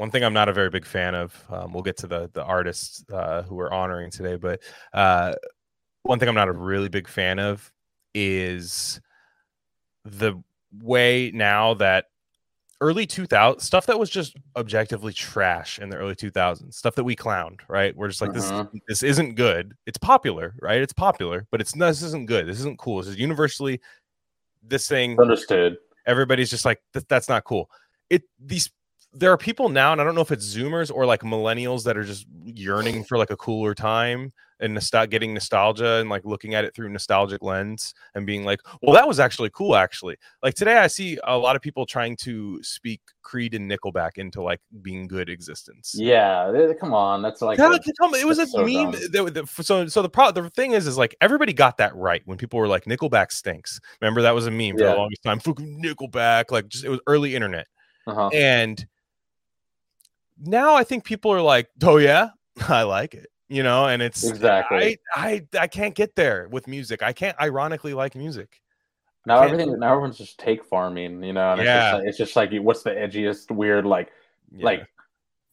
one thing I'm not a very big fan of. Um, we'll get to the the artists uh, who we're honoring today, but uh, one thing I'm not a really big fan of is the way now that early 2000 stuff that was just objectively trash in the early 2000s stuff that we clowned right we're just like Uh-huh. this this isn't good it's popular right it's popular but it's not this isn't good this isn't cool this is universally this thing Understood. everybody's just like that's not cool it these there are people now and i don't know if it's zoomers or like millennials that are just yearning for like a cooler time and nostal- getting nostalgia and like looking at it through nostalgic lens and being like well that was actually cool actually like today i see a lot of people trying to speak creed and nickelback into like being good existence Yeah, come on. That's like Tell- a- tell it was a so meme. that- that- so, so the pro- the thing is, is like everybody got that right when people were like, "Nickelback stinks." Remember that was a meme for Yeah. the longest time. Fucking Nickelback, like just it was early internet, uh-huh. and now I think people are like, "Oh yeah, I like it," you know, and it's Exactly. I I I can't get there with music. I can't ironically like music. now everything now everyone's just take farming, you know, and Yeah. it's just like, it's just like what's the edgiest weird like Yeah. like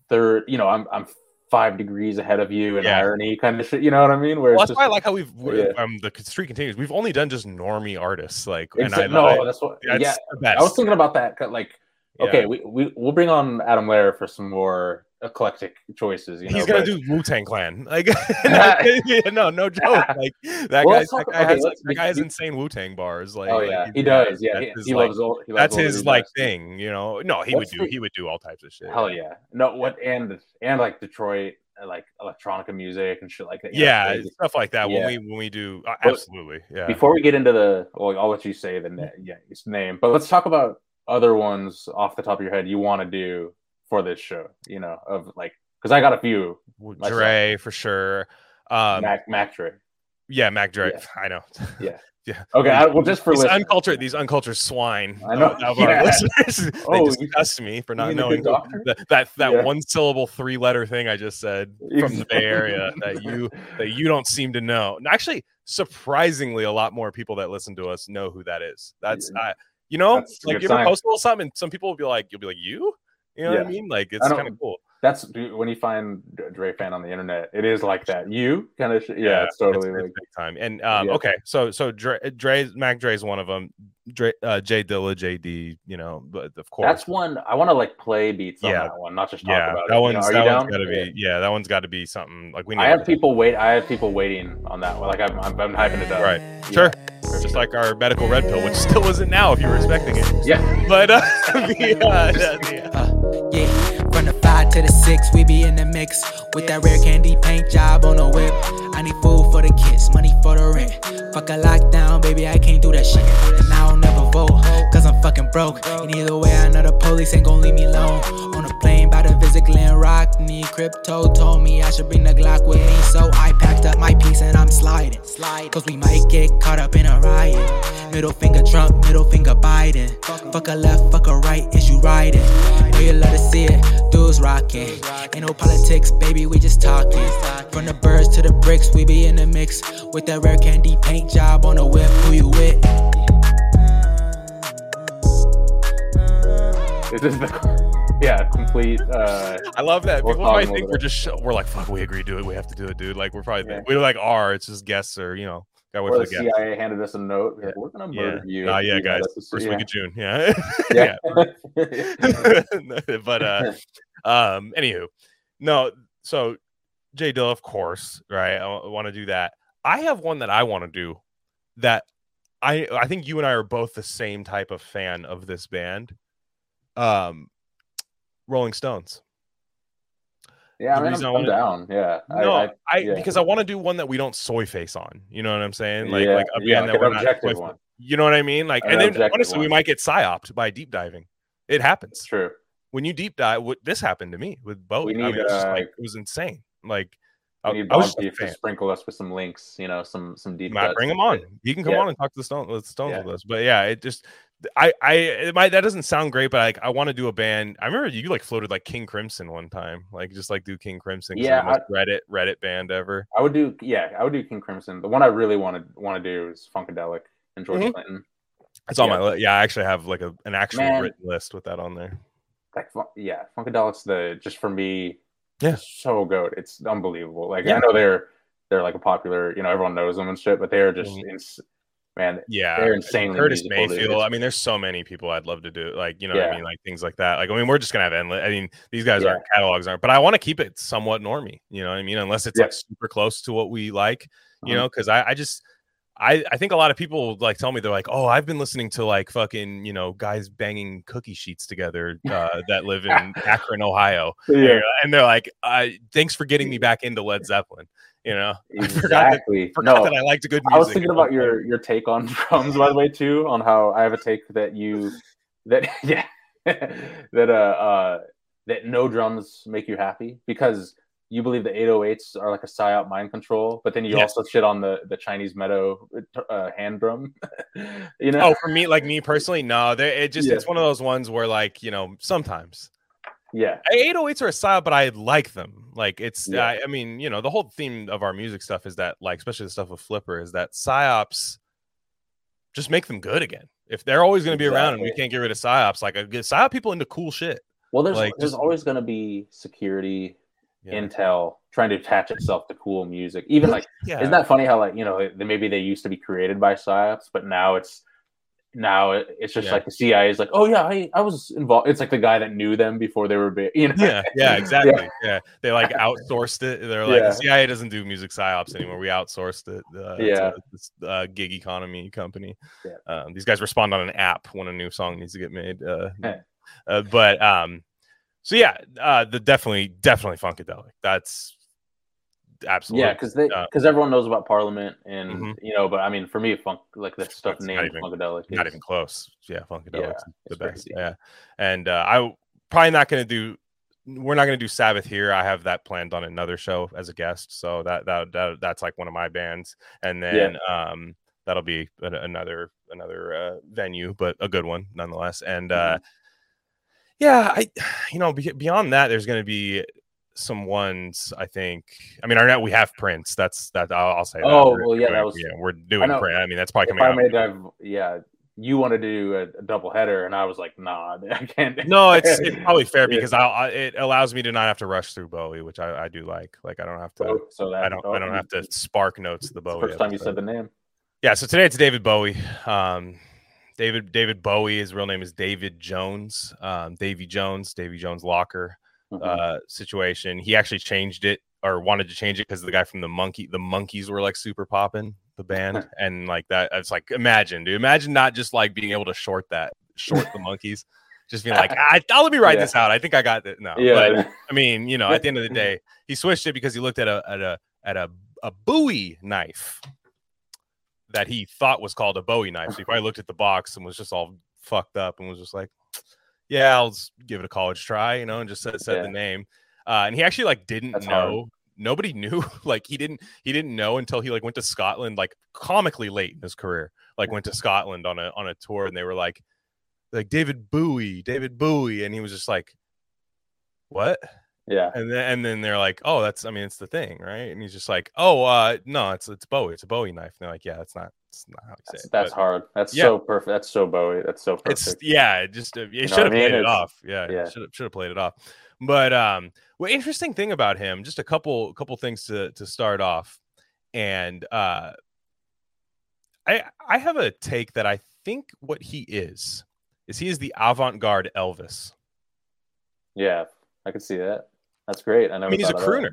they're you know, I'm I'm five degrees ahead of you in Yeah. irony kind of shit, you know what I mean? Where Well, that's why I like how we've Yeah. um the street continues. We've only done just normie artists, like, and I no, I- that's what that's yeah. I was thinking about that like Yeah. okay, we, we we'll bring on Adam Lair for some more eclectic choices, you know. He's gonna but- do Wu Tang Clan. Like, no, no, no joke. Like that Well, guy, that talk- guy okay, has, let's- that guy has we- insane Wu Tang bars. Like, Oh yeah, he's- he does. Yeah, that's he, his, he like, loves all. He loves that's all his like does. thing. You know, no, he What's would do. the- He would do all types of shit. Hell yeah. No, what and and like Detroit, uh, like electronica music and shit like that. you know, Yeah, crazy. stuff like that. Yeah. When we when we do, uh, absolutely. Yeah. Before we get into the, well, I'll let you say the na- yeah its name, but let's talk about other ones off the top of your head you want to do for this show. You know, of like because I got a few. myself. Dre for sure. Um, Mac Mac Dre. yeah, Mac Dre. Yeah. I know. Yeah. yeah. Okay, I, well, just for these listeners. uncultured, these uncultured swine I know, of, yeah. our listeners, they Oh, you- disgust me for not knowing that that, that Yeah. one syllable, three letter thing I just said from the Bay Area that you that you don't seem to know. And Actually, surprisingly, a lot more people that listen to us know who that is. That's Yeah. I, you know, That's like you ever sign. post a little something, and some people will be like, you'll be like, you, you know what I mean? Like it's kind of cool. That's when you find D- Dre fan on the internet. It is like that. You kind of shit. Yeah, Yeah, it's totally it's like big time. And um, Yeah. okay, so so Dre, Dre, Mac Dre's one of them. Dre, uh, Jay Dilla, JD, you know, but of course, that's one. I want to like play beats on Yeah. that one, not just talk yeah, about that it. one's You know, are that you one's down? got to Yeah. be yeah, that one's got to be something like we. Need to I have to- people wait. I have people waiting on that one. Like I'm, I'm, I'm hyping it up. Right. Yeah. Sure. just like our medical red pill, which still isn't now if you were expecting it. Yeah. But uh, the, uh, the- Uh, yeah, from the five to the six, we be in the mix with that rare candy paint job on the whip. I need food for the kids, money for the rent. Fuck a lockdown, baby, I can't do that shit. And I don't never vote, cause I'm fucking broke. And either way, I know the police ain't gon' leave me alone. On a plane by the visit Glen Rock, need crypto told me I should bring the Glock with me. So I packed up my piece and I'm sliding. Cause we might get caught up in a riot. Middle finger Trump, middle finger Biden. Fuck a left, fuck a right, is you riding? Dudes rocking. Ain't no politics, baby, we just talking. From the birds to the bricks, we be in the mix. With that rare candy paint job on the whip, who you with? It's just the, yeah, complete. Uh, I love that. We're People might think we're just sh- we're like fuck. We agree to it. We have to do it, dude. Like we're probably Yeah. we like are. It's just guests or you know. Got wait or for the the guests. CIA handed us a note. Like, We're gonna Yeah. murder you. Ah, yeah, You guys. that's just- First yeah. week of June. Yeah. Yeah. but uh um anywho no so jay dill of course right i want to do that i have one that i want to do that i i think you and i are both the same type of fan of this band um rolling stones yeah, I mean, I I'm, I'm down. Yeah. no I, i, yeah. because i want to do one that we don't soy face on you know what i'm saying like yeah, like a yeah, like that we're objective soy- one. you know what i mean like An and then honestly we might get psyoped by deep diving it happens true. When you deep dive, what this happened to me with Bowie. We I mean, it was uh, like it was insane. Like I, need I was just to sprinkle us with some links. You know, some some deep. Matt, bring him on. He can come Yeah. on and talk to the Stone with Stones Yeah. with us. But yeah, it just I I it might that doesn't sound great, but like I want to do a band. I remember you like floated like King Crimson one time, like just like do King Crimson. Yeah, most Reddit Reddit band ever. I would do. Yeah, I would do King Crimson. The one I really want to want to do is Funkadelic and George Mhm. Clinton. It's on Yeah. my list. Yeah, I actually have like a, an actual Man. written list with that on there. Like yeah, Funkadelics the just for me, Yeah. so good. It's unbelievable. Like Yeah. I know they're they're like a popular, you know, everyone knows them and shit, but they're just Mhm. ins- man. Yeah, They're insanely Curtis musical, dude. Mayfield. It's- I mean, there's so many people I'd love to do. Like, you know, what I mean, like things like that. Like, I mean, we're just gonna have endless. I mean, these guys Yeah. aren't catalogs aren't, but I want to keep it somewhat normy. You know what I mean? Unless it's Yeah. like super close to what we like. You Uh-huh. know, because I, I just. I, I think a lot of people like tell me they're like, oh, I've been listening to like fucking you know guys banging cookie sheets together uh, that live in Akron, Ohio, Yeah, and they're like, uh, thanks for getting me back into Led Zeppelin. You know, I forgot that- exactly. forgot no, that I liked good music. I was thinking about your your take on drums, by the way, too, on how I have a take that you that yeah that uh uh that no drums make you happy because you believe the 808s are like a psyop mind control, but then you Yes. also shit on the the Chinese meadow uh, hand drum. you know? Oh, for me, like me personally, no. It just Yeah. it's one of those ones where like you know sometimes yeah, 808s are a style, but I like them. Like it's Yeah. I, I mean you know the whole theme of our music stuff is that like especially the stuff with Flipper is that psyops just make them good again. If they're always going to be around and we can't get rid of psyops, like get psyop people into cool shit. Well, there's Like, there's just- always going to be security Yeah. intel trying to attach itself to cool music. Even like, yeah. isn't that funny how like you know maybe they used to be created by psyops, but now it's now it's just Yeah. like the CIA is like, oh yeah, I, I was involved. It's like the guy that knew them before they were big. You know? yeah, yeah, exactly. Yeah. they like outsourced it. They're like Yeah. the CIA doesn't do music psyops anymore. We outsourced it. Uh, Yeah. this uh, gig economy company. Yeah. Um, these guys respond on an app when a new song needs to get made. Uh, uh, but um, so yeah, uh, the definitely definitely funkadelic. That's absolutely Yeah, because they Uh, because everyone knows about Parliament and Mhm. you know, but I mean, for me, funk like that stuff It's not named even- Funkadelic. not is- even close. Yeah, Funkadelic's the best. crazy. Yeah, and uh, I probably not going to do. We're not going to do Sabbath here. I have that planned on another show as a guest. So that that, that that's like one of my bands, and then um that'll be an- another another uh, venue, but a good one nonetheless. And Mm-hmm. Yeah, I you know beyond that, there's going to be some ones. I think. I mean, our net we have Prince. That's that. I'll, I'll say. that. Oh, We're well, yeah, that was- yeah, we're doing know. Prince. I mean, that's probably coming I out. made that, yeah, you wanted to do a, a double header, and I was like, nah, I can't. No, it's it's probably fair because I'll, I it allows me to not have to rush through Bowie, which I, I do like. Like I don't have to. Oh, so that I don't. I don't have to spark notes the Bowie. First time you said the name. Yeah. So today it's David Bowie. Um, David David Bowie. His real name is David Jones. Um, Davy Jones. Davy Jones Locker Mhm. uh situation. He actually changed it or wanted to change it because the guy from the monkey the Monkees were like super popping the band and like that. It's like imagine, dude. Imagine not just like being able to short that short the Monkees. Just being like, ah, oh, let me write Yeah. this out. I think I got it. No, yeah, but I mean, you know, at the end of the day, he switched it because he looked at a at a at a, a Bowie knife that he thought was called a Bowie knife. So he probably looked at the box and was just all fucked up and was just like, "Yeah, I'll just give it a college try," you know, and just said, said the name. Uh, and he actually like didn't That's know. hard. Nobody knew. Like he didn't. He didn't know until he like went to Scotland, like comically late in his career. Like went to Scotland on a on a tour, and they were like, like David Bowie, David Bowie, and he was just like, "What?" Yeah. and then and then they're like, "Oh, that's I mean, it's the thing, right?" And he's just like, "Oh, uh, no, it's it's Bowie, it's a Bowie knife." And they're like, "Yeah, that's not that's not how you say That's, it." that's but hard. That's Yeah. so perfect. That's so Bowie. That's so perfect. it's yeah, it just uh, you should have I mean? played it off. Yeah, yeah. should have should have played it off. But um, well, interesting thing about him, just a couple couple things to to start off, and uh, I I have a take that I think what he is is he is the avant garde Elvis. yeah, I can see that. That's great. I I mean, he's a thought of that. crooner.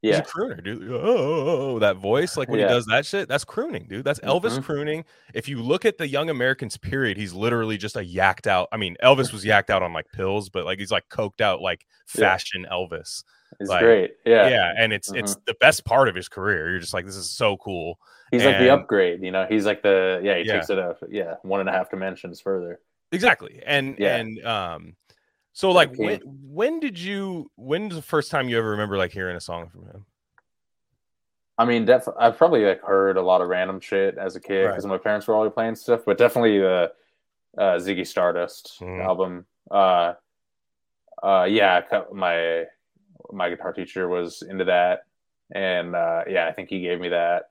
Yeah, He's a crooner, dude. Oh, that voice, like when Yeah. he does that shit, that's crooning, dude. That's Elvis Mhm. crooning. If you look at the Young Americans period, he's literally just a yacked out. I mean, Elvis was yacked out on like pills, but like he's like coked out, like Yeah. fashion Elvis. he's like, great. Yeah. Yeah, and it's it's the best part of his career. You're just like, this is so cool. he's like the upgrade. You know, he's like the yeah. He Yeah. takes it up. Yeah, one and a half dimensions further. Exactly. And Yeah. and um, so like Okay. when when did you when's the first time you ever remember like hearing a song from him? I mean, def- I've probably like heard a lot of random shit as a kid Right. because my parents were always playing stuff, but definitely the uh, Ziggy Stardust Mhm. album. Uh, uh, yeah, my my guitar teacher was into that, and uh, yeah, I think he gave me that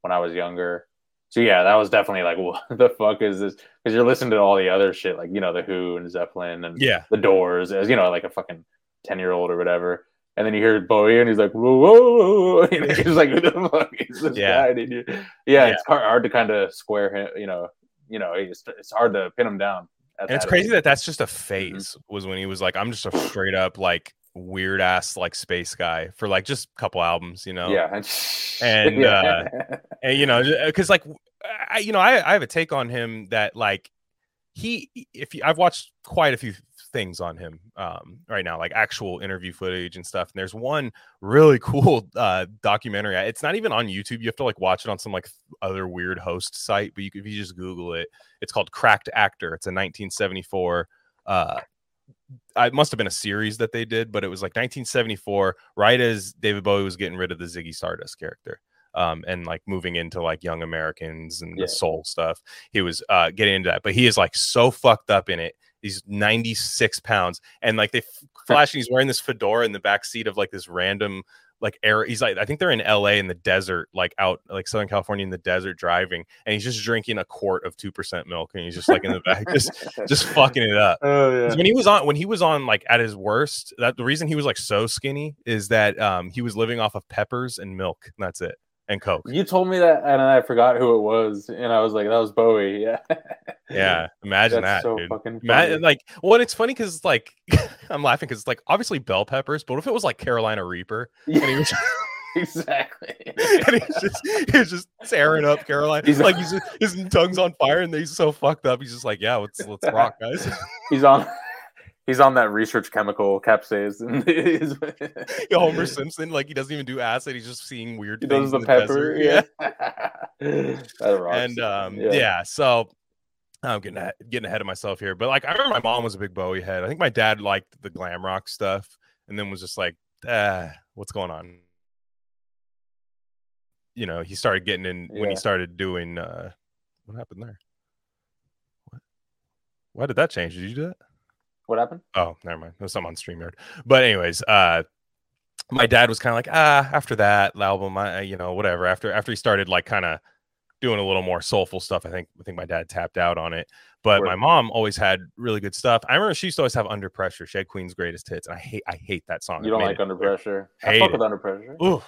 when I was younger. So yeah, that was definitely like, what the fuck is this? Because you're listening to all the other shit, like you know, the Who and Zeppelin and Yeah. the Doors, as you know, like a fucking ten year old or whatever. And then you hear Bowie, and he's like, whoa, whoa, whoa. And he's like, who the fuck is this Yeah. guy? Dude? Yeah, Yeah. it's hard, hard to kind of square him. You know, you know, it's, it's hard to pin him down. And it's crazy age. that that's just a mm-hmm. phase. Was when he was like, I'm just a straight up like weird ass like space guy for like just a couple albums, you know. yeah, And, yeah. and you know because like I, you know I, I have a take on him that like he if you, i've watched quite a few things on him um right now like actual interview footage and stuff and there's one really cool uh documentary it's not even on youtube you have to like watch it on some like other weird host site but you, if you just google it it's called cracked actor it's a 1974 uh it must have been a series that they did, but it was like 1974, right as David Bowie was getting rid of the Ziggy Stardust character um, and like moving into like Young Americans and Yeah. the soul stuff. He was uh, getting into that, but he is like so fucked up in it. He's 96 pounds, and like they f- flash, and he's wearing this fedora in the back seat of like this random like air. He's like, I think they're in LA in the desert, like out like Southern California in the desert driving, and he's just drinking a quart of two percent milk, and he's just like in the back, just just fucking it up. oh yeah, when he was on when he was on like at his worst that the reason he was like so skinny is that um he was living off of peppers and milk and that's it and coke you told me that, and I forgot who it was, and I was like, that was Bowie. Yeah, yeah imagine That's that so dude. fucking Ma- funny. like well and it's funny because like i'm laughing because it's like obviously bell peppers but if it was like carolina reaper and he Yeah, was, exactly. and he's just he's just tearing up carolina He's- like he's just, his tongue's on fire and he's so fucked up he's just like yeah let's let's rock guys he's on. He's on that research chemical capsaicin. He's- homer simpson like he doesn't even do acid he's just seeing weird he things does the in pepper. desert. Yeah, that rocks. and um yeah. so i'm getting ahead, getting ahead of myself here but like i remember my mom was a big bowie head i think my dad liked the glam rock stuff and then was just like ah what's going on you know he started getting in when he started doing uh what happened there what why did that change did you do that What happened? Oh, never mind. It was something on StreamYard. But anyways, uh my dad was kind of like, ah, after that album, I you know, whatever. After after he started like kind of doing a little more soulful stuff, I think I think my dad tapped out on it. But my mom always had really good stuff. I remember she used to always have Under Pressure. She had Queen's Greatest Hits, and I hate I hate that song. You don't like under clear. pressure. I Hate fuck it. with under pressure. Ooh,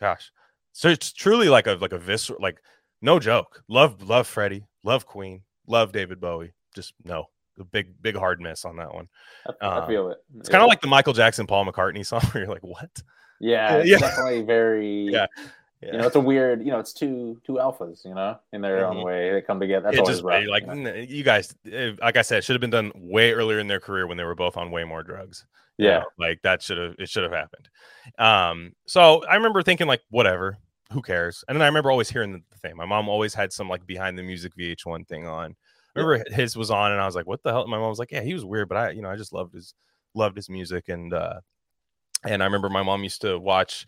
gosh. So it's truly like a like a visceral like no joke. Love love Freddie, love Queen, love David Bowie. Just no, a big big hard miss on that one. I, I uh, feel it. It's kind of like the Michael Jackson Paul McCartney song where you're like, what? yeah, it's Yeah. definitely very. Yeah. You know, it's a weird. You know, it's two two alphas. You know, in their Mhm. own way, they come together. That's it always just rough, like you know? you guys, eh, like I said, it should have been done way earlier in their career when they were both on way more drugs. you yeah, know, like that should have it should have happened. Um, so I remember thinking like, whatever, who cares? And then I remember always hearing the thing. My mom always had some like behind the music VH1 thing on. Remember his was on, and I was like, what the hell? My mom was like, yeah, he was weird, but I, you know, I just loved his loved his music, and uh, and I remember my mom used to watch.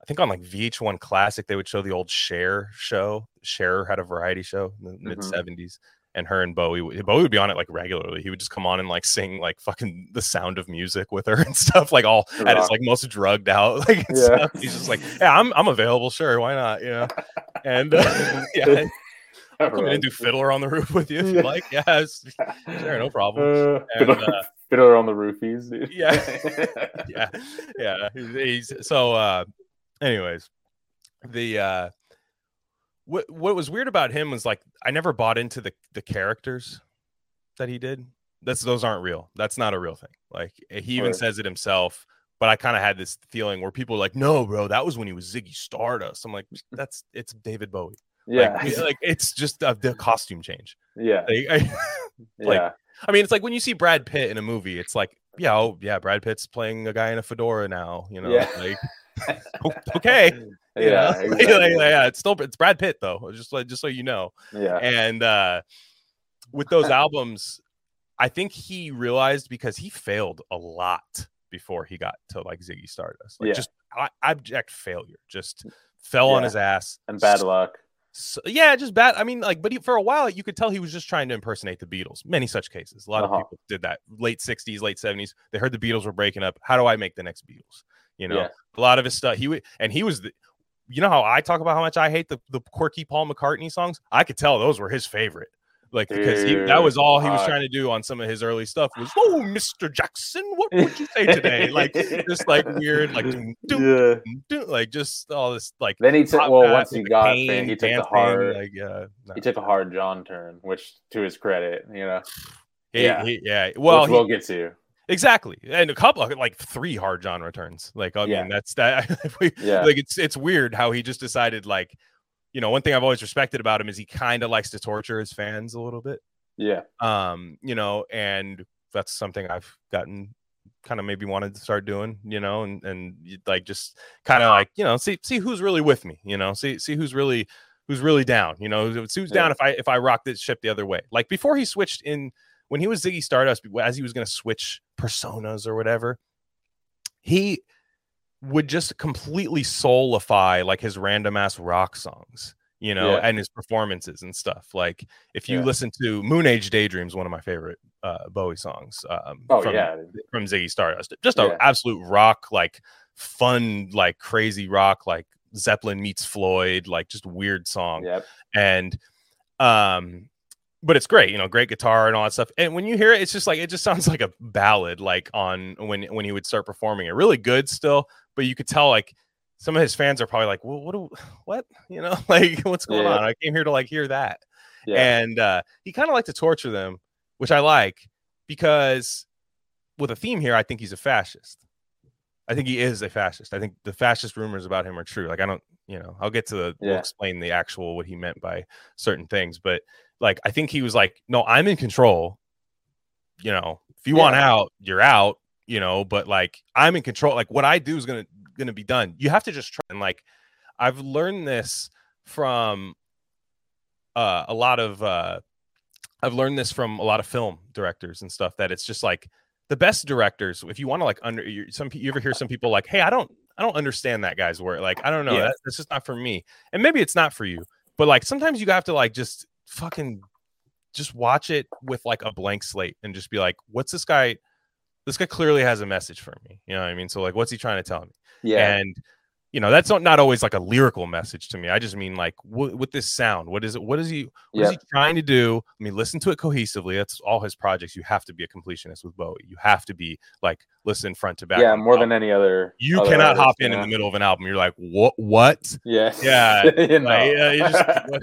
I think on like VH1 Classic, they would show the old Cher show. Cher had a variety show in the mid 70s, and her and Bowie, would- Bowie would be on it like regularly. He would just come on and like sing like fucking the sound of music with her and stuff, like all at his like most drugged out. Like Yeah. stuff. he's just like, yeah, I'm I'm available, sure, why not? You know, and uh, yeah, I'll come in and do Fiddler on the Roof with you if you like. Yeah, it's- sure, no problem. Uh, And, fiddler, uh, fiddler on the roofies, dude. Yeah. yeah yeah he's, so uh anyways the uh what what was weird about him was like i never bought into the the characters that he did that's those aren't real that's not a real thing like he even Word. says it himself but i kind of had this feeling where people are like no bro that was when he was ziggy stardust i'm like that's it's david bowie yeah, like, like it's just uh, the costume change yeah, Like, I, like, yeah. I mean, it's like when you see Brad Pitt in a movie, it's like, yeah, oh yeah, Brad Pitt's playing a guy in a fedora now, you know, Yeah. like okay, you yeah, know? Like, exactly. yeah, it's still it's Brad Pitt though, just like just so you know. yeah, And uh with those albums, I think he realized because he failed a lot before he got to like Ziggy Stardust, like Yeah. just I, abject failure, just fell on his ass and bad luck. So, yeah, just bad. I mean, like, but he, for a while, you could tell he was just trying to impersonate the Beatles. Many such cases. A lot Uh-huh. of people did that. Late '60s, late '70s. They heard the Beatles were breaking up. How do I make the next Beatles? You know, Yeah. a lot of his stuff. He would, and he was the. you know how I talk about how much I hate the the quirky Paul McCartney songs. I could tell those were his favorite. Like because he, that was all he was trying to do on some of his early stuff was, oh, Mr. Jackson, what would you say today? like just like weird, like doom, doom, yeah. doom, like just all this like Then he took well once he got pain, fan, he took the hard like yeah, no. he took a hard John turn, which to his credit, you know. He- yeah. he- yeah. Well, which he- we'll get to. You. Exactly, and a couple like three hard John returns. Like I Yeah. that's that. we, Yeah. Like it's it's weird how he just decided like, you know, one thing I've always respected about him is he kind of likes to torture his fans a little bit. Yeah. Um, you know, and that's something I've gotten kind of maybe wanted to start doing. You know, and and like just kind of like you know see see who's really with me. You know, see see who's really who's really down. You know, who's who's down if I if I rock this ship the other way. Like before he switched in when he was Ziggy Stardust, as he was going to switch personas or whatever, he would just completely soulify like his random ass rock songs, you know, Yeah. and his performances and stuff. Like if you Yeah. listen to Moon Age Daydreams, one of my favorite uh, Bowie songs. Um, Oh from, yeah. from Ziggy Stardust, just an Yeah. absolute rock, like fun, like crazy rock, like Zeppelin meets Floyd, like just weird song Yep. and um but it's great you know great guitar and all that stuff and when you hear it it's just like it just sounds like a ballad like on when when he would start performing it really good still but you could tell like some of his fans are probably like well what do, what? You know like what's going Yeah. on? I came here to like hear that. Yeah. and uh he kind of liked to torture them which i like because with a theme here i think he's a fascist. I think he is a fascist. I think the fascist rumors about him are true. Like i don't you know i'll get to the we'll explain the actual what he meant by certain things but like i think he was like no i'm in control. You know if you want out you're out you know but like i'm in control like what i do is gonna gonna be done you have to just try and like i've learned this from uh a lot of uh i've learned this from a lot of film directors and stuff that it's just like the best directors if you want to like under you some you ever hear some people like hey i don't i don't understand that guy's work like i don't know Yeah. that, that's just not for me and maybe it's not for you but like sometimes you have to like just fucking just watch it with like a blank slate and just be like what's this guy this guy clearly has a message for me you know what i mean? So like what's he trying to tell me? Yeah. and you know that's not, not always like a lyrical message to me. I just mean like what with this sound what is it what is he what is he trying to do? I mean listen to it cohesively. That's all his projects. You have to be a completionist with bowie. You have to be like listen front to back yeah, more than any other. you other cannot artist, hop in in the middle of an album. You're like what what? Yeah. Yeah, You know. like, just- what-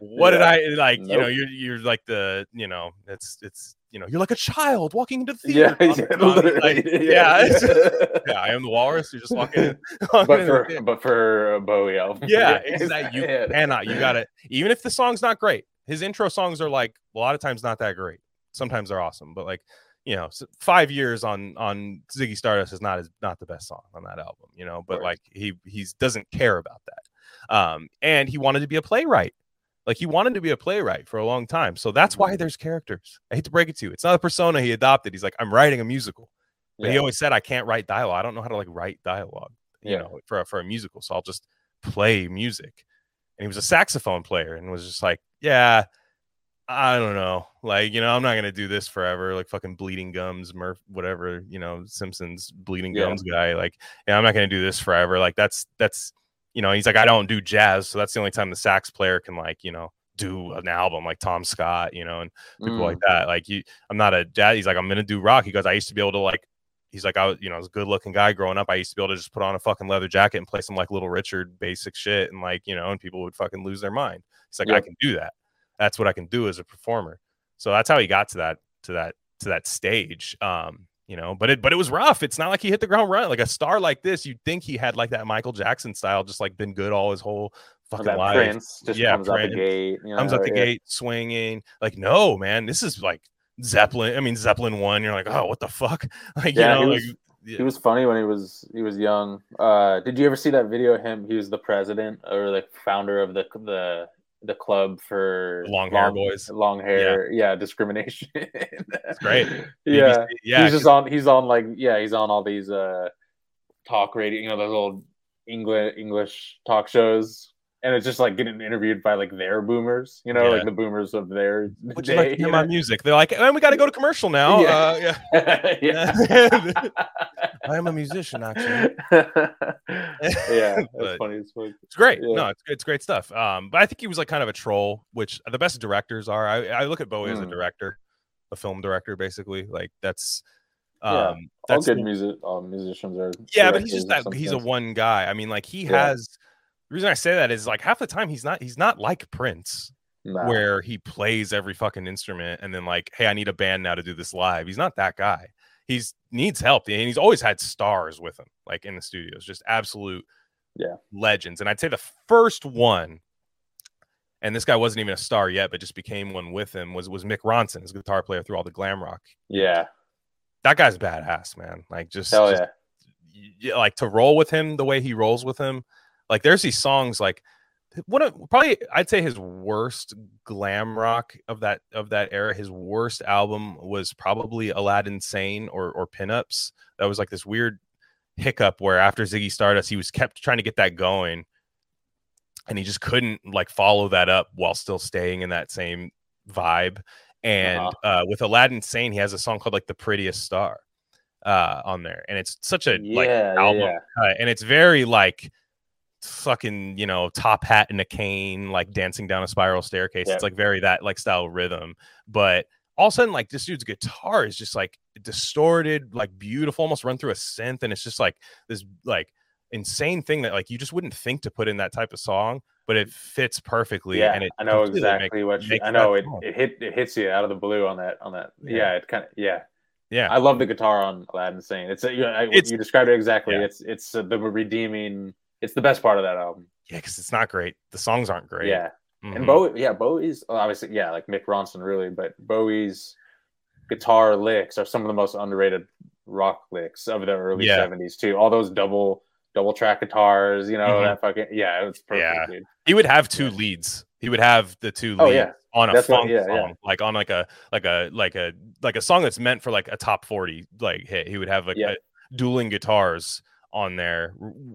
what did i like you know you're you're like the you know it's it's you know you're like a child walking into the theater yeah, literally, like, yeah, it's- yeah i am the walrus you're just walking in but for but for a Bowie album. yeah, exactly. You cannot. You got it. Even if the song's not great, his intro songs are like a lot of times not that great. Sometimes they're awesome, but like you know, five years on on Ziggy Stardust is not his not the best song on that album. You know, but like he he's doesn't care about that. Um, and he wanted to be a playwright. Like he wanted to be a playwright for a long time. So that's Mm-hmm. why there's characters. I hate to break it to you. It's not a persona he adopted. He's like, I'm writing a musical. But he always said, I can't write dialogue. I don't know how to like write dialogue, you Yeah. know, for a, for a musical. So I'll just play music. And he was a saxophone player and was just like, yeah, I don't know. Like, you know, I'm not going to do this forever. Like fucking bleeding gums, Murph, whatever, you know, Simpsons bleeding Yeah. gums guy. Like, yeah, I'm not going to do this forever. Like that's, that's, you know, he's like, I don't do jazz. So that's the only time the sax player can like, you know, do an album like Tom Scott, you know, and people Mm. like that. Like you, I'm not a dad. He's like, I'm gonna do rock. He goes, I used to be able to like. He's like, I was, you know, I was a good looking guy growing up. I used to be able to just put on a fucking leather jacket and play some like Little Richard basic shit, and like, you know, and people would fucking lose their mind. He's like, I can do that. That's what I can do as a performer. So that's how he got to that, to that, to that stage. Um, you know, but it, but it was rough. It's not like he hit the ground running. Like a star like this, you'd think he had like that Michael Jackson style, just like been good all his whole fucking that life Prince just Yeah, comes out Prince. the gate. You comes know, out the yeah. gate swinging. Like, no, man, this is like Zeppelin. I mean, Zeppelin one. You're like, oh, what the fuck? Like, Yeah, you know, he like, was- yeah. He was funny when he was he was young. Uh, did you ever see that video of him? He was the president or the founder of the the the club for Long hair boys. Long hair, yeah, discrimination. It's great. Yeah, BBC yeah. he's just on. He's on like yeah, he's on all these uh talk radio. You know those old English English talk shows, and it's just like getting interviewed by like their boomers, you know, Yeah. like the boomers of their Would you like to day, hear my music? They're like, and we got to go to commercial now. Yeah. Uh, yeah. yeah. I am a musician, actually. yeah, that's funny as fuck. It's great. Yeah. No, it's it's great stuff. Um, but I think he was like kind of a troll, which the best directors are. I, I look at Bowie as a Mm. director, a film director, basically. Like that's Yeah, um All that's good music, all musicians are. yeah, but he's just that some he's a one guy. I mean, like he Yeah. has the reason I say that is like half the time he's not he's not like Prince, Nah. where he plays every fucking instrument and then like, hey, I need a band now to do this live. He's not that guy. He's needs help, and he's always had stars with him, like in the studios, just absolute Yeah. legends. And I'd say the first one, and this guy wasn't even a star yet, but just became one with him, was was Mick Ronson, his guitar player through all the glam rock. Yeah, That guy's badass, man. Like just, hell just yeah. like to roll with him the way he rolls with him. Like there's these songs like one of probably I'd say his worst glam rock of that of that era. His worst album was probably Aladdin Sane or or Pinups. That was like this weird hiccup where after Ziggy Stardust, he was kept trying to get that going, and he just couldn't like follow that up while still staying in that same vibe. And Uh-huh. uh, with Aladdin Sane, he has a song called like "The Prettiest Star" uh, on there, and it's such a like Yeah, yeah, album yeah. cut, and it's very like fucking you know top hat and a cane like dancing down a spiral staircase Yeah. it's like very that like style rhythm but all of a sudden like this dude's guitar is just like distorted like beautiful almost run through a synth and it's just like this like insane thing that like you just wouldn't think to put in that type of song but it fits perfectly Yeah, and it I know exactly makes- what you, I know it, song. it hit it hits you out of the blue on that on that. Yeah. Yeah, it kind of yeah. yeah I love the guitar on Aladdin Sane. It's a, you, I, It's- you described it exactly. yeah. It's it's uh, the redeeming. It's the best part of that album. yeah because it's not great the songs aren't great Yeah, Mhm. and Bowie. Yeah, Bowie's obviously yeah, like Mick Ronson really, but Bowie's guitar licks are some of the most underrated rock licks of the early Yeah. '70s too. All those double double track guitars, you know Mhm. that fucking yeah, it was perfect, Yeah. dude. he would have two leads he would have the two leads Oh yeah, on a That's what- funk yeah, song, yeah. like on like a like a like a like a song that's meant for like a top forty like hit. He would have like Yeah. a, dueling guitars on there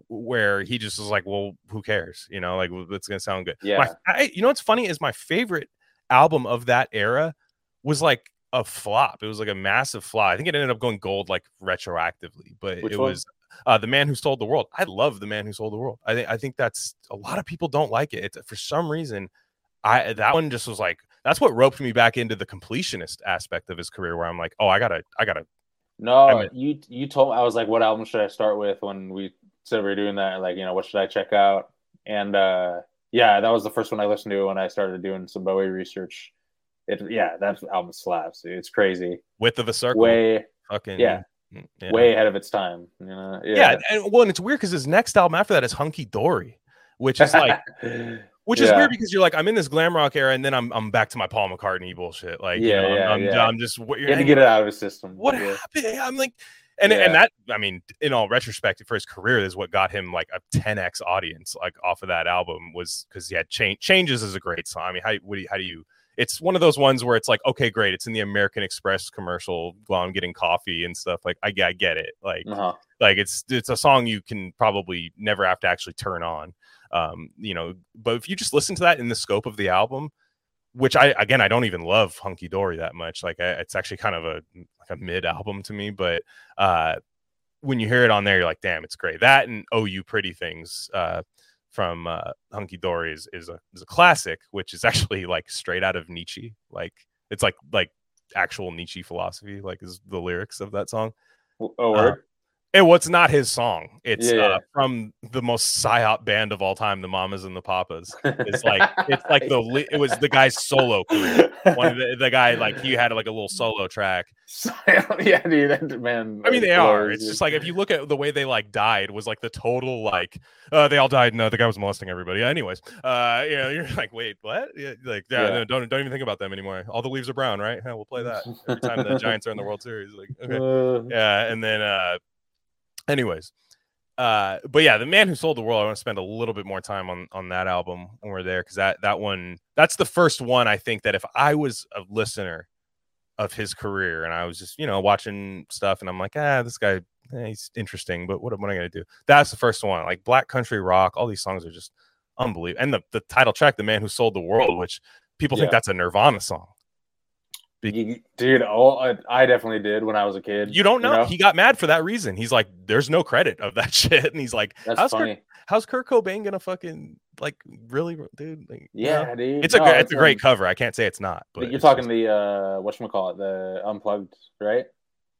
where he just was like, well, who cares? You know, like it's gonna sound good. Yeah. My, I, you know what's funny is my favorite album of that era was like a flop. It was like a massive flop. I think it ended up going gold like retroactively, but Which it one? was uh, the man who sold the world. I love the man who sold the world. I think I think that's a lot of people don't like it. It's, for some reason, I that one just was like that's what roped me back into the completionist aspect of his career, where I'm like, oh, I gotta, I gotta. No, I mean- you you told I was like, what album should I start with when we said we were doing that? Like, you know, what should I check out? And uh yeah, that was the first one I listened to when I started doing some Bowie research. It yeah, that album slaps. It's crazy. Width of a circle, Way fucking yeah. yeah. way ahead of its time. You know? yeah. And well, and it's weird because his next album after that is Hunky Dory, which is like, which is weird because you're like, I'm in this glam rock era, and then I'm I'm back to my Paul McCartney bullshit. Like, Yeah, you know, yeah, I'm, I'm, yeah. I'm just what he had to get it out of his system. what Yeah. happened? I'm like, and Yeah. and that I mean, in all retrospect, for his career, is what got him like a 10x audience, like off of that album, was because he had change. Changes is a great song. I mean, how what do you, how do you? It's one of those ones where it's like, okay, great, it's in the American Express commercial while I'm getting coffee and stuff. Like, I, I get it. Like, Uh-huh. like it's it's a song you can probably never have to actually turn on um you know but if you just listen to that in the scope of the album which i again i don't even love hunky dory that much like I, it's actually kind of a like a mid album to me but uh when you hear it on there you're like damn it's great. That and oh you pretty things uh from uh hunky dory is, is a is a classic which is actually like straight out of nietzsche. Like it's like like actual nietzsche philosophy like is the lyrics of that song. Oh, word? And what's not his song? It's Yeah. Uh, from the most psyop band of all time, the Mamas and the Papas. It's like it's like the li- it was the guy's solo career. One of the, the guy like he had like a little solo track. yeah, dude, that man. I mean, they are. It's just like if you look at the way they like died was like the total like uh, they all died. No, the guy was molesting everybody. Anyways, uh, you know, you're like, wait, what? Yeah, like, yeah, Yeah. No, don't don't even think about them anymore. All the leaves are brown, right? Yeah, we'll play that every time the Giants are in the World Series. Like, okay. Uh, yeah and then uh anyways uh but yeah the man who sold the world i want to spend a little bit more time on on that album when we're there because that that one that's the first one i think that if i was a listener of his career and i was just you know watching stuff and i'm like ah this guy eh, he's interesting but what, am- what am i gonna do that's the first one like black country rock all these songs are just unbelievable. And the, the title track, "The Man Who Sold the World," which people think that's a Nirvana song. You- dude. Oh, I, I definitely did when I was a kid. You don't know. He got mad for that reason. He's like, "There's no credit of that shit," and he's like, That's "How's funny. Kurt, how's Kurt Cobain gonna fucking like really, dude?" Like, you yeah, know? dude. it's a No, gr- it's a great um, cover. I can't say it's not. But you're it's talking just- the uh, what call it, the unplugged, right?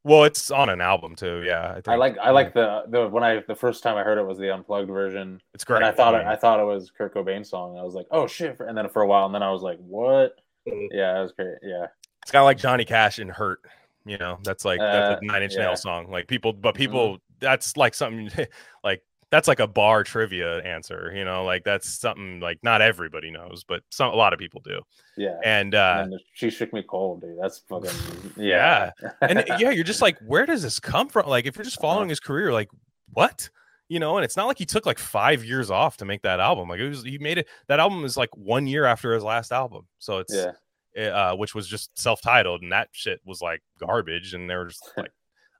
well, it's on an album too. Yeah, I, think. I like I like the the when I the first time I heard it was the unplugged version, it's great. and I thought it, mean, I thought it was Kurt Cobain's song. I was like, oh shit! And then for a while, and then I was like, what? Mhm. Yeah, it was great. Yeah, it's kind of like Johnny Cash and Hurt. You know, that's like that's Uh, a Nine Inch yeah. Mm-hmm. Nail song. Like people, but people, that's like something like that's like a bar trivia answer. You know, like that's something like not everybody knows, but some a lot of people do. yeah. And uh, and she shook me cold, dude. That's fucking Yeah. yeah. and yeah, you're just like, where does this come from? Like, if you're just following his career, like, what? You know, and it's not like he took like five years off to make that album. Like, it was he made it. That album is like one year after his last album, so it's yeah, uh, which was just self-titled, and that shit was like garbage. And they were just like,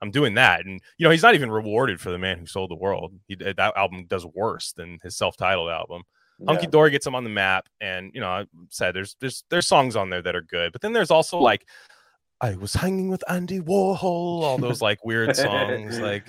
I'm doing that, and you know, he's not even rewarded for the man who sold the world. He that album does worse than his self-titled album. Hunky. Dory gets him on the map, and you know, I said there's there's there's songs on there that are good, but then there's also like I was hanging with Andy Warhol, all those like weird songs, like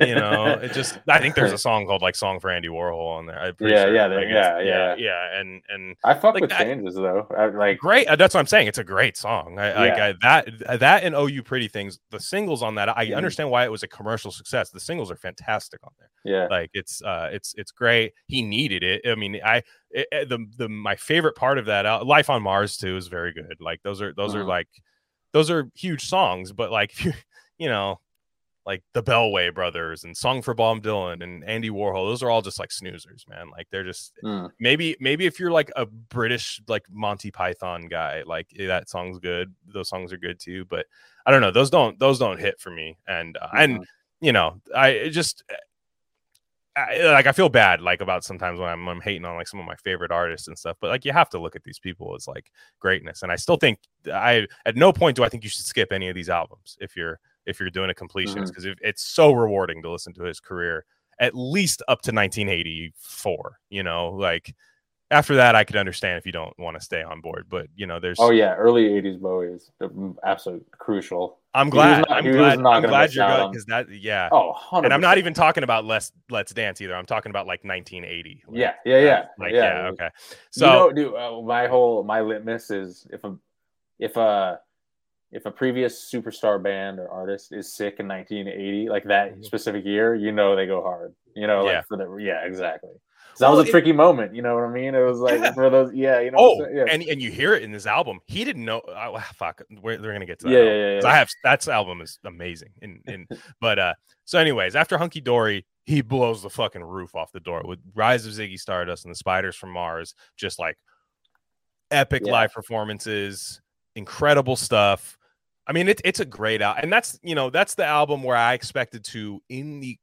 you know, it just I think there's a song called like "Song for Andy Warhol" on there. I'm Yeah, sure. yeah, Like, it's- yeah, yeah, yeah, and and I fuck like with changes though. I, like great. uh, That's what I'm saying. It's a great song. I, like Yeah. I, that that and "Oh You Pretty Things." The singles on that, I Mhm. understand why it was a commercial success. The singles are fantastic on there yeah, like it's uh it's it's great he needed it i mean i it, it- the the my favorite part of that uh, life on mars too is very good like those are those are Mhm. like those are huge songs but like if you you know like the Bewlay brothers and Song for Bob Dylan and Andy Warhol, those are all just like snoozers, man. Like they're just Mm. maybe maybe if you're like a British like Monty Python guy, like eh, that song's good. Those songs are good too, but I don't know. Those don't those don't hit for me. And uh, and you know, I just I, like I feel bad like about sometimes when I'm, I'm hating on like some of my favorite artists and stuff, but like you have to look at these people as like greatness. And I still think I at no point do I think you should skip any of these albums if you're if you're doing a completionist mm-hmm. because it's so rewarding to listen to his career at least up to 1984. You know, like after that I could understand if you don't want to stay on board, but you know, there's Oh yeah, early '80s Bowie is the absolute crucial. I'm glad not- I'm glad not I'm glad you're good because that yeah. Oh, 100 and I'm not even talking about let's let's dance either. I'm talking about like 1980. Like, Yeah, yeah, yeah, Like yeah. yeah, okay. So you know, dude, uh, my whole my litmus is if a if a if a previous superstar band or artist is sick in 1980, like that Mhm. specific year, you know they go hard. You know, like Yeah. for the yeah, exactly. That Well, was a it- tricky moment. You know what I mean? It was like Yeah. for those, yeah, you know. Oh, what I'm saying? yeah. and and you hear it in this album. He didn't know. Oh, fuck, we're, we're gonna get to that. Yeah, album, yeah, yeah. I have that's album is amazing. And and but uh, so anyways, after Hunky Dory, he blows the fucking roof off the door with Rise of Ziggy Stardust and the Spiders from Mars. Just like epic Yeah. live performances, incredible stuff. I mean, it, it's a great album, and that's you know that's the album where I expected to in the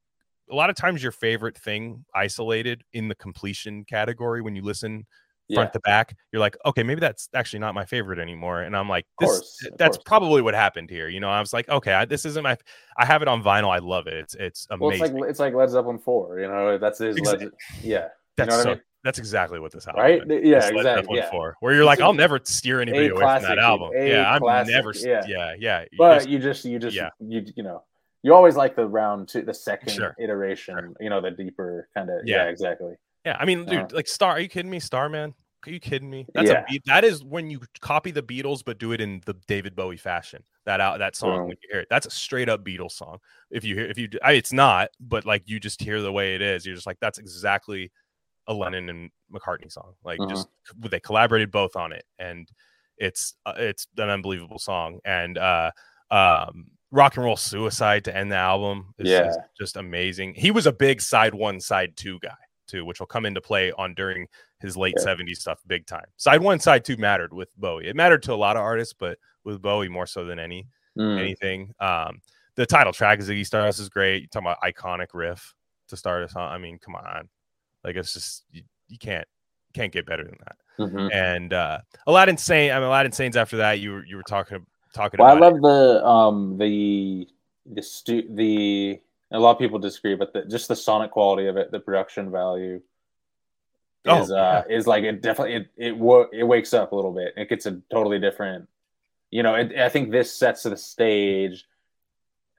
a lot of times your favorite thing isolated in the completion category when you listen front yeah. to back, you're like, okay, maybe that's actually not my favorite anymore. And I'm like, this, course, that's course. probably what happened here. You know, I was like, okay, I, this isn't my, I have it on vinyl. I love it. It's, it's Well, amazing. it's like it's like Led Zeppelin four. You know, that's his. Exa- Led, yeah, that's know what I mean? that's exactly what this album right. is. Yeah, It's exactly. Yeah. 4, where you're like, a- I'll never steer anybody away from that album. Yeah, I'm classic, never, yeah. yeah, yeah. But you just you just yeah. you you know you always like the round two the second Sure. iteration you know the deeper kind of yeah. Yeah. exactly Yeah, I mean, dude, Uh-huh. like Star. Are you kidding me, Starman? Are you kidding me? That's Yeah. a beat. That is when you copy the Beatles, but do it in the David Bowie fashion. That out that song when you hear it, that's a straight up Beatles song. If you hear, if you, I, it's not, but like you just hear the way it is, you're just like, that's exactly a Lennon and McCartney song. Like Uh-huh. just they collaborated both on it, and it's uh, it's an unbelievable song. And uh, um, rock and roll suicide to end the album is, Yeah. just amazing. He was a big side one, side two guy too, which will come into play on during his late Yeah. 70s stuff big time. Side one, side two mattered with Bowie. It mattered to a lot of artists, but with Bowie more so than any Mm. anything. Um, the title track Ziggy Stardust is great. You talking about iconic riff to start us on. I mean, come on. Like it's just you, you can't can't get better than that. Mhm. And uh Aladdin Sane, I mean Aladdin Sane's after that, you were you were talking talking well i about love the um the the stu- the a lot of people disagree but the, just the sonic quality of it the production value Oh, is uh is like it definitely it it, wo- it wakes up a little bit. It gets a totally different. You know, it, I think this sets the stage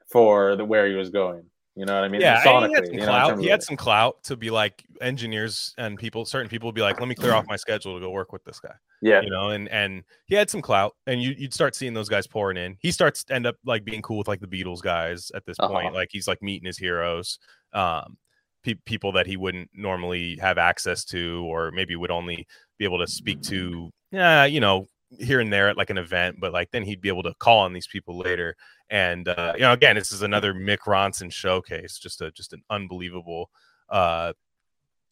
for the where he was going. You know what I mean? yeah, and he had some you know, clout. He had some clout to be like engineers and people. Certain people would be like, "Let me clear off my schedule to go work with this guy." yeah, you know, and and he had some clout, and you you'd start seeing those guys pouring in. He starts to end up like being cool with like the Beatles guys at this point. Uh-huh. Like he's like meeting his heroes, um, pe- people that he wouldn't normally have access to, or maybe would only be able to speak to, yeah, you know, here and there at like an event. But like then he'd be able to call on these people later. And uh, you know, again, this is another Mick Ronson showcase. Just a just an unbelievable uh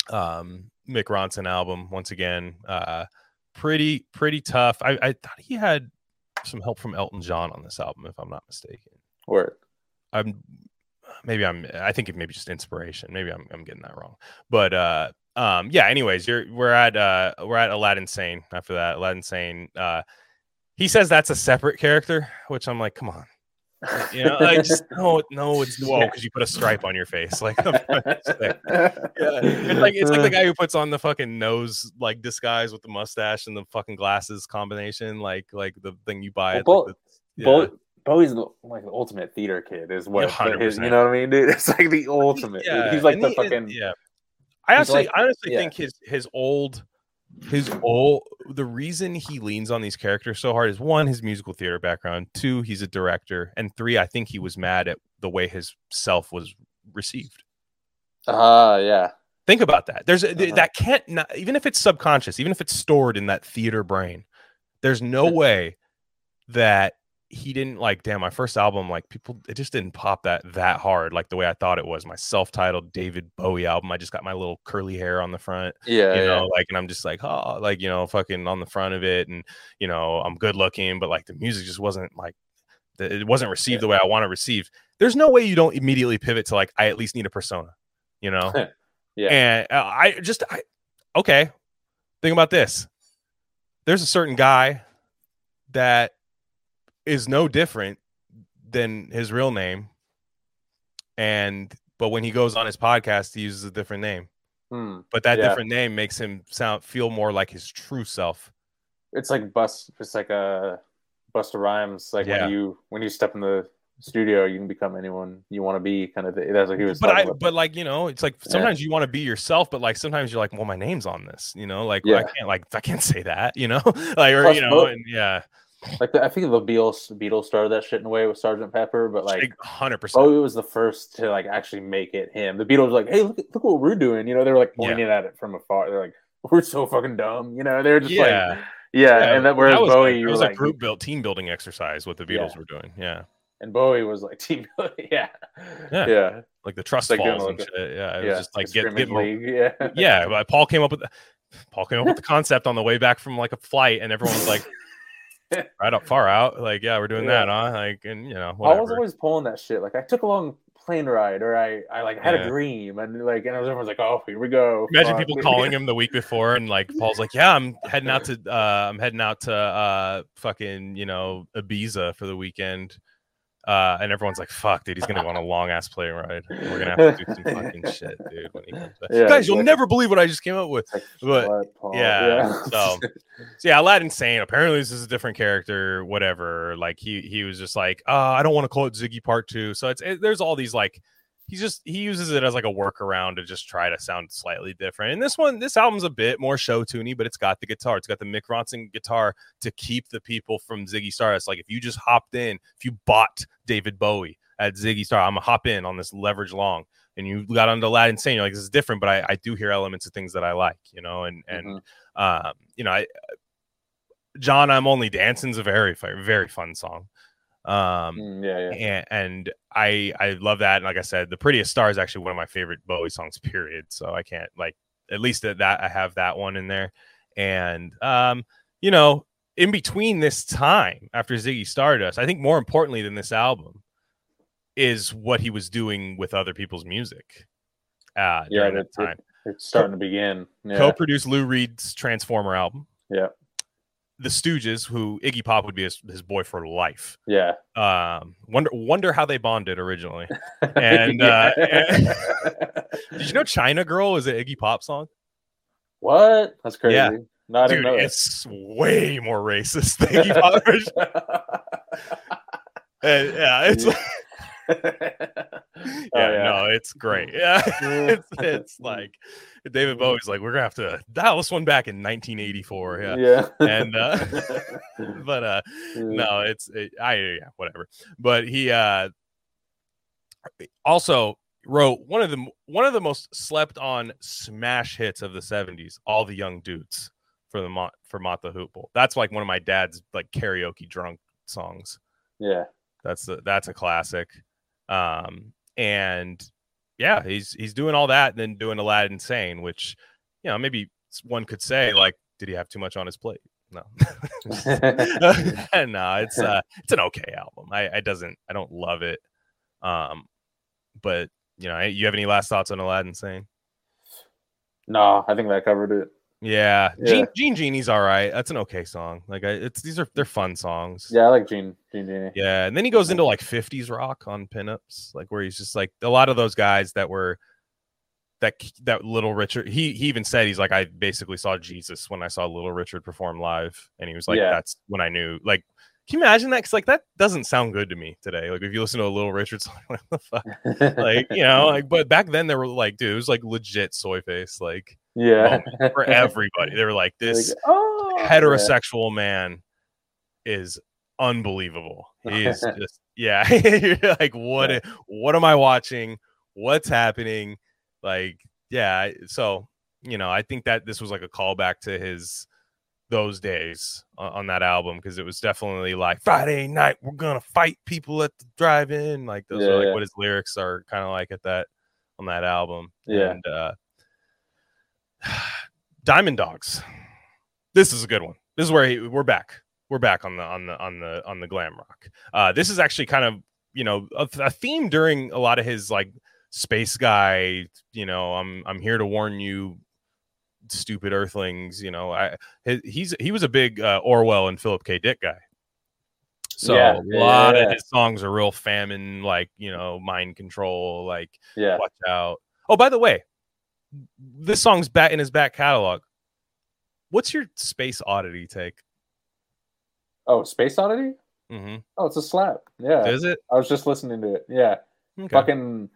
um Mick Ronson album once again. Uh pretty pretty tough. I, I thought he had some help from Elton John on this album, if I'm not mistaken. Or I'm maybe I'm I think it maybe just inspiration. Maybe I'm I'm getting that wrong. But uh um yeah, anyways, you're we're at uh we're at Aladdin Sane after that. Aladdin Sane. Uh he says that's a separate character, which I'm like, come on. You know, like just no, no, it's whoa, because you put a stripe on your face. Like yeah, it's like it's like the guy who puts on the fucking nose like disguise with the mustache and the fucking glasses combination, like like the thing you buy. Well, at, like, the, Bo- yeah. Bowie's like the ultimate theater kid, is what his, you know what I mean, dude? It's like the ultimate. Yeah, He's like the he- fucking. yeah. I actually, like- I honestly yeah. think his his old, his old. The reason he leans on these characters so hard is one, his musical theater background. Two, he's a director, and three, I think he was mad at the way his self was received. Ah, yeah. Think about that. There's Uh-huh. that can't not, even if it's subconscious, even if it's stored in that theater brain. There's no way that he didn't like. Damn, my first album, like people, it just didn't pop that that hard, like the way I thought it was. My self-titled David Bowie album. I just got my little curly hair on the front Yeah, you yeah. know, like, and I'm just like, oh, like, you know, fucking on the front of it, and you know, I'm good looking, but like the music just wasn't like, the- it wasn't received the way I want to receive. There's no way you don't immediately pivot to like, I at least need a persona, you know, Yeah. and uh, I just, I, okay, think about this. There's a certain guy that is no different than his real name, and but when he goes on his podcast, he uses a different name Hmm. but that Yeah. different name makes him sound feel more like his true self. It's like bust. It's like a Busta Rhymes. Like Yeah. when you when you step in the studio, you can become anyone you want to be. Kind of. That's what he was. But I, about. but like you know, it's like Yeah. sometimes you want to be yourself, but like sometimes you're like, well, my name's on this, you know, like I can't like I can't say that, you know, like or Plus you know, and yeah, like the, I think the Beatles Beatles started that shit in a way with Sergeant Pepper, but like hundred percent. Bowie was the first to like actually make it him. The Beatles were like, "Hey, look, look what we're doing." You know, they were like pointing at it from afar. They're like, "We're so fucking dumb." You know, they're just like, Yeah, yeah. And that whereas was Bowie, it was like, a group built team building exercise what the Beatles Yeah. were doing. Yeah, and Bowie was like team, yeah, Yeah. yeah, like the trust Like falls and like shit. Yeah, it yeah. was just like get, get more, yeah, yeah. But Paul came up with Paul came up with the concept on the way back from like a flight, and everyone was like, right up far out, like yeah, we're doing Yeah. that, huh? Like and you know, I was always pulling that shit. Like I took a long plane ride, or I, I like had Yeah. a dream, and like, and everyone's like, "Oh, here we go." Imagine Fuck. people calling him the week before, and like Paul's like, "Yeah, I'm heading out to, uh, I'm heading out to, uh, fucking, you know, Ibiza for the weekend." Uh, and everyone's like, "Fuck, dude, he's gonna go on a long ass plane ride. We're gonna have to do some fucking shit, dude." When he comes back. Yeah, Guys, you'll never believe what I just came up with. But, "What, Paul?" yeah, so- So yeah, Aladdin Sane. Apparently, this is a different character. Whatever. Like he he was just like, uh, I don't want to call it Ziggy Part Two. So it's it, there's all these like he's just he uses it as like a workaround to just try to sound slightly different. And this one, this album's a bit more show tuney, but it's got the guitar. It's got the Mick Ronson guitar to keep the people from Ziggy Stardust. Like if you just hopped in, if you bought David Bowie at Ziggy Star, I'm gonna hop in on this leverage long. And you got onto Aladdin Sane, you're like, this is different, but I, I do hear elements of things that I like, you know, and and Mhm. um, you know, I John, I'm only dancing's a very very fun song. Um, Mm, yeah, yeah. and, and I I love that. And like I said, the prettiest star is actually one of my favorite Bowie songs. Period. So I can't like at least that I have that one in there. And um, you know, in between this time after Ziggy Stardust, I think more importantly than this album is what he was doing with other people's music. Uh, Yeah, during that that's it. time. It's starting to begin. Yeah, Co-produced Lou Reed's Transformer album. Yeah. The Stooges, who Iggy Pop would be his, his boy for life. yeah. Um, wonder wonder how they bonded originally. And, uh, Yeah. Did you know China Girl is an Iggy Pop song? What? That's crazy. Yeah. No, I didn't Dude, it's way more racist than he bothers. And, yeah, it's Yeah. yeah. no, it's great. Yeah, it's, it's like David Bowie's like, we're gonna have to dial this one back in 1984. Yeah, yeah. and uh, but uh, no, it's it, I yeah, whatever. But he uh also wrote one of the one of the most slept on smash hits of the 70s, All the Young Dudes for the for the Hoople. That's like one of my dad's like karaoke drunk songs. yeah. That's a, that's a classic. Um, and yeah, he's he's doing all that and then doing Aladdin Sane, which you know maybe one could say like, did he have too much on his plate? No, no, it's uh, it's an okay album. I, I doesn't I don't love it. Um, but you know, you have any last thoughts on Aladdin Sane? no, I think that covered it. Yeah, Yeah. Gene, Gene Genie's all right. That's an okay song. Like, I, it's these are they're fun songs. Yeah, I like Gene Gene Genie. Yeah, and then he goes into like 50s rock on pinups, like where he's just like a lot of those guys that were that that Little Richard. He he even said he's like I basically saw Jesus when I saw Little Richard perform live, and he was like Yeah. that's when I knew. Like, can you imagine that? Because like that doesn't sound good to me today. Like if you listen to a Little Richard song, what the fuck? like you know, like but back then they were like, dude, it was like legit soy face, like yeah. for everybody. They were like this Like, oh, yeah. heterosexual man is unbelievable. He is just yeah. You're like, what? Yeah. What am I watching? What's happening? Like, yeah. So you know, I think that this was like a callback to his those days on, on that album because it was definitely like Friday night we're gonna fight people at the drive-in. Like those are Yeah. like what his lyrics are kind of like at that on that album. Yeah. And uh Diamond Dogs. This is a good one. This is where he, we're back. We're back on the on the on the on the glam rock. Uh, this is actually kind of you know a, a theme during a lot of his like space guy. You know, I'm I'm here to warn you, stupid Earthlings. You know, I he- he's he was a big uh, Orwell and Philip K. Dick guy. So Yeah, a lot yeah, of his songs are real famine, like you know, mind control, like Yeah. watch out. Oh, by the way, this song's back in his back catalog. What's your space oddity take? Oh, Space Oddity? Mm-hmm. Oh, it's a slap. Yeah. Is it? I was just listening to it. Yeah. Okay. Fucking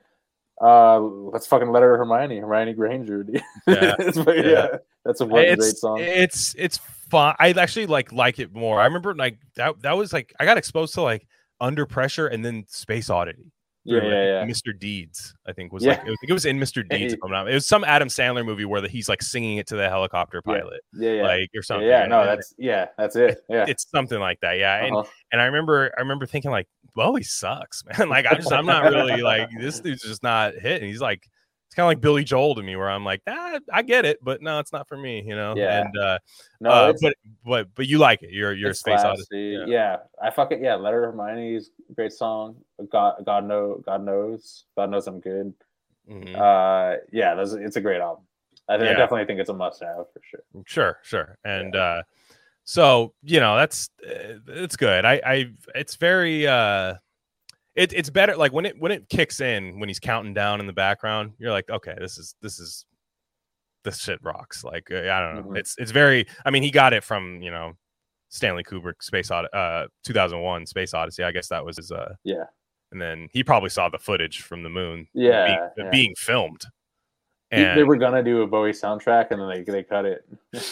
uh let's fucking let her Hermione, Hermione Granger. Yeah. But Yeah. yeah. That's a fucking great song. it's it's fun. I actually like like it more. I remember like that that was like I got exposed to like under pressure and then space oddity. Yeah, yeah, yeah. Mr. Deeds, I think was Yeah. like I think it was in Mr. Deeds. if I'm not- It was some Adam Sandler movie where the, he's like singing it to the helicopter pilot, Yeah, yeah. like or something. yeah, no, that's yeah, that's it. Yeah. it's something like that. Yeah, and Uh-huh. and I remember I remember thinking like, well, he sucks, man. Like I'm just I'm not really like this dude's just not hitting. He's like it's kind of like Billy Joel to me, where I'm like, ah, I get it, but no, it's not for me, you know. Yeah. And uh, No, uh, but but but you like it. You're you're a space classy. odyssey. Yeah. Yeah. I fuck it. Yeah, Letter of Hermione's great song. God, God know, God knows, God knows I'm good. Mhm. Uh, yeah, that's, it's a great album. I, think, I definitely think it's a must-have for sure. Sure, sure. And uh so, you know, that's uh, it's good. I I it's very uh it, it's better like when it when it kicks in when he's counting down in the background, you're like, okay, this is this is this shit rocks. Like uh, I don't know. Mhm. It's it's very I mean, he got it from, you know, Stanley Kubrick Space Odyssey uh 2001 Space Odyssey. I guess that was his uh Yeah. and then he probably saw the footage from the moon Yeah, being, yeah. being filmed. They- And they were gonna do a Bowie soundtrack and then they they cut it.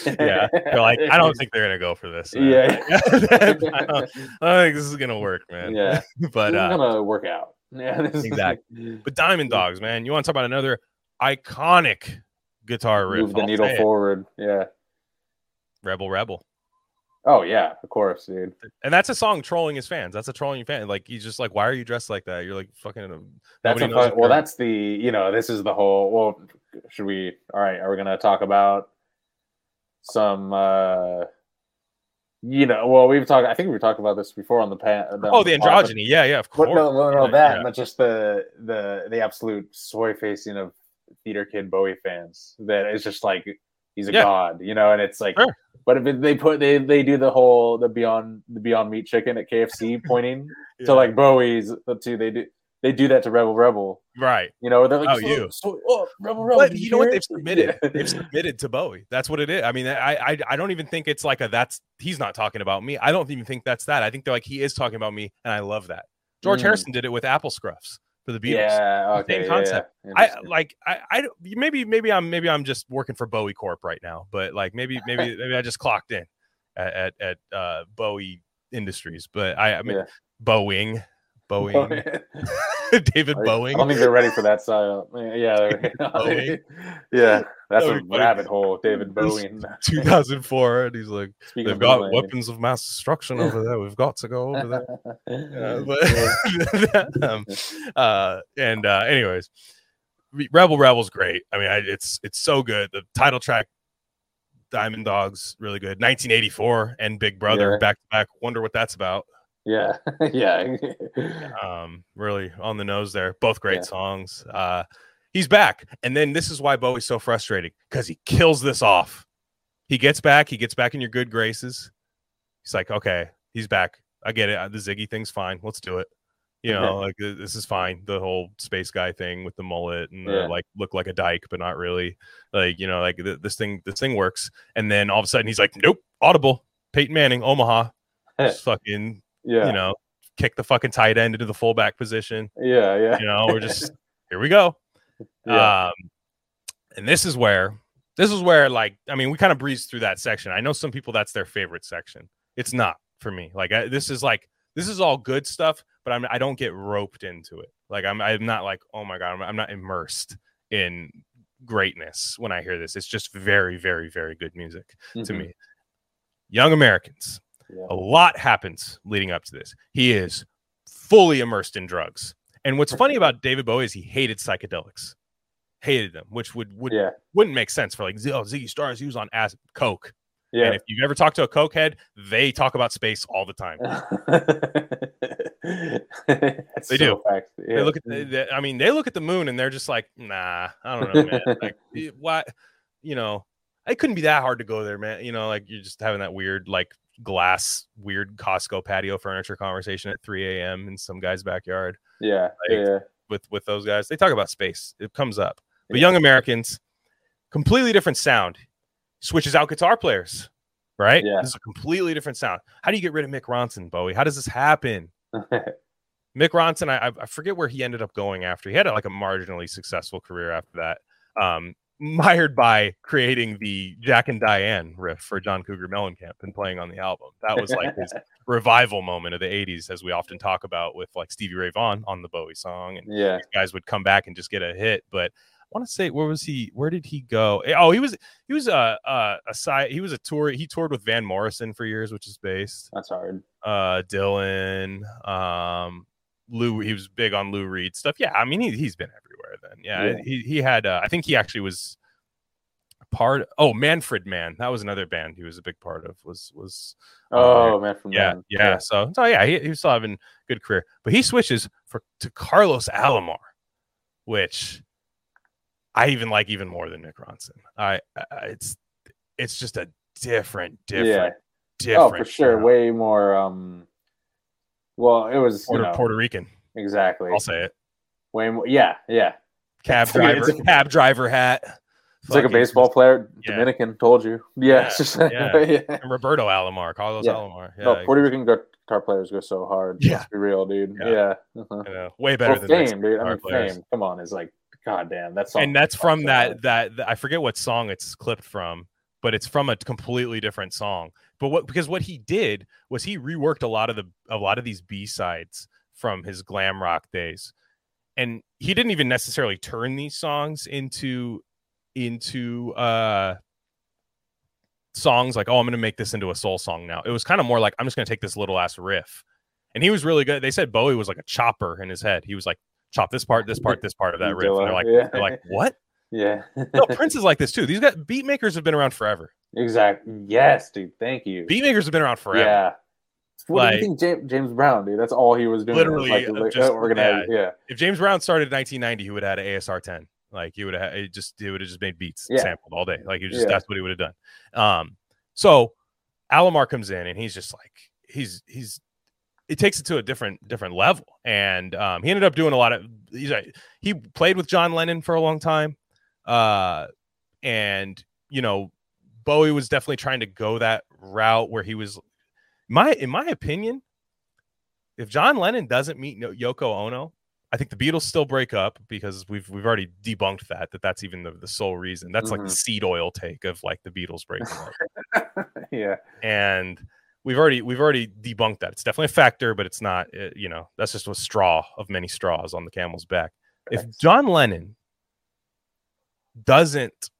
yeah, they're like, I don't think they're gonna go for this. man." Yeah. I, don't, I don't think this is gonna work, man. Yeah. but uh, gonna work out. Yeah, Exactly. but Diamond Dogs, man, you want to talk about another iconic guitar riff? Move the I'll needle forward. Yeah. Rebel Rebel, Oh yeah, of course, dude. and that's a song trolling his fans. That's a trolling fan. Like he's just like, why are you dressed like that? You're like fucking. That's a fun, well. That's the you know this is the whole. Well, should we? All right, are we gonna talk about some? uh You know, well, we've talked. I think we talked about this before on the pan. Oh, the androgyny. Yeah, yeah, of But course. no, no, no, Yeah, that, yeah. but just the the the absolute soy facing of theater kid Bowie fans. That it's just like he's a Yeah. god, you know. And it's like, Sure. but if they put they they do the whole the beyond the Beyond Meat chicken at KFC pointing Yeah. to like Bowie's the two they do they do that to Rebel Rebel. right. You know, they're like, Oh, so, you. so, oh, Rebel Rebel. But did you know what? They've submitted. Yeah. They've submitted to Bowie. That's what it is. I mean, I, I I don't even think it's like a that's he's not talking about me. I don't even think that's that. I think they're like he is talking about me, and I love that. George Mm. Harrison did it with Apple Scruffs for the Beatles. Yeah, okay, Same concept. yeah. I like I I maybe maybe I'm maybe I'm just working for Bowie Corp right now, but like maybe maybe maybe I just clocked in at at, at uh, Bowie Industries, but I I mean Yeah. Boeing, Boeing, David Bowie I Boeing. don't think they're ready for that style. Yeah, Boeing. yeah, that's That a rabbit hole. David Bowie. 2004, and he's like, Speaking they've got Boeing. weapons of mass destruction over there. We've got to go over there. Yeah. But um, uh, and uh, anyways, Rebel Rebel's great. I mean, I, it's it's so good. The title track, Diamond Dogs, really good. 1984 and Big Brother back to back. Wonder what that's about. yeah, yeah. Um, really on the nose there. Both great Yeah. songs. Uh, he's back, and then this is why Bowie's so frustrating because he kills this off. He gets back. He gets back in your good graces. He's like, okay, he's back. I get it. Uh, The Ziggy thing's fine. Let's do it. You know, like this is fine. The whole space guy thing with the mullet and the, Yeah. like look like a dyke, but not really. Like you know, like th- this thing, this thing works. And then all of a sudden, he's like, nope, audible. Peyton Manning, Omaha, fucking, yeah, you know, kick the fucking tight end into the fullback position. yeah, yeah, You know, we're just here we go. yeah. Um, and this is where this is where like I mean we kind of breezed through that section. I know some people that's their favorite section. It's not for me. Like I, this is like this is all good stuff, but I'm I don't get roped into it. Like I'm I'm not like oh my god I'm, I'm not immersed in greatness when I hear this. It's just very very very good music to Mhm. me. Young Americans. Yeah. A lot happens leading up to this. He is fully immersed in drugs. And what's funny about David Bowie is he hated psychedelics, hated them, which would would Yeah, wouldn't make sense for like Z- oh, Ziggy Stars. He was on acid, coke. yeah. And if you've ever talked to a coke head, they talk about space all the time. They do. Yeah. They look at the, the- I mean, they look at the moon and they're just like, nah, I don't know, man. like, what, you know, it couldn't be that hard to go there, man. You know, like you're just having that weird, like glass, weird Costco patio furniture conversation at 3 a.m. in some guy's backyard. yeah, like, yeah, with with those guys. They talk about space. It comes up. But Yeah. young Americans, completely different sound. Switches out guitar players, right? Yeah. This is a completely different sound. How do you get rid of Mick Ronson, Bowie? How does this happen? Mick Ronson, I, I forget where he ended up going after. He had like a marginally successful career after that. Um, mired by creating the Jack and Diane riff for John Cougar Mellencamp and playing on the album. That was like his revival moment of the 80s, as we often talk about with like Stevie Ray Vaughan on the Bowie song. And yeah. these guys would come back and just get a hit. But I want to say, where was he? Where did he go? Eh, Oh, he was he was a a, a side. He was a tour. He toured with Van Morrison for years, which is based. That's hard. Uh, Dylan, um, Lou. He was big on Lou Reed stuff. Yeah, I mean he he's been everywhere. Then yeah, Yeah. he he had. Uh, I think he actually was part. Oh, Manfred Mann. That was another band he was a big part of. Was was Oh man, from yeah, then. yeah. So, so yeah, he, he was still having a good career, but he switches for to Carlos Alomar, which I even like even more than Mick Ronson. I, I it's it's just a different, different, yeah. different. Oh, for sure. Way more. Um. Well, it was you Puerto, know, Puerto Rican. exactly. I'll say it. Way more. Yeah, yeah. Cab driver, it's like- cab driver hat. It's like a baseball player, Yeah. Dominican. Told you. Yeah. Yeah, just, yeah. yeah. Roberto Alomar, Carlos. Alomar. Yeah, no, Puerto Rican guitar players go so hard. Yeah. Let's be real, dude. Yeah. Uh-huh. way better Well, than fame, dude. I mean, players. fame. Come on, is like, goddamn. That's and that's from that, that that I forget what song it's clipped from, but it's from a completely different song. But what because what he did was he reworked a lot of the a lot of these B sides from his glam rock days, and he didn't even necessarily turn these songs into into uh songs like oh I'm gonna make this into a soul song now. It was kind of more like I'm just gonna take this little ass riff, and he was really good. They said Bowie was like a chopper in his head. He was like chop this part, this part, this part of that riff. And they're like, Yeah. they're like, what? Yeah. No, Prince is like this too. These guys, beat makers have been around forever. exactly. Yes, dude. Thank you. Beat makers have been around forever. Yeah. What do you think, James, Brown, dude? That's all he was doing. Literally, like, uh, like, just- organized. Yeah. If James Brown started in 1990, he would have had an ASR 10. Like he would have it just he would have just made beats Yeah. sampled all day. Like he was just Yeah. that's what he would have done. Um, so Alomar comes in and he's just like he's he's it takes it to a different different level. And um, he ended up doing a lot of. He's a, he played with John Lennon for a long time, uh, and you know, Bowie was definitely trying to go that route where he was. My in my opinion, if John Lennon doesn't meet Yoko Ono, I think the Beatles still break up because we've we've already debunked that that that's even the, the sole reason. That's like the Mhm. seed oil take of like the Beatles breaking up yeah. and we've already we've already debunked that. It's definitely a factor, but it's not. uh, you know, that's just a straw of many straws on the camel's back. If John Lennon doesn't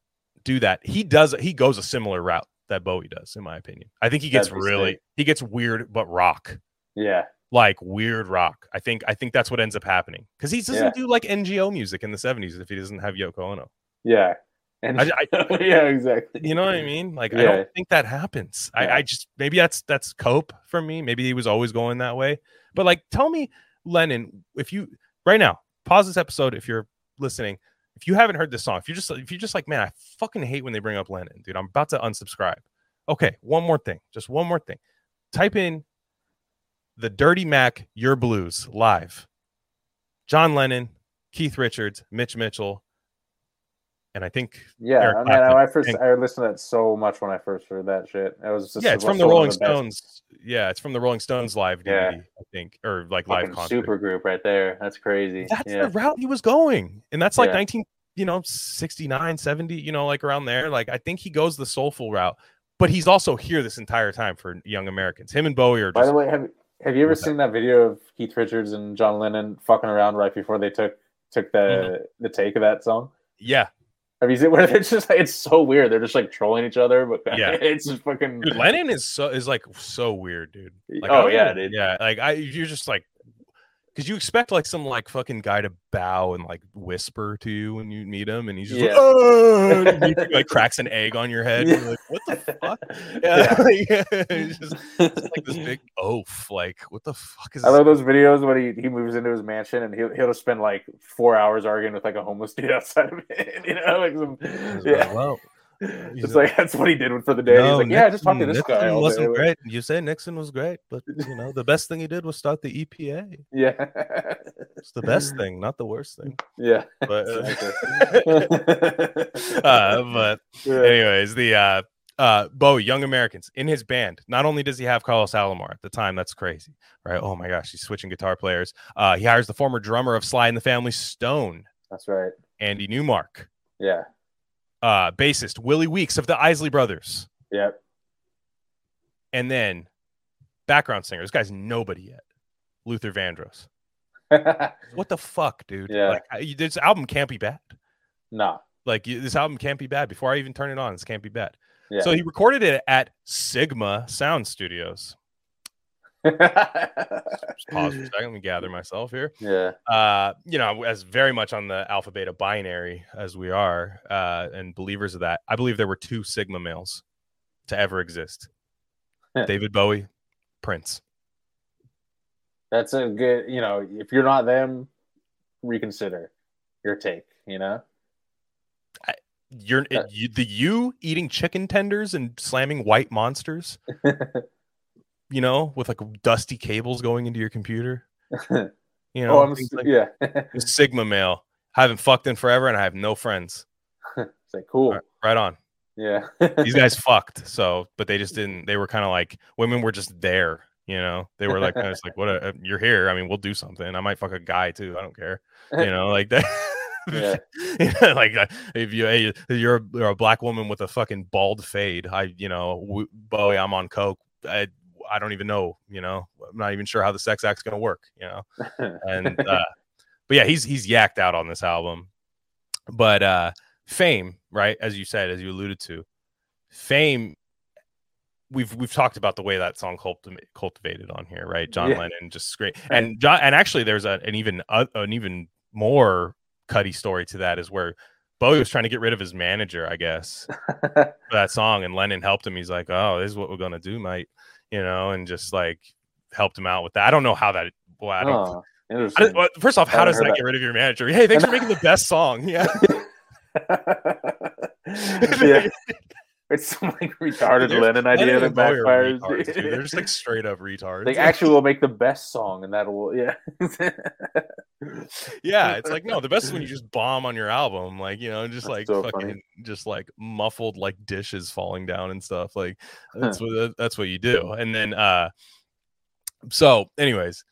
do that, he does. He goes a similar route that Bowie does, in my opinion. I think he gets really sick. he gets weird, but rock Yeah. like weird rock. I think I think that's what ends up happening because he doesn't Yeah. do like NGO music in the seventies if he doesn't have Yoko Ono. Yeah. And I- yeah, exactly. You know what I mean? Like I don't think that happens. I, I just maybe that's that's cope for me. Maybe he was always going that way. But like tell me, Lennon, if you right now, pause this episode if you're listening. If you haven't heard this song, if you're just if you're just like, man, I fucking hate when they bring up Lennon, dude. I'm about to unsubscribe. Okay, one more thing. Just one more thing. Type in the Dirty Mac Yer Blues live. John Lennon, Keith Richards, Mitch Mitchell, and I think Yeah, Eric I mean, Clapton. I first I listened to that so much when I first heard that shit. It was just yeah, it's from the Rolling best Stones. Yeah, it's from the Rolling Stones live Yeah. I think, or like live concert. super group right there. That's crazy. That's yeah. the route he was going, and that's like Yeah. 19, you know, 69, 70, you know, like around there. Like I think he goes the soulful route, but he's also here this entire time for young Americans. Him and Bowie are By the way, have have you ever seen that video of Keith Richards and John Lennon fucking around right before they took took the Mm-hmm. the take of that song? yeah, Have you seen where just it's so weird. They're just like trolling each other, but Yeah. it's just fucking dude. Lennon is so is like so weird, dude. Like, oh yeah, dude. yeah. Like I, you're just like, because you expect like some like fucking guy to bow and like whisper to you when you meet him, and he's just Yeah. like, "Oh," he, like cracks an egg on your head. and You're like, what the fuck? Yeah, like, it's just it's like this big oaf. Like, what the fuck is? I love those videos when he, he moves into his mansion and he'll he'll just spend like four hours arguing with like a homeless dude outside of it. You know, like some yeah. well, It's he's like that's what he did for the day. He's like, yeah, just talk to this Nixon guy. wasn't great. You say Nixon was great, but you know the best thing he did was start the EPA. Yeah, It's the best thing, not the worst thing. yeah. But uh, uh, but anyways, the uh uh Bowie, Young Americans in his band. Not only does he have Carlos Alomar at the time, that's crazy, right? Oh my gosh, he's switching guitar players. Uh he hires the former drummer of Sly and the Family Stone, That's right. Andy Newmark, Yeah. Uh bassist Willie Weeks of the Isley Brothers, Yep. and then background singer. This guy's nobody yet. Luther Vandross. What the fuck, dude? Yeah. Like I, this album can't be bad. nah. Like you- this album can't be bad. Before I even turn it on, this can't be bad. Yeah. So he recorded it at Sigma Sound Studios. Just pause for a second. Let me gather myself here. yeah. Uh, you know, as very much on the alpha beta binary as we are, uh, and believers of that, I believe there were two Sigma males to ever exist. David Bowie, Prince. That's a good. You know, if you're not them, reconsider your take. You know. You're Uh, it, you, the you eating chicken tenders and slamming white monsters, you know, with like dusty cables going into your computer. You know, oh, I'm like- yeah. Sigma male. I haven't fucked in forever and I have no friends. it's like cool. Right, right on. Yeah. These guys fucked. So, but they just didn't. They were kind of like women were just there. You know, they were like, of like, what? A, you're here. I mean, we'll do something. I might fuck a guy too. I don't care. You know, like that. Yeah. Yeah, like uh, if you hey, you're a, you're a black woman with a fucking bald fade, I you know w- Bowie, I'm on coke. I I don't even know. You know, I'm not even sure how the sex act's gonna work. You know, and uh, but yeah, he's he's yacked out on this album. But uh fame, right? As you said, as you alluded to, fame. We've we've talked about the way that song culti- cultivated on here, right? John Yeah. Lennon just great, and John, and actually, there's a, an even uh, an even more cutty story to that is where Bowie was trying to get rid of his manager, I guess, for that song, and Lennon helped him. He's like, "Oh, this is what we're gonna do, mate," you know, and just like helped him out with that. I don't know how that. Well, I don't. oh, I well, first off, how does that that. get rid of your manager? Hey, thanks for making the best song. Yeah. yeah. it's some like retarded Lennon idea that and Bowie are backfires. retards, dude. They're just like straight up retards. they actually will make the best song, and that will yeah. yeah, it's like no, the best is when you just bomb on your album, like you know, just That's like so fucking, funny. just like muffled like dishes falling down and stuff. Like that's what that's what you do. And then, uh, so anyways,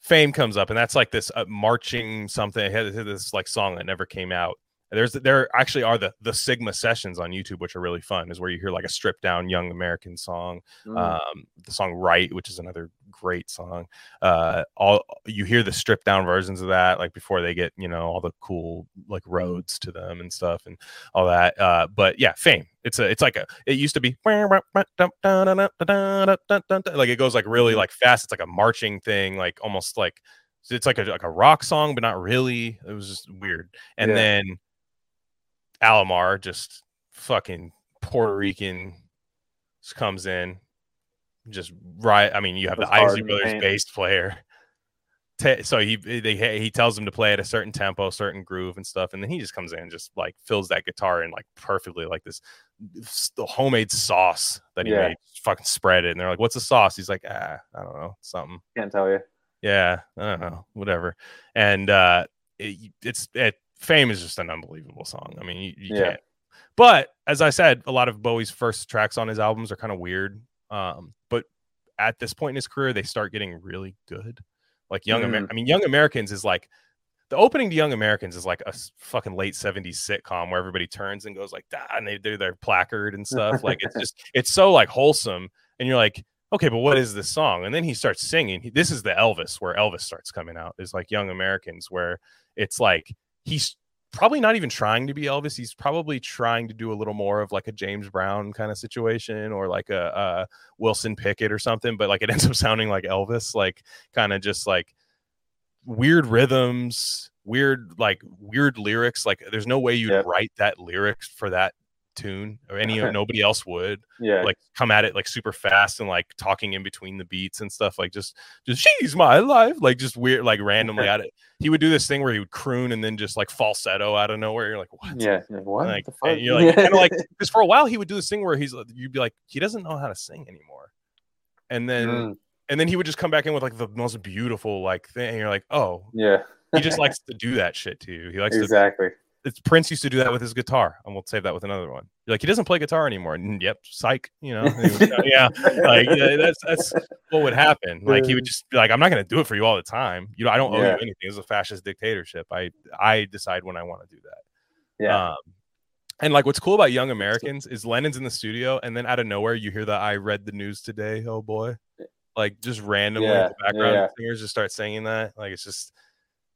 fame comes up, and that's like this uh, marching something. This like song that never came out. There's there actually are the the Sigma sessions on YouTube, which are really fun. Is where you hear like a stripped down young American song Mm. um, the song "Right," which is another great song. Uh, all you hear the stripped down versions of that, like before they get you know all the cool like roads to them and stuff and all that. Uh, but yeah, fame. It's a it's like a it used to be like it goes like really like fast. It's like a marching thing, like almost like it's like a like a rock song, but not really. It was just weird. And Yeah. then Alomar just fucking Puerto Rican just comes in, just right. I mean, you have the Isley Brothers paint. bass player. So he they he tells him to play at a certain tempo, certain groove and stuff, and then he just comes in and just like fills that guitar in like perfectly, like this the homemade sauce that he Yeah. made. Fucking spread it, and they're like, "What's the sauce?" He's like, "Ah, I don't know, something." Can't tell you. Yeah, I don't know, whatever. And uh it, it's it Fame is just an unbelievable song. I mean, you, you Yeah. can't. But as I said, a lot of Bowie's first tracks on his albums are kind of weird. Um, but at this point in his career, they start getting really good. Like Young Amer- Mm. I mean, Young Americans is like the opening to Young Americans is like a fucking late 70s sitcom where everybody turns and goes like that and they do their placard and stuff. like it's just it's so like wholesome. And you're like, okay, but what is this song? And then he starts singing. He- This is the Elvis where Elvis starts coming out. Is like Young Americans where it's like he's probably not even trying to be Elvis. He's probably trying to do a little more of like a James Brown kind of situation or like a, a Wilson Pickett or something. But like it ends up sounding like Elvis, like kind of just like weird rhythms, weird like weird lyrics. Like there's no way you'd Yep. write that lyrics for that tune or any nobody else would Yeah. like come at it like super fast and like talking in between the beats and stuff like just just she's my life like just weird like randomly at it he would do this thing where he would croon and then just like falsetto out of nowhere you're like what yeah. What like you're like kind of like because for a while he would do this thing where he's like- you'd be like he doesn't know how to sing anymore and then Mm, and then he would just come back in with like the most beautiful like thing and you're like oh yeah. he just likes to do that shit to you he likes to exactly. It's Prince used to do that with his guitar, and we'll save that with another one. You're like he doesn't play guitar anymore. And, yep, psych. You know, he would- yeah, like yeah, that's that's what would happen. Like he would just be like, I'm not going to do it for you all the time. You know, I don't owe Yeah. you anything. It's a fascist dictatorship. I I decide when I want to do that. Yeah. Um, and like what's cool about Young Americans is Lennon's in the studio, and then out of nowhere you hear that "I read the news today." Oh boy, like just randomly Yeah, in the background, yeah. singers just start singing that. Like it's just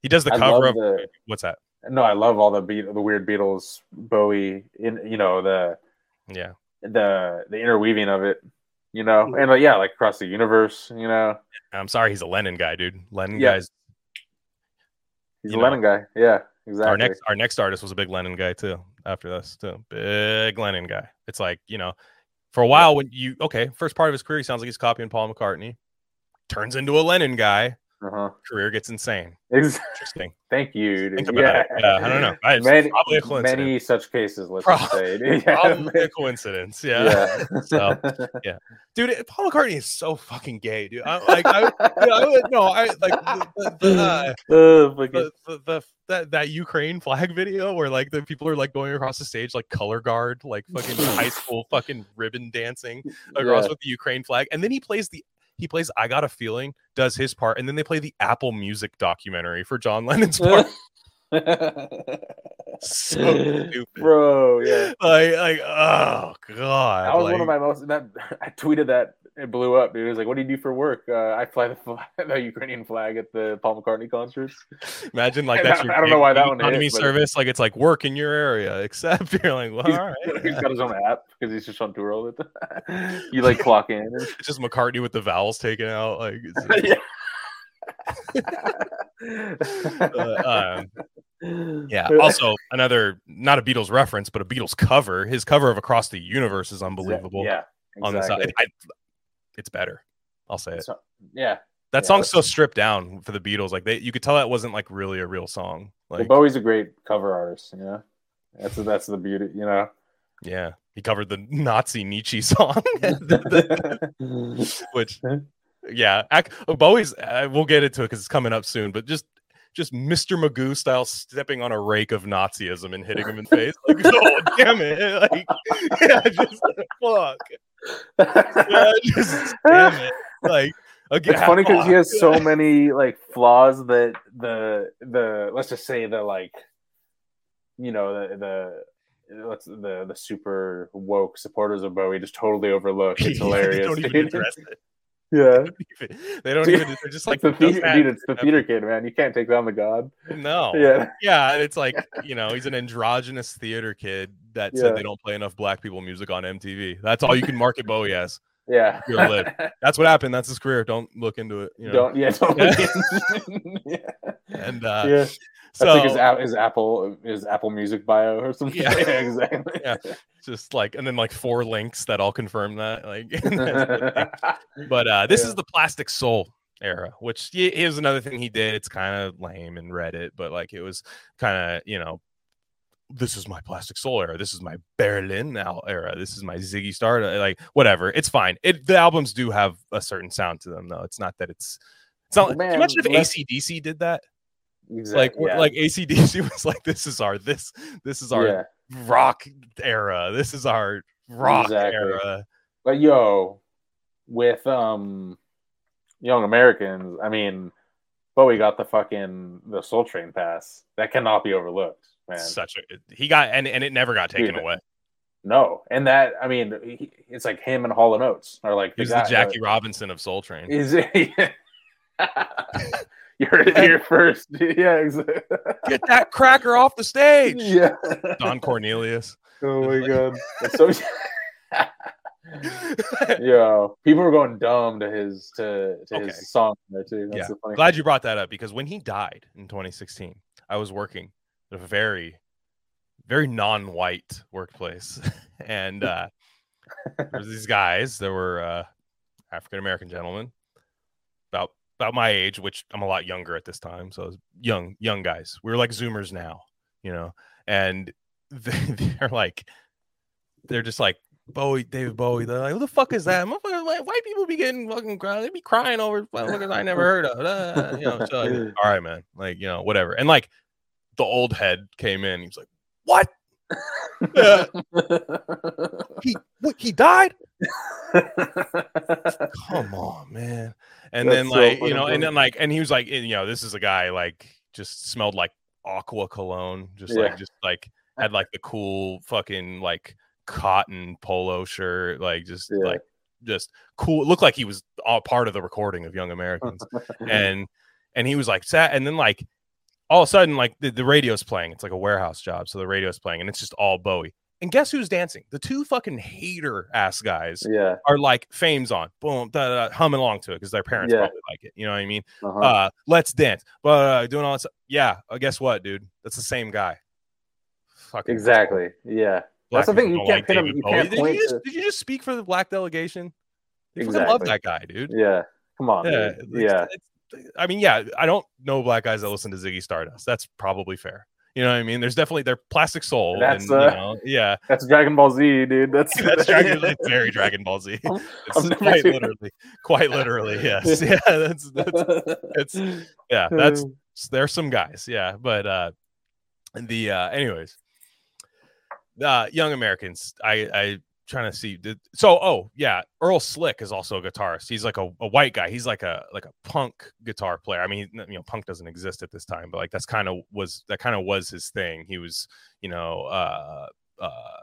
he does the I cover of the- what's that? No, I love all the beat, the weird Beatles, Bowie, in you know the Yeah, the the interweaving of it, you know, and like, yeah, like across the universe, you know. I'm sorry, he's a Lennon guy, dude. Lennon Yeah. guys He's a know, Lennon guy. Yeah, exactly. our next our next artist was a big Lennon guy too. After this, too, big Lennon guy. It's like you know, for a while when you okay, first part of his career, he sounds like he's copying Paul McCartney. Turns into a Lennon guy. Uh-huh. Career gets insane. Ex- Interesting. Thank you. Think about it. Yeah, I don't know. I- it's many, probably a coincidence. many such cases. Let's just say. dude. Probably a coincidence. Yeah. yeah. So, dude, Paul McCartney is so fucking gay, dude. I, like, I, dude, I would no, I like the, the, uh, Oh, the, the, the that that Ukraine flag video where like the people are like going across the stage like color guard, like fucking high school fucking ribbon dancing across Yeah. with the Ukraine flag, and then he plays the he plays I Got a Feeling, does his part, and then they play the Apple Music documentary for John Lennon's part. so stupid. Bro, yeah. Like like oh god, That was like, one of my most. That I tweeted that it blew up, dude. It was like, "What do you do for work?" Uh, I fly the, flag, the Ukrainian flag at the Paul McCartney concerts. Imagine like that's don't- your I don't know why that one economy but- service. Like it's like work in your area, except you're like, well, He's, all right. he's got his own app because he's just on tour all the time. you like clock in. And, It's just McCartney with the vowels taken out. Like, it's, uh, um, yeah. Also, another not a Beatles reference, but a Beatles cover. His cover of Across the Universe is unbelievable. Yeah, On the side, I, it's better. I'll say it. So- yeah, That yeah, song's so stripped down for the Beatles. Like they, you could tell that wasn't like really a real song. well, Like, Bowie's a great cover artist. You know, that's that's the beauty. You know, Yeah, he covered the Nazi Nietzsche song, which yeah, ac- Bowie's. Uh, we'll get into it because it's coming up soon. But just just Mr. Magoo style stepping on a rake of Nazism and hitting him in the face. Like, oh damn it! Like, yeah, just fuck. Yeah, just damn it. Like again, It's funny because he has so many like flaws that the the let's just say the like you know the the let's the the super woke supporters of Bowie just totally overlook. It's hilarious. don't even address it. Yeah, They don't even. They're just like it's the dude. It's the theater kid, man. You can't take down the god. No. Yeah, Yeah, and it's like you know he's an androgynous theater kid that said they don't play enough black people music on MTV. That's all you can market Bowie as. yeah. You're a lib. That's what happened. That's his career. Don't look into it. You know? Don't yeah. Don't Yeah. yeah. And uh, yeah. So That's like his, his Apple his Apple Music bio or something. Yeah. exactly. Yeah. just like and then like four links that all confirm that. Like, and that's the thing. but uh, this Yeah. is the Plastic Soul era, which he- here's another thing he did. It's kind of lame and Reddit, but like it was kind of you know. This is my Plastic Soul era. This is my Berlin now era. This is my Ziggy Stardust. Like whatever, it's fine. It the albums do have a certain sound to them, though. It's not that it's. It's not. can you Man, imagine if ACDC did that? Exactly. like yeah. like ACDC was like this is our this this is our yeah. rock era. This is our rock Exactly. era. But yo, with um Young Americans, I mean, but we got the fucking the Soul Train pass. That cannot be overlooked, man. Such a he got and and it never got taken Dude, away. No, and that I mean, he, it's like him and Hall and Oates are like He was guy- the Jackie Robinson of Soul Train. Is it? you're you're first. Yeah, exactly. Get that cracker off the stage. yeah. Don Cornelius. Oh my god. That's so. yeah, people were going dumb to his to, to Okay. his song there too. That's Yeah. the funny. Glad you brought that up because when he died in 2016, I was working at a very, very non-white workplace, and uh, there was these guys. There were uh, African American gentlemen, about about my age, which I'm a lot younger at this time. So young, young guys. We were like Zoomers now, you know, and they, they're like, they're just like. Bowie, David Bowie. They're like, "Who the fuck is that?" Like, white people be getting fucking cry. They be crying over motherfuckers I never heard of. Uh, you know, so like, all right, man. Like, you know, whatever. And like, the old head came in. He was like, "What? He what, he died? Come on, man." And then That's so like, funny, you know, and then like, and he was like, and, you know, this is a guy like just smelled like aqua cologne, just Yeah. like, just like had like the cool fucking like cotton polo shirt, like just Yeah. like just cool. It looked like he was all part of the recording of Young Americans and and he was like sat and then like all of a sudden like the, the radio's playing it's like a warehouse job so the radio's playing and it's just all bowie and guess who's dancing the two fucking hater ass guys yeah. are like fames on boom da, da, da, humming along to it because their parents Yeah. probably like it you know what i mean Uh-huh. uh let's dance but uh, doing all this. yeah uh, guess what dude that's the same guy Fucking exactly. Yeah. black That's the thing, you can't pin him- you can't did, you just, to- did you just speak for the black delegation you fucking love that guy dude Yeah. Come on. yeah, it's- Yeah. it's- I mean, yeah, I don't know black guys that listen to Ziggy Stardust. That's probably fair. You know what I mean? There's definitely they're plastic soul. That's, and, uh, you know, yeah, That's Dragon Ball Z, dude. That's that's Dragon, it's very Dragon Ball Z. I'm- never quite literally, quite literally, yes. Yeah, that's that's it's yeah, that's there's some guys, yeah, but uh the uh anyways, uh young Americans, I I trying to see did, so oh yeah earl slick is also a guitarist. He's like a, a white guy. He's like a like a punk guitar player. I mean you know punk doesn't exist at this time but like that's kind of was that kind of was his thing. He was you know uh uh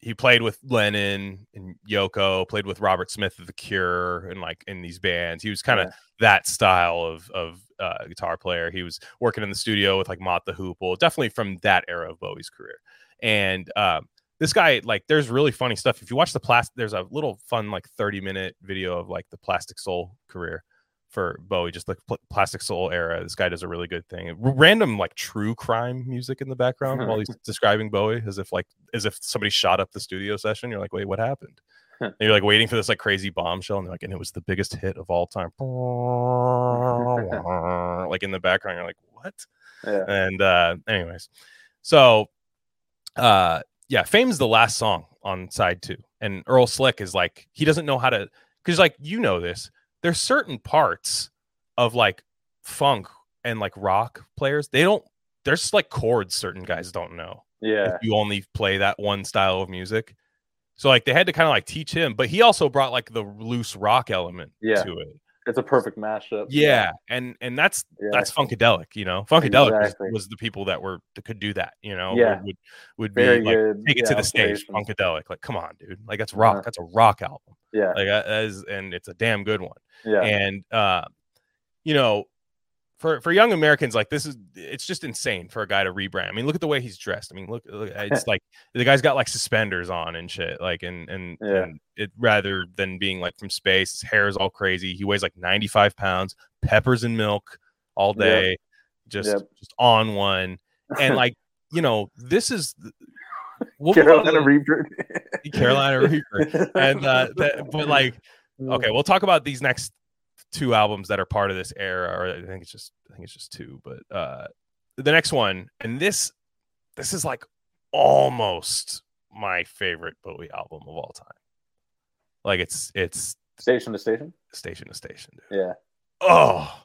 he played with lennon and yoko played with robert smith of the cure and like in these bands. He was kind of Yeah. that style of of uh, guitar player. He was working in the studio with like mott the hoople definitely from that era of bowie's career. And um this guy like there's really funny stuff. If you watch the plastic there's a little fun like 30 minute video of like the plastic soul career for bowie just the pl- plastic soul era. This guy does a really good thing. Random like true crime music in the background while he's describing bowie as if like as if somebody shot up the studio session. You're like wait what happened? And you're like waiting for this like crazy bombshell and they're like and it was the biggest hit of all time. Like in the background you're like what? Yeah. and uh anyways so uh yeah, Fame's the last song on side two, and Earl Slick is like he doesn't know how to because like you know this. There's certain parts of like funk and like rock players they don't. There's like chords certain guys don't know. Yeah. If you only play that one style of music. So like they had to kind of like teach him, but he also brought like the loose rock element Yeah. to it. It's a perfect mashup. Yeah, and and that's Yeah. that's funkadelic, you know. Funkadelic was- Exactly. was, the people that were that could do that, you know. Yeah. would would be Very like good. take it to the stage, funkadelic. Like, come on, dude, like that's rock. Uh-huh. That's a rock album. Yeah. Like that is, and it's a damn good one. Yeah. And uh, you know, for for young Americans, like this is it's just insane for a guy to rebrand. I mean, look at the way he's dressed. I mean, look, look it's like the guy's got like suspenders on and shit. Like, and and, Yeah. and it rather than being like from space, his hair is all crazy. He weighs like ninety five pounds, peppers and milk all Yep. day, just Yep. just on one. And like, you know, this is. We'll move on to Carolina Reaper. Carolina Reaper. And uh, that, but like, okay, we'll talk about these next two albums that are part of this era, or I think it's just I think it's just two, but uh the next one, and this this is like almost my favorite Bowie album of all time. Like it's it's Station to station. station to station. Dude. Yeah. Oh,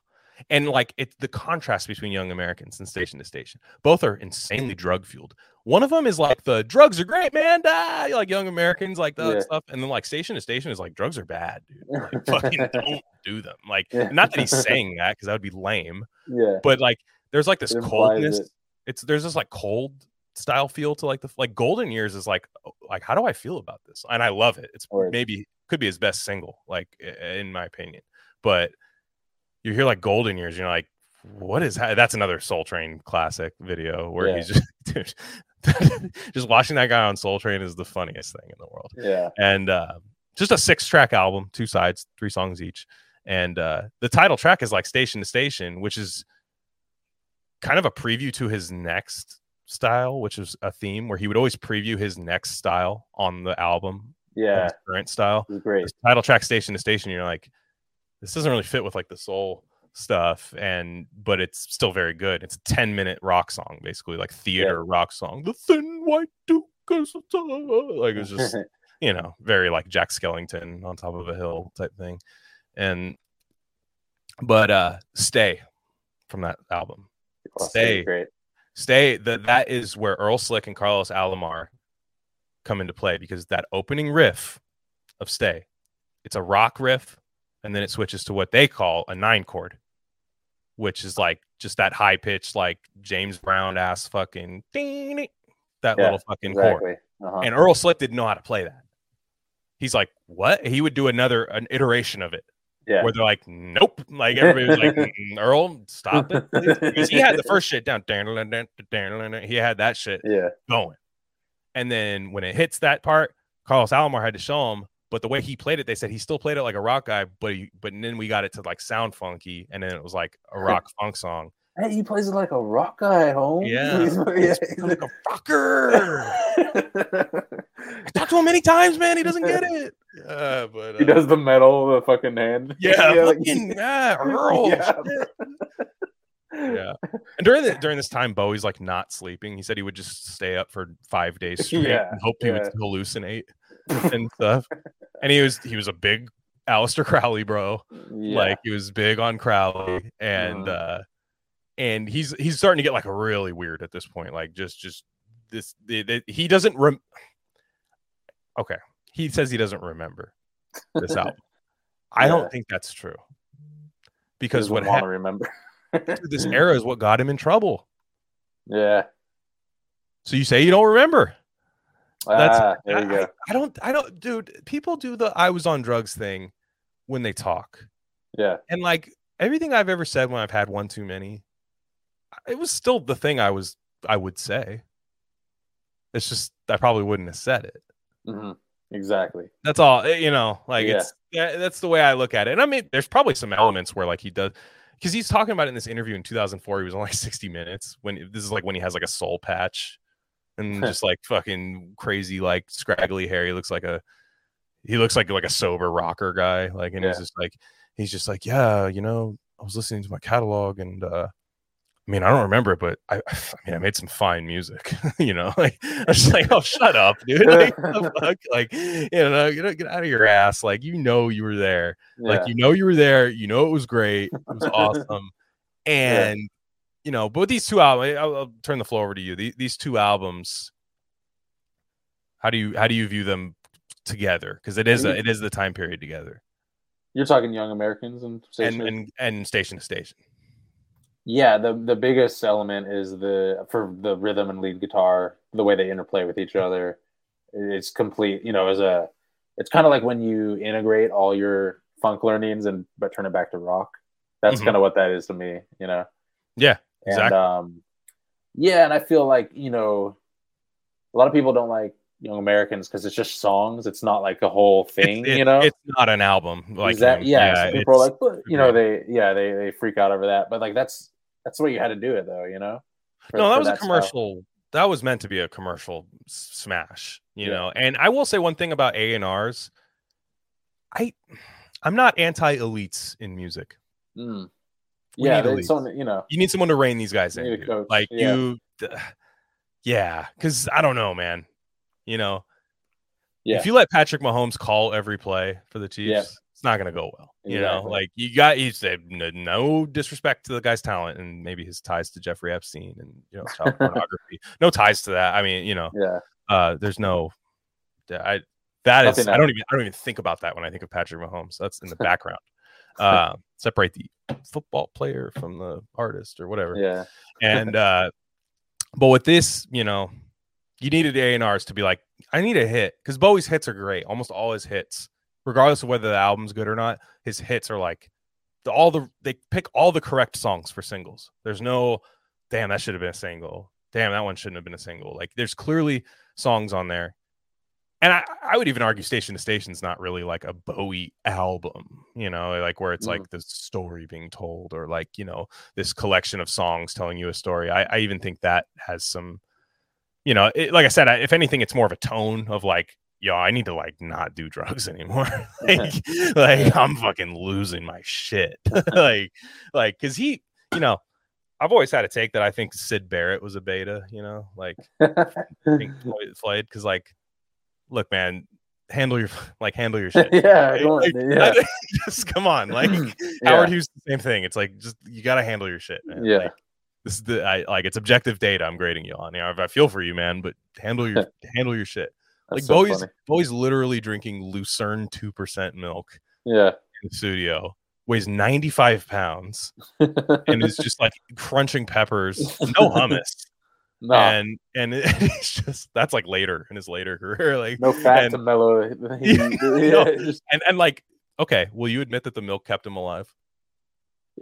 and like it's the contrast between Young Americans and Station to Station. Both are insanely drug fueled. One of them is like the drugs are great, man. Ah, like Young Americans, like that Yeah. stuff, and then like Station to Station is like drugs are bad, dude. Like fucking don't do them. Like Yeah. not that he's saying that because that would be lame, Yeah. but like there's like this It coldness. it. It's there's this like cold style feel to like the like Golden Years is like oh, like how do I feel about this? And I love it. It's Word. maybe could be his best single, like in my opinion. But you hear like Golden Years, you're like, what is that? That's another Soul Train classic video where Yeah. he's just dude, just watching that guy on Soul Train is the funniest thing in the world. Yeah. And uh, just a six track album, two sides, three songs each. And uh, the title track is like Station to Station, which is kind of a preview to his next style, which is a theme where he would always preview his next style on the album, Yeah. current style great. title track station to station you're like this doesn't really fit with like the soul stuff and but it's still very good. It's a 10 minute rock song basically like theater rock song. The thin white duke like it was just you know very like jack skellington on top of a hill type thing. And but uh stay from that album. Oh, Stay. Great. stay that that is where earl slick and carlos alomar come into play because that opening riff of stay it's a rock riff and then it switches to what they call a nine chord which is like just that high pitched like james brown ass fucking ding, that Yeah, little fucking chord Uh-huh. and earl slick didn't know how to play that he's like what he would do another an iteration of it yeah. where they're like, nope. Like everybody was like, "Mm, Earl, stop it. Because he had the first shit down. He had that shit Yeah. going. And then when it hits that part, Carlos Alomar had to show him. But the way he played it, they said he still played it like a rock guy, but he, but then we got it to like sound funky, and then it was like a rock funk song. Hey, he plays it like a rock guy, home. Yeah. He's, He's like a rocker. I talked to him many times, man. He doesn't get it. Yeah, but he uh, does the metal, the fucking hand. Yeah, like- fucking, yeah, Earl. Yeah. yeah. And during the during this time, Bowie's like not sleeping. He said he would just stay up for five days straight Yeah, and hoped he would hallucinate and stuff. And he was he was a big Aleister Crowley bro. Yeah. Like he was big on Crowley, and Mhm. uh and he's he's starting to get like really weird at this point. Like just just this the, the- he doesn't rem. Okay, he says he doesn't remember this album. I don't think that's true because what want to happened remember. this era is what got him in trouble. Yeah. So you say you don't remember? That's- ah, there you I, go. I don't. I don't, dude. People do the "I was on drugs" thing when they talk, Yeah. and like everything I've ever said when I've had one too many, it was still the thing I was. I would say. It's just I probably wouldn't have said it. hmm Exactly. That's all. eh, You know, like Yeah. it's that's the way I look at it. And I mean, there's probably some elements where like he does because he's talking about it in this interview in 2004. He was only like 60 minutes when this is like when he has like a soul patch and just like fucking crazy like scraggly hair. He looks like a he looks like like a sober rocker guy. Like and he's just like he's just like yeah, you know, I was listening to my catalog and uh I mean, I don't remember it, but I, I mean, I made some fine music, you know. Like, I was just like, oh, shut up, dude. Like, like, you know, you know, get out of your ass. Like, you know, you were there. Yeah. Like, you know, you were there. You know, it was great. It was awesome. And you know, but with these two albums, I'll, I'll turn the floor over to you. These, these two albums, how do you how do you view them together? Because it is a, it is the time period together, You're talking Young Americans and and Station? and and station to station. Yeah, the the biggest element is the for the rhythm and lead guitar, the way they interplay with each other. It's complete, you know, as a it's kind of like when you integrate all your funk learnings and but turn it back to rock. That's Mhm. kind of what that is to me, you know. Yeah, And Exactly. um yeah, and I feel like, you know, a lot of people don't like Young Americans because it's just songs. It's not like a whole thing, it's, you know. it's not an album like Exact- him. yeah, so people are like, but, you know, they yeah, they they freak out over that. But like that's that's the way you had to do it though, you know. For- no, that was a style. commercial. That was meant to be a commercial smash, you Yeah. know. And I will say one thing about A and R's. I, I'm not anti elites in music. Mm. We Yeah, need someone, you know. You need someone to rein these guys in. Need a coach, Like yeah. you, yeah. Because I don't know, man. You know, Yeah. if you let Patrick Mahomes call every play for the Chiefs, Yeah. it's not going to go well. You know, like you got you said no, disrespect to the guy's talent and maybe his ties to Jeffrey Epstein and you know child pornography. No ties to that. I mean, you know, Yeah. uh, there's no, I that is Nothing I don't even I don't even think about that when I think of Patrick Mahomes. That's in the background. uh, separate the football player from the artist or whatever. Yeah. and uh but with this you know you needed a and r's to be like i need a hit because bowie's hits are great almost all his hits regardless of whether the album's good or not his hits are like the, all the they pick all the correct songs for singles. There's no damn that should have been a single. Damn that one shouldn't have been a single. Like there's clearly songs on there and I, I would even argue Station to Station is not really like a Bowie album, you know, like where it's Mm. like the story being told or like, you know, this collection of songs telling you a story. I, I even think that has some, you know, it, like I said, I, if anything, it's more of a tone of like, yo, I need to like not do drugs anymore. like, like I'm fucking losing my shit. like, like, cause he, you know, I've always had a take that I think Syd Barrett was a beta, you know, like Floyd- Floyd, because like, look, man, handle your like handle your shit. yeah, right? Like, yeah. just come on, like Yeah. Howard Hughes, the same thing. It's like just you got to handle your shit, man. Yeah. Like, this is the I like it's objective data. I'm grading you on. You know, I feel for you, man, but handle your handle your shit. Like That's so Bowie's funny. Bowie's literally drinking Lucerne two percent milk Yeah. in the studio. Weighs 95 pounds and is just like crunching peppers, no hummus, no, and and it, it's just that's like later in his later career, like no fat and- to mellow. Yeah, no. and and like okay, will you admit that the milk kept him alive?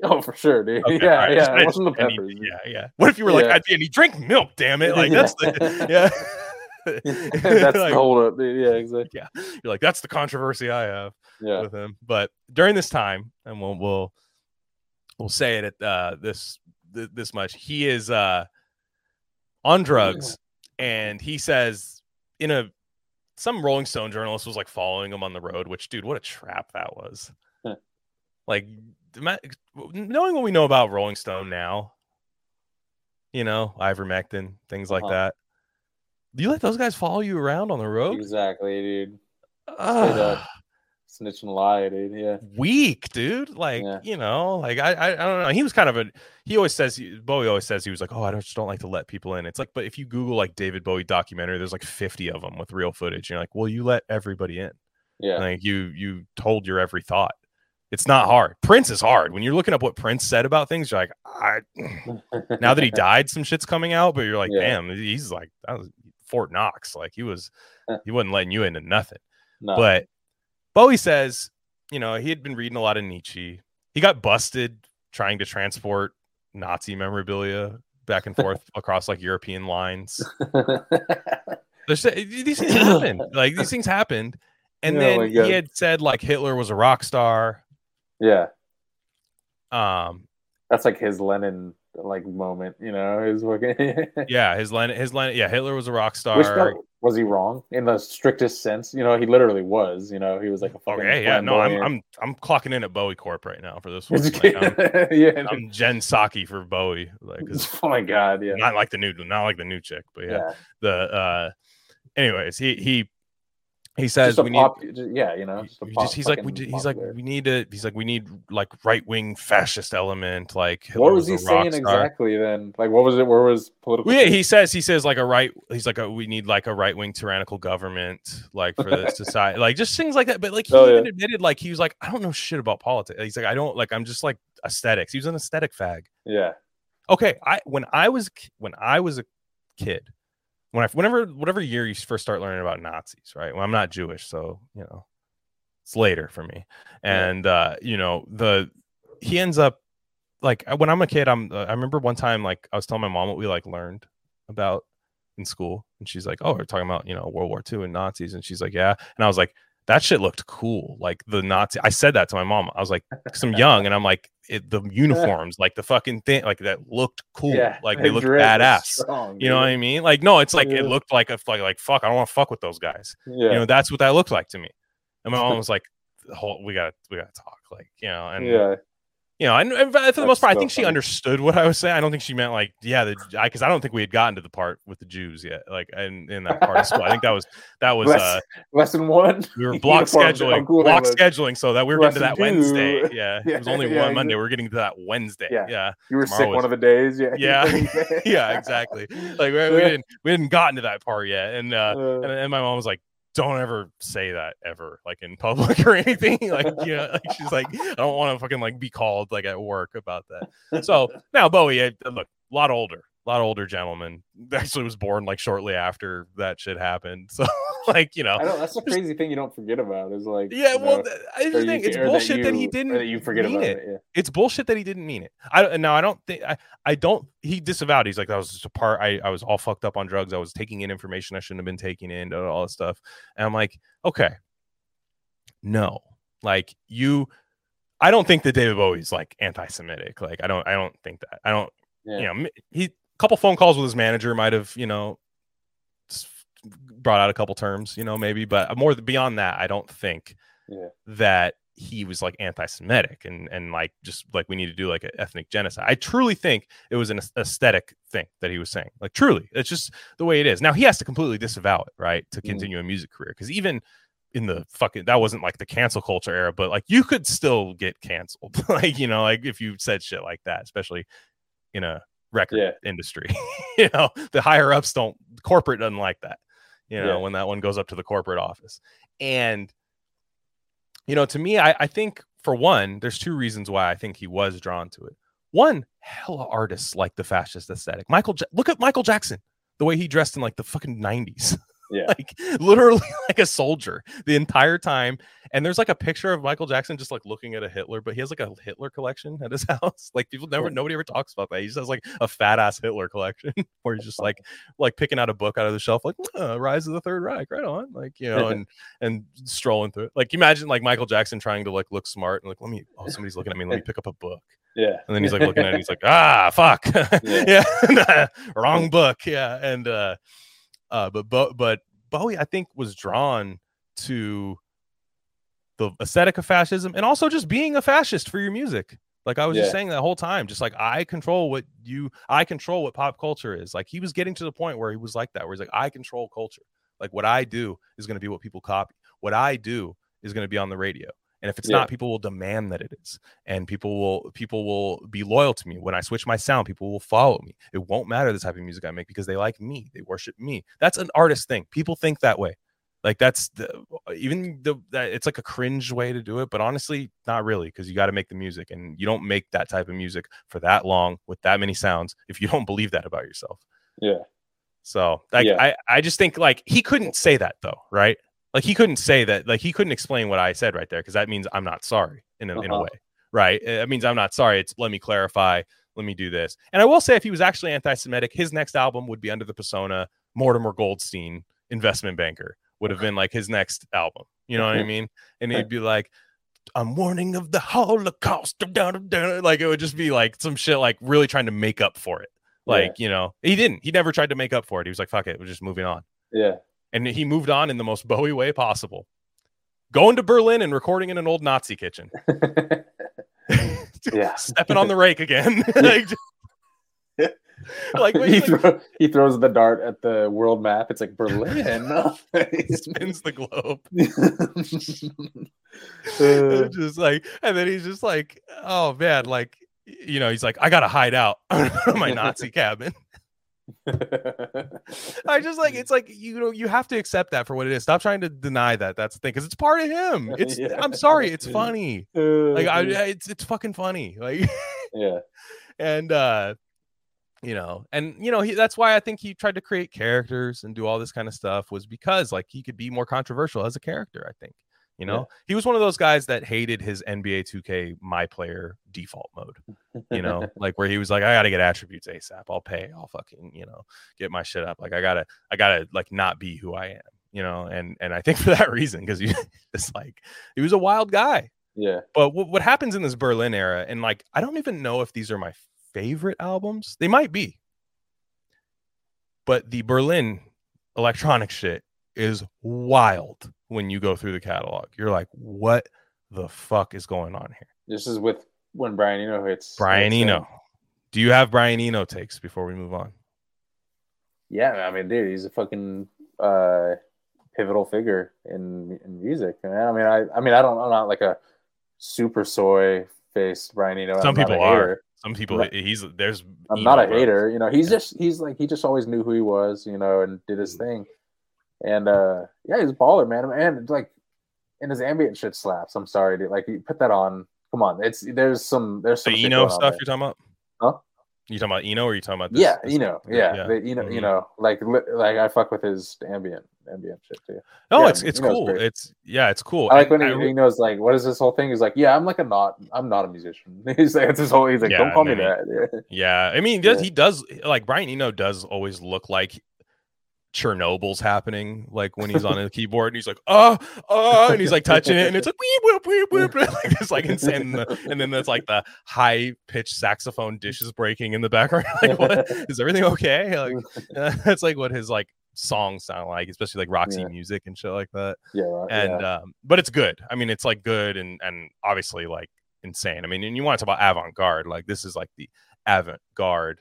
oh, for sure, dude. Okay, yeah, just- yeah. I It wasn't the and he- yeah, yeah. What if you were like, Yeah. at the end, he drank milk, damn it? Like that's the yeah. That's Like, the hold up. dude. Yeah, exactly. Yeah, you're like, that's the controversy I have Yeah. with him. But during this time, and we'll we'll we'll say it at uh, this th- this much, he is uh on drugs, and he says in a some Rolling Stone journalist was like following him on the road, which dude, what a trap that was. Like knowing what we know about Rolling Stone now, you know, ivermectin, things like Uh-huh. that. Do you let those guys follow you around on the road? Exactly, dude. Up. Snitch and lie, dude. Yeah. weak, dude. Like, Yeah. you know, like I, I, I don't know. He was kind of a. He always says, he, Bowie always says he was like, oh, I don't, just don't like to let people in. It's like, but if you Google like David Bowie documentary, there's like 50 of them with real footage. You're like, well, you let everybody in. Yeah. Like you, you told your every thought. It's not hard. Prince is hard. When you're looking up what Prince said about things, you're like, I. now that he died, some shit's coming out, but you're like, Yeah. damn, he's like that was Fort Knox. Like he was, uh. he wasn't letting you into nothing. no. But Bowie says, you know, he had been reading a lot of Nietzsche. He got busted trying to transport Nazi memorabilia back and forth across like European lines. These things happened. Like these things happened. And Oh then he had said like Hitler was a rock star. yeah. Um, That's like his Lennon like moment, you know, his fucking yeah, his line, his line, yeah, Hitler was a rock star. Was he wrong in the strictest sense? You know, he literally was. You know, he was like a fucking. Okay, yeah, no, I'm I'm I'm clocking in at Bowie Corp right now for this one. Like, I'm, yeah. I'm Jen Psaki for Bowie, Like, oh my god. Yeah. not like the new, not like the new chick, but yeah, yeah. the uh, anyways, he he he says we need. pop, just- yeah, you know. just a pop just, he's like we, he's like we need to he's like we need like right wing fascist element like Hitler What was he saying exactly then? Like, what was it? Where was political? Well, yeah, he says he says like a right. He's like a, we need like a right wing tyrannical government like for the society, like just things like that. But like he Oh, yeah. even admitted like he was like I don't know shit about politics. He's like I don't like I'm just like aesthetics. He was an aesthetic fag. yeah. Okay, I when I was when I was a kid, when I whenever whatever year you first start learning about Nazis, right? Well, I'm not Jewish, so you know it's later for me. And uh, you know the he ends up like when I'm a kid, I'm uh, I remember one time like I was telling my mom what we like learned about in school, and she's like, "Oh, we're talking about you know World War II and Nazis," and she's like, "Yeah," and I was like. That shit looked cool. Like the Nazi, I said that to my mom. I was like, because I'm young, and I'm like, it, the uniforms, like the fucking thing, like that looked cool. Yeah. Like they the looked badass. strong, You know what. I mean? Like, no, it's like Yeah. it looked like a like like fuck. I don't want to fuck with those guys. Yeah. You know, that's what that looked like to me. And my mom was like, "Hold, we got we got to talk." Like, you know, and yeah. You know, and, and for the most That's part, I so think she understood what I was saying. I don't think she meant like, yeah, the because I don't think we had gotten to the part with the Jews yet, like in, in that part of school. I think that was that was Less- uh Lesson one. we were block scheduling, block scheduling, so that we were getting to that two. Wednesday. Yeah, it was only yeah, one Monday. We are getting to that Wednesday. Yeah. yeah. You were Tomorrow sick was- one of the days. Yeah. Yeah. yeah, exactly. Like we, we didn't we hadn't gotten to that part yet, and uh, Uh, and, and my mom was like, "Don't ever say that ever, like in public or anything." Like you know, like she's like, "I don't want to fucking like be called like at work about that." So now Bowie, uh, look, a lot older, a lot older gentleman. Actually, was born like shortly after that shit happened. So like you know, I know that's the crazy thing you don't forget about is like yeah. you Well, know, th- I just think it's bullshit that, he you- or didn't that you forget mean about it. it. Yeah. it's bullshit that he didn't mean it. I don't now I don't think I, I don't he disavowed. He's like that was just a part I, I was all fucked up on drugs. I was taking in information I shouldn't have been taking in, all this stuff. And I'm like, okay. No. Like you I don't think that David Bowie's like anti-Semitic. Like I don't I don't think that. I don't Yeah. you know he a couple phone calls with his manager might have, you know, brought out a couple terms, you know, maybe, but more beyond that, I don't think Yeah. that he was like anti-Semitic and and like just like we need to do like an ethnic genocide. I truly think it was an aesthetic thing that he was saying. Like truly, it's just the way it is. Now he has to completely disavow it, right, to Mhm. continue a music career because even in the fucking that wasn't like the cancel culture era, but like you could still get canceled, like you know, like if you said shit like that, especially in a record Yeah. industry. you know, the higher ups don't corporate doesn't like that. You know, Yeah. when that one goes up to the corporate office. And you know, to me, I, I think for one, there's two reasons why I think he was drawn to it. One, hella artists like the fascist aesthetic. Michael, ja- look at Michael Jackson, the way he dressed in like the fucking 90s. Yeah. like literally like a soldier the entire time. And there's like a picture of Michael Jackson just like looking at a Hitler, but he has like a Hitler collection at his house. Like people never, nobody ever talks about that. He just has like a fat ass Hitler collection where he's just like, like picking out a book out of the shelf, like uh, Rise of the Third Reich, right on, like you know, and and strolling through it. Like imagine like Michael Jackson trying to like look smart and like, let me, oh, somebody's looking at me, let me pick up a book. Yeah. And then he's like looking at it, he's like, ah, fuck, Yeah. yeah, wrong book, yeah, and uh, uh, but Bo- but Bowie, I think, was drawn to the aesthetic of fascism and also just being a fascist for your music. Like I was just saying that whole time, just like I control what you, I control what pop culture is. Like he was getting to the point where he was like that, where he's like, I control culture. Like what I do is going to be what people copy. What I do is going to be on the radio. And if it's Yeah. not, people will demand that it is. And people will people will be loyal to me. When I switch my sound, people will follow me. It won't matter the type of music I make because they like me. They worship me. That's an artist thing. People think that way. Like that's the even the that it's like a cringe way to do it, but honestly, not really, because you got to make the music, and you don't make that type of music for that long with that many sounds if you don't believe that about yourself. Yeah. So like Yeah. I, I just think like he couldn't say that though, right? Like he couldn't say that, like he couldn't explain what I said right there, because that means I'm not sorry in a, in a Uh-huh. way, right? It means I'm not sorry. It's let me clarify, let me do this. And I will say, if he was actually anti-Semitic, his next album would be under the persona Mortimer Goldstein, investment banker, would have been like his next album. You know what I mean? And he'd be like, I'm warning of the Holocaust. Like it would just be like some shit, like really trying to make up for it. Like, you know, he didn't. He never tried to make up for it. He was like, fuck it, we're just moving on. Yeah. And he moved on in the most Bowie way possible. Going to Berlin and recording in an old Nazi kitchen. Yeah. Stepping on the rake again. like, like when he, like, throw, he throws the dart at the world map. It's like Berlin. he spins the globe. Uh, just like, and then he's just like, oh man, like, you know, he's like, I gotta hide out my Nazi cabin. I just like it's like you know you have to accept that for what it is. Stop trying to deny that. That's the thing because it's part of him. It's Yeah. I'm sorry, it's funny. Like I, it's it's fucking funny. Like yeah, and uh you know and you know he, that's why i think he tried to create characters and do all this kind of stuff was because like he could be more controversial as a character i think you know Yeah. he was one of those guys that hated his nba 2k my player default mode you know like where he was like i gotta get attributes asap i'll pay i'll fucking you know get my shit up like i gotta i gotta like not be who i am you know and and i think for that reason because it's like he was a wild guy yeah. but what, what happens in this Berlin era, and like, I don't even know if these are my favorite albums. They might be. But the Berlin electronic shit is wild when you go through the catalog. You're like, what the fuck is going on here? This is with when Brian Eno hits Brian hits, Eno. Do you have Brian Eno takes before we move on? Yeah, I mean, dude, he's a fucking uh, pivotal figure in in music. And I mean, I I mean, I don't, I'm not like a super soy faced Brian Eno. Some I'm people are. hater. Some people, he's there's. I'm not a hater. You know, he's just he's like he just always knew who he was. You know, and did his thing. And uh yeah, he's a baller, man. And like, and his ambient shit slaps. I'm sorry, dude. Like, you put that on. Come on, it's there's some there's some The Eno stuff you're talking about? Huh? You talking about Eno or you talking about this? yeah, this- know, yeah, yeah. the- you know, you know, like li- like I fuck with his ambient ambient shit too. No, Yeah, it's it's Eno's cool. great. It's yeah, it's cool. I like when he, I- he knows like what is this whole thing? He's like, yeah, I'm like a not, I'm not a musician. He's like, it's his whole. He's like, Yeah, don't call me that. Yeah, I mean, does Yeah. he does like Brian Eno does always look like Chernobyl's happening, like when he's on a keyboard and he's like, oh, oh, and he's like touching it, and it's like weep, weep, weep, weep, like it's like insane, and, the- and then there's like the high pitched saxophone dishes breaking in the background. like, what is everything okay? Like, that's like what his like songs sound like, especially like Roxy Yeah. music and shit like that yeah, right, and yeah. um but it's good i mean it's like good and and obviously like insane i mean and you want to talk about avant-garde like this is like the avant-garde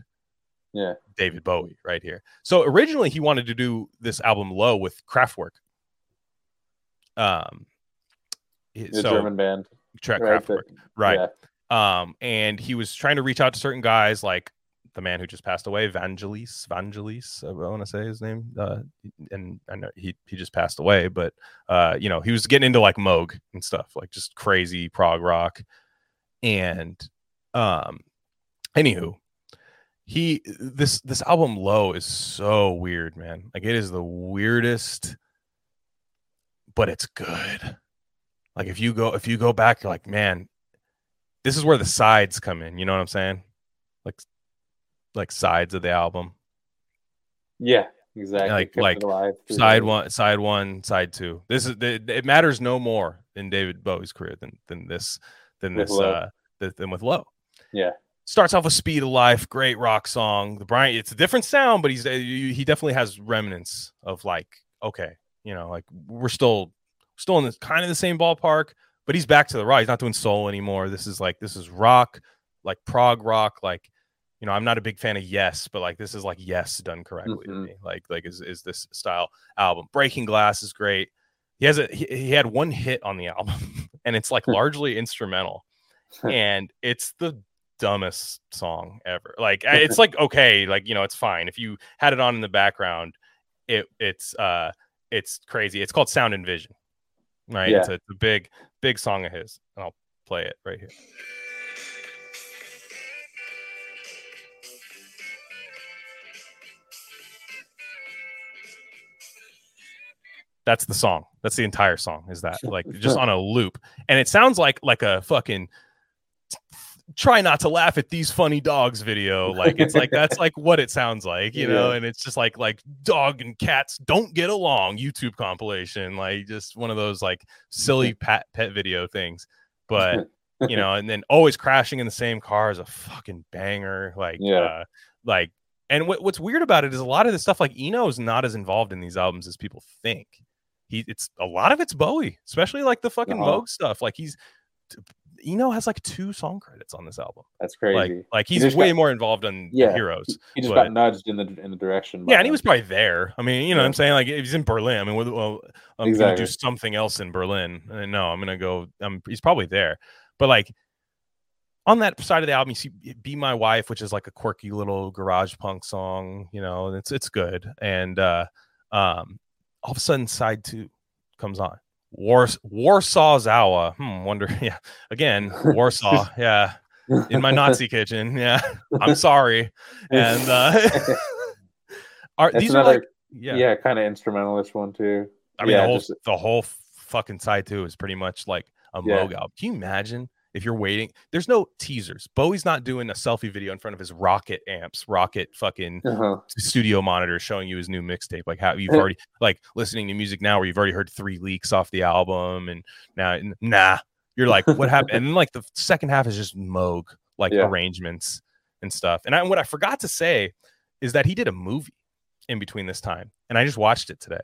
yeah, david bowie right here. So originally he wanted to do this album low with kraftwerk. Um he- the so German band, track right? kraftwerk. right. yeah. um and he was trying to reach out to certain guys like the man who just passed away vangelis vangelis i want to say his name uh and i know he he just passed away but uh you know he was getting into like moog and stuff like just crazy prog rock. And um anywho he this this album low is so weird man. Like it is the weirdest but it's good. Like if you go if you go back you're like man this is where the sides come in you know what i'm saying? Like like sides of the album. Yeah, exactly. Like- like alive side one side one side two. This is it, it matters no more in david bowie's career than than this than With this Low. uh than with low. Yeah, starts off with speed of life great rock song. The brian it's a different sound but he's uh, he definitely has remnants of like okay you know like we're still still in this kind of the same ballpark but he's back to the rock he's not doing soul anymore. This is like this is rock like prog rock like you know i'm not a big fan of yes but like this is like yes done correctly to Mhm. me. Like like is, is this style album. Breaking glass is great. He has a he, he had one hit on the album and it's like largely instrumental. And it's the dumbest song ever. Like it's like okay like you know it's fine. If you had it on in the background it it's uh it's crazy. It's called sound and vision right? It's, a, it's a big big song of his and i'll play it right here. That's the song. That's the entire song is that like just on a loop. And it sounds like like a fucking try not to laugh at these funny dogs video like it's like that's like what it sounds like you know Yeah. and it's just like like dog and cats don't get along youtube compilation like just one of those like silly pet pet video things but you know and then always crashing in the same car is a fucking banger like Yeah. uh like And what, what's weird about it is a lot of the stuff like Eno is not as involved in these albums as people think. He it's a lot of it's Bowie, especially like the fucking Uh-huh. Moog stuff. Like he's Eno has like two song credits on this album. That's crazy. Like like he's just way got- more involved on Yeah. Heroes. he just but- got nudged in the in the direction. Yeah, and he was probably there. I mean, you know what I'm saying? Like if he's in Berlin. I mean, well, well I'm gonna do something else in Berlin. And no, I'm gonna go. Um, he's probably there. But like on that side of the album, you see "Be My Wife," which is like a quirky little garage punk song. You know, and it's it's good. And uh, um, all of a sudden, side two comes on. Wars Warsaw Zawa. Hmm. Wonder. Yeah. Again, Warsaw. Yeah. In my Nazi kitchen. Yeah. I'm sorry. And uh, are That's these are like yeah, yeah. kind of instrumentalist one too. I mean, yeah, the whole just- the whole fucking side too is pretty much like a Yeah. Album. Can you imagine if you're waiting? There's no teasers. Bowie's not doing a selfie video in front of his rocket amps, rocket fucking Uh-huh. studio monitor showing you his new mixtape. Like how you've already like listening to music now where you've already heard three leaks off the album, and now nah, you're like, what happened? And then like the second half is just Moog like Yeah. arrangements and stuff. And I, what I forgot to say is that he did a movie in between this time, and I just watched it today.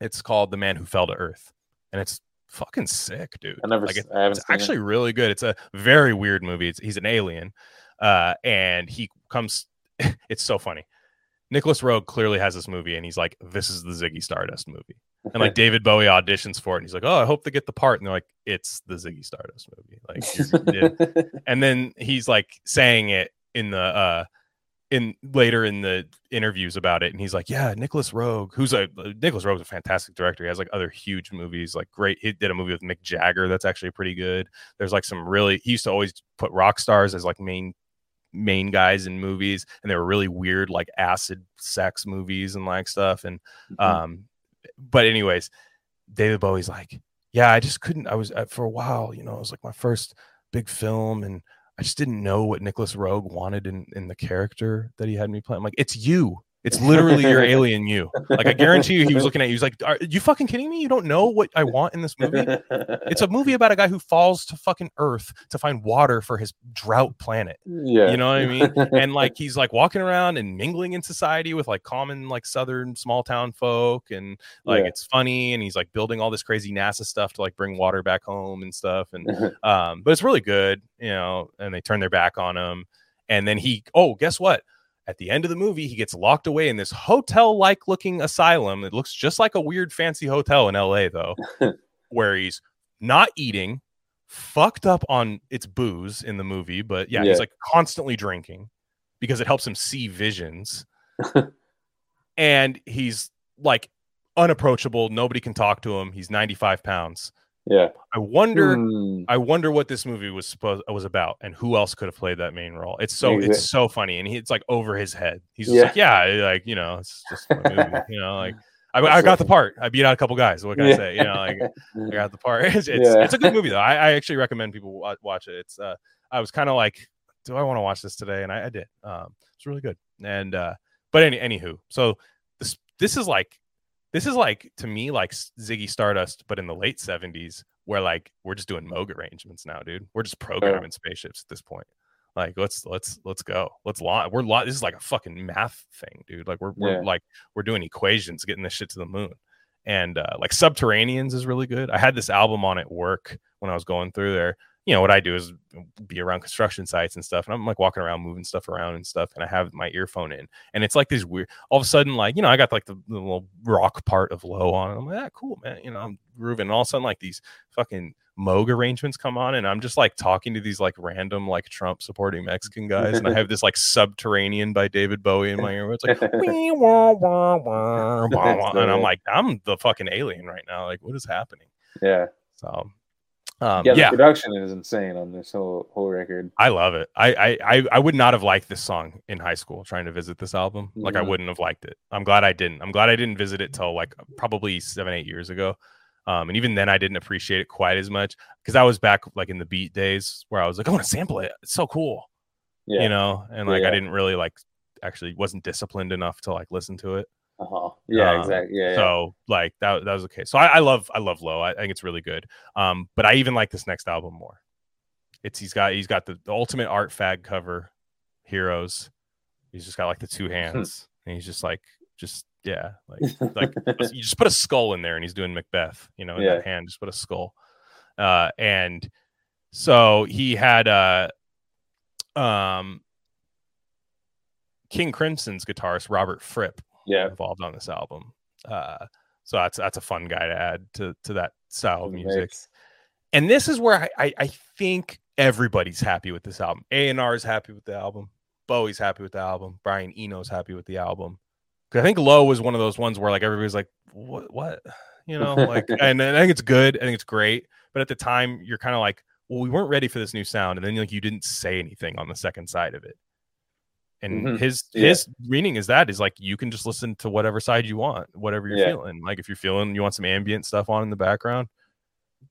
It's called The Man Who Fell to Earth, and it's fucking sick, dude. I never. Like, it- I haven't it's seen it. actually really good. It's a very weird movie. It's, he's an alien, uh, and he comes. it's so funny. Nicolas Roeg clearly has this movie, and he's like, "This is the Ziggy Stardust movie." And like David Bowie auditions for it, and he's like, "Oh, I hope they get the part." And they're like, "It's the Ziggy Stardust movie." Like, yeah. and then he's like saying it in the uh in later in the interviews about it and he's like yeah Nicolas Roeg who's a Nicolas Roeg's a fantastic director he has like other huge movies like great he did a movie with Mick Jagger that's actually pretty good there's like some really he used to always put rock stars as like main main guys in movies and they were really weird like acid sex movies and like stuff and Mhm. um but anyways david bowie's like yeah i just couldn't i was uh, for a while you know it was like my first big film and i just didn't know what nicolas roeg wanted in in the character that he had me play. I'm like it's you it's literally your alien you like i guarantee you he was looking at you he's like are you fucking kidding me you don't know what i want in this movie it's a movie about a guy who falls to fucking earth to find water for his drought planet yeah. you know what I mean? and like he's like walking around and mingling in society with like common like southern small town folk and like Yeah. it's funny and he's like building all this crazy NASA stuff to like bring water back home and stuff and um but it's really good, you know, and they turn their back on him and then he oh, guess what? At the end of the movie, he gets locked away in this hotel-like looking asylum. It looks just like a weird fancy hotel in LA though, where he's not eating, fucked up on its booze in the movie, but yeah, Yeah. he's like constantly drinking because it helps him see visions. and he's like unapproachable. Nobody can talk to him. He's 95 pounds. Yeah. I wonder Hmm. I wonder what this movie was supposed was about and who else could have played that main role. It's so Exact- it's so funny and he, it's like over his head. He's just Yeah. like, yeah, like you know, it's just you know, like I, I got the part. I beat out a couple guys. What can I Yeah. say? You know, like I got the part. It's it's, Yeah. it's a good movie though. I, I actually recommend people watch it. It's uh I was kind of like, do I want to watch this today? And I, I did. Um, it's really good. And uh, but any anywho, so this this is like this is like to me like Ziggy Stardust, but in the late seventies, where like we're just doing Moog arrangements now, dude. We're just programming spaceships at this point. Like let's let's let's go. Let's launch. We're lo- this is like a fucking math thing, dude. Like we're we're Yeah. like we're doing equations, getting this shit to the moon. And uh, like Subterraneans is really good. I had this album on at work when I was going through there. You know what I do is be around construction sites and stuff, and I'm like walking around, moving stuff around and stuff, and I have my earphone in, and it's like this weird. All of a sudden, like you know, I got like the, the little rock part of low on, and I'm like, ah, cool, man. You know, I'm grooving. And all of a sudden, like these fucking Moog arrangements come on, and I'm just like talking to these like random like Trump supporting Mexican guys, and I have this like Subterranean by David Bowie in my ear. Where it's like, "Wee, wah, wah, wah, wah, wah," and I'm like, I'm the fucking alien right now. Like, what is happening? yeah. So, um, Yeah. The yeah, production is insane on this whole whole record. I love it. I, I I I would not have liked this song in high school trying to visit this album. Like I wouldn't have liked it. I'm glad I didn't. I'm glad I didn't visit it till like probably seven, eight years ago. Um, and even then I didn't appreciate it quite as much because I was back like in the beat days where I was like, I want to sample it. It's so cool. Yeah. You know, and like I didn't really like actually wasn't disciplined enough to like listen to it. Uh-huh. Yeah. Um, exactly. Yeah. yeah. So like that that was okay. So I, I love I love Low. I, I think it's really good. Um, but I even like this next album more. It's he's got he's got the, the ultimate art fag cover, Heroes, He's just got like the two hands, and he's just like, just yeah, like like you just put a skull in there, and he's doing Macbeth. You know, in Yeah. that hand, just put a skull. Uh, and so he had uh, um, King Crimson's guitarist Robert Fripp yeah, involved on this album. Uh, so that's that's a fun guy to add to to that style of music. And this is where I, I, I think everybody's happy with this album. A and R is happy with the album. Bowie's happy with the album. Brian Eno's happy with the album. Because I think Low was one of those ones where like everybody's like, what, what, you know, like, and, and I think it's good. I think it's great. But at the time, you're kind of like, well, we weren't ready for this new sound, and then like you didn't say anything on the second side of it. And Mhm. his Yeah. his meaning is that is like you can just listen to whatever side you want, whatever you're Yeah. feeling. Like if you're feeling you want some ambient stuff on in the background,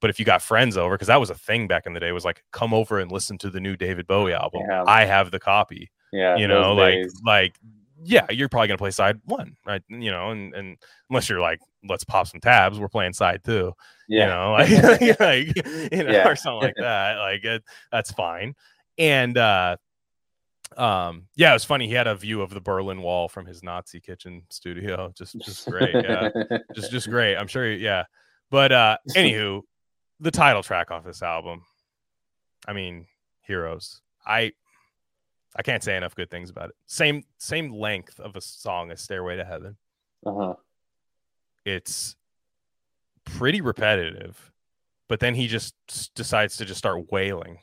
but if you got friends over, because that was a thing back in the day, was like come over and listen to the new David Bowie album. Yeah. I have the copy. Yeah, you know, like days. like yeah, you're probably gonna play side one, right? You know, and and unless you're like, let's pop some tabs, we're playing side two. yeah, You know, like, like you know, Yeah. or something like that. Like it, that's fine. And uh um yeah, it was funny. He had a view of the Berlin Wall from his Nazi kitchen studio. Just just great. Yeah just just great. I'm sure. Yeah, but uh, anywho, the title track off this album. I mean, Heroes. I I can't say enough good things about it. Same same length of a song as Stairway to Heaven. uh-huh. It's pretty repetitive, but then he just decides to just start wailing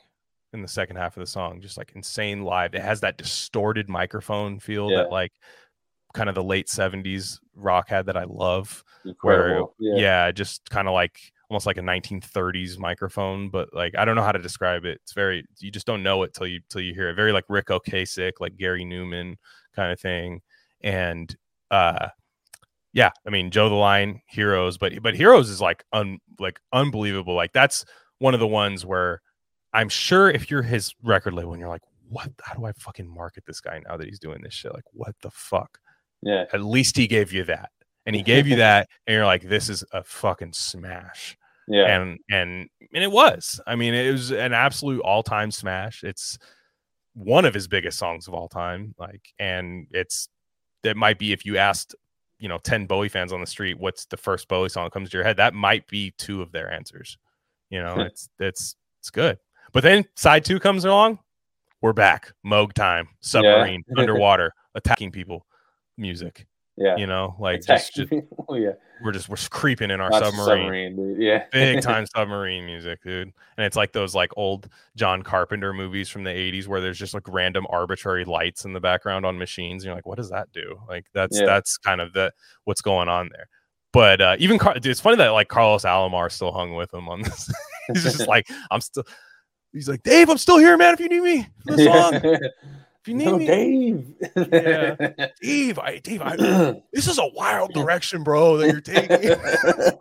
in the second half of the song, just like insane live. It has that distorted microphone feel Yeah. that like kind of the late 70s rock had that I love. where Incredible. yeah, just kind of like almost like a 1930s microphone but like i don't know how to describe it it's very you just don't know it till you till you hear it very like ric ocasek like gary numan kind of thing and uh yeah i mean joe the lion heroes but but heroes is like un like unbelievable like that's one of the ones where i'm sure if you're his record label and you're like what? How do i fucking market this guy now that he's doing this shit? Like what the fuck? Yeah, at least he gave you that. And he gave you that and you're like this is a fucking smash. Yeah, and and and it was. I mean it was an absolute all-time smash. It's one of his biggest songs of all time. Like and it's that might be if you asked you know 10 bowie fans on the street what's the first bowie song that comes to your head? That might be two of their answers. You know it's it's it's good but then side two comes along we're back moog time submarine underwater attacking people music yeah. you know like just, just yeah, we're just we're creeping in our of submarine dude. Yeah, big time submarine music, dude. And it's like those like old John Carpenter movies from the 80s where there's just like random arbitrary lights in the background on machines. And you're like, what does that do? Like that's Yeah. that's kind of the what's going on there. But uh even Car- dude, it's funny that like Carlos Alomar still hung with him on this. he's just like, I'm still he's like, Dave, I'm still here, man. If you need me for the song, if you need no, me, Dave. Dave, I Dave, I, this is a wild direction, bro, that you're taking.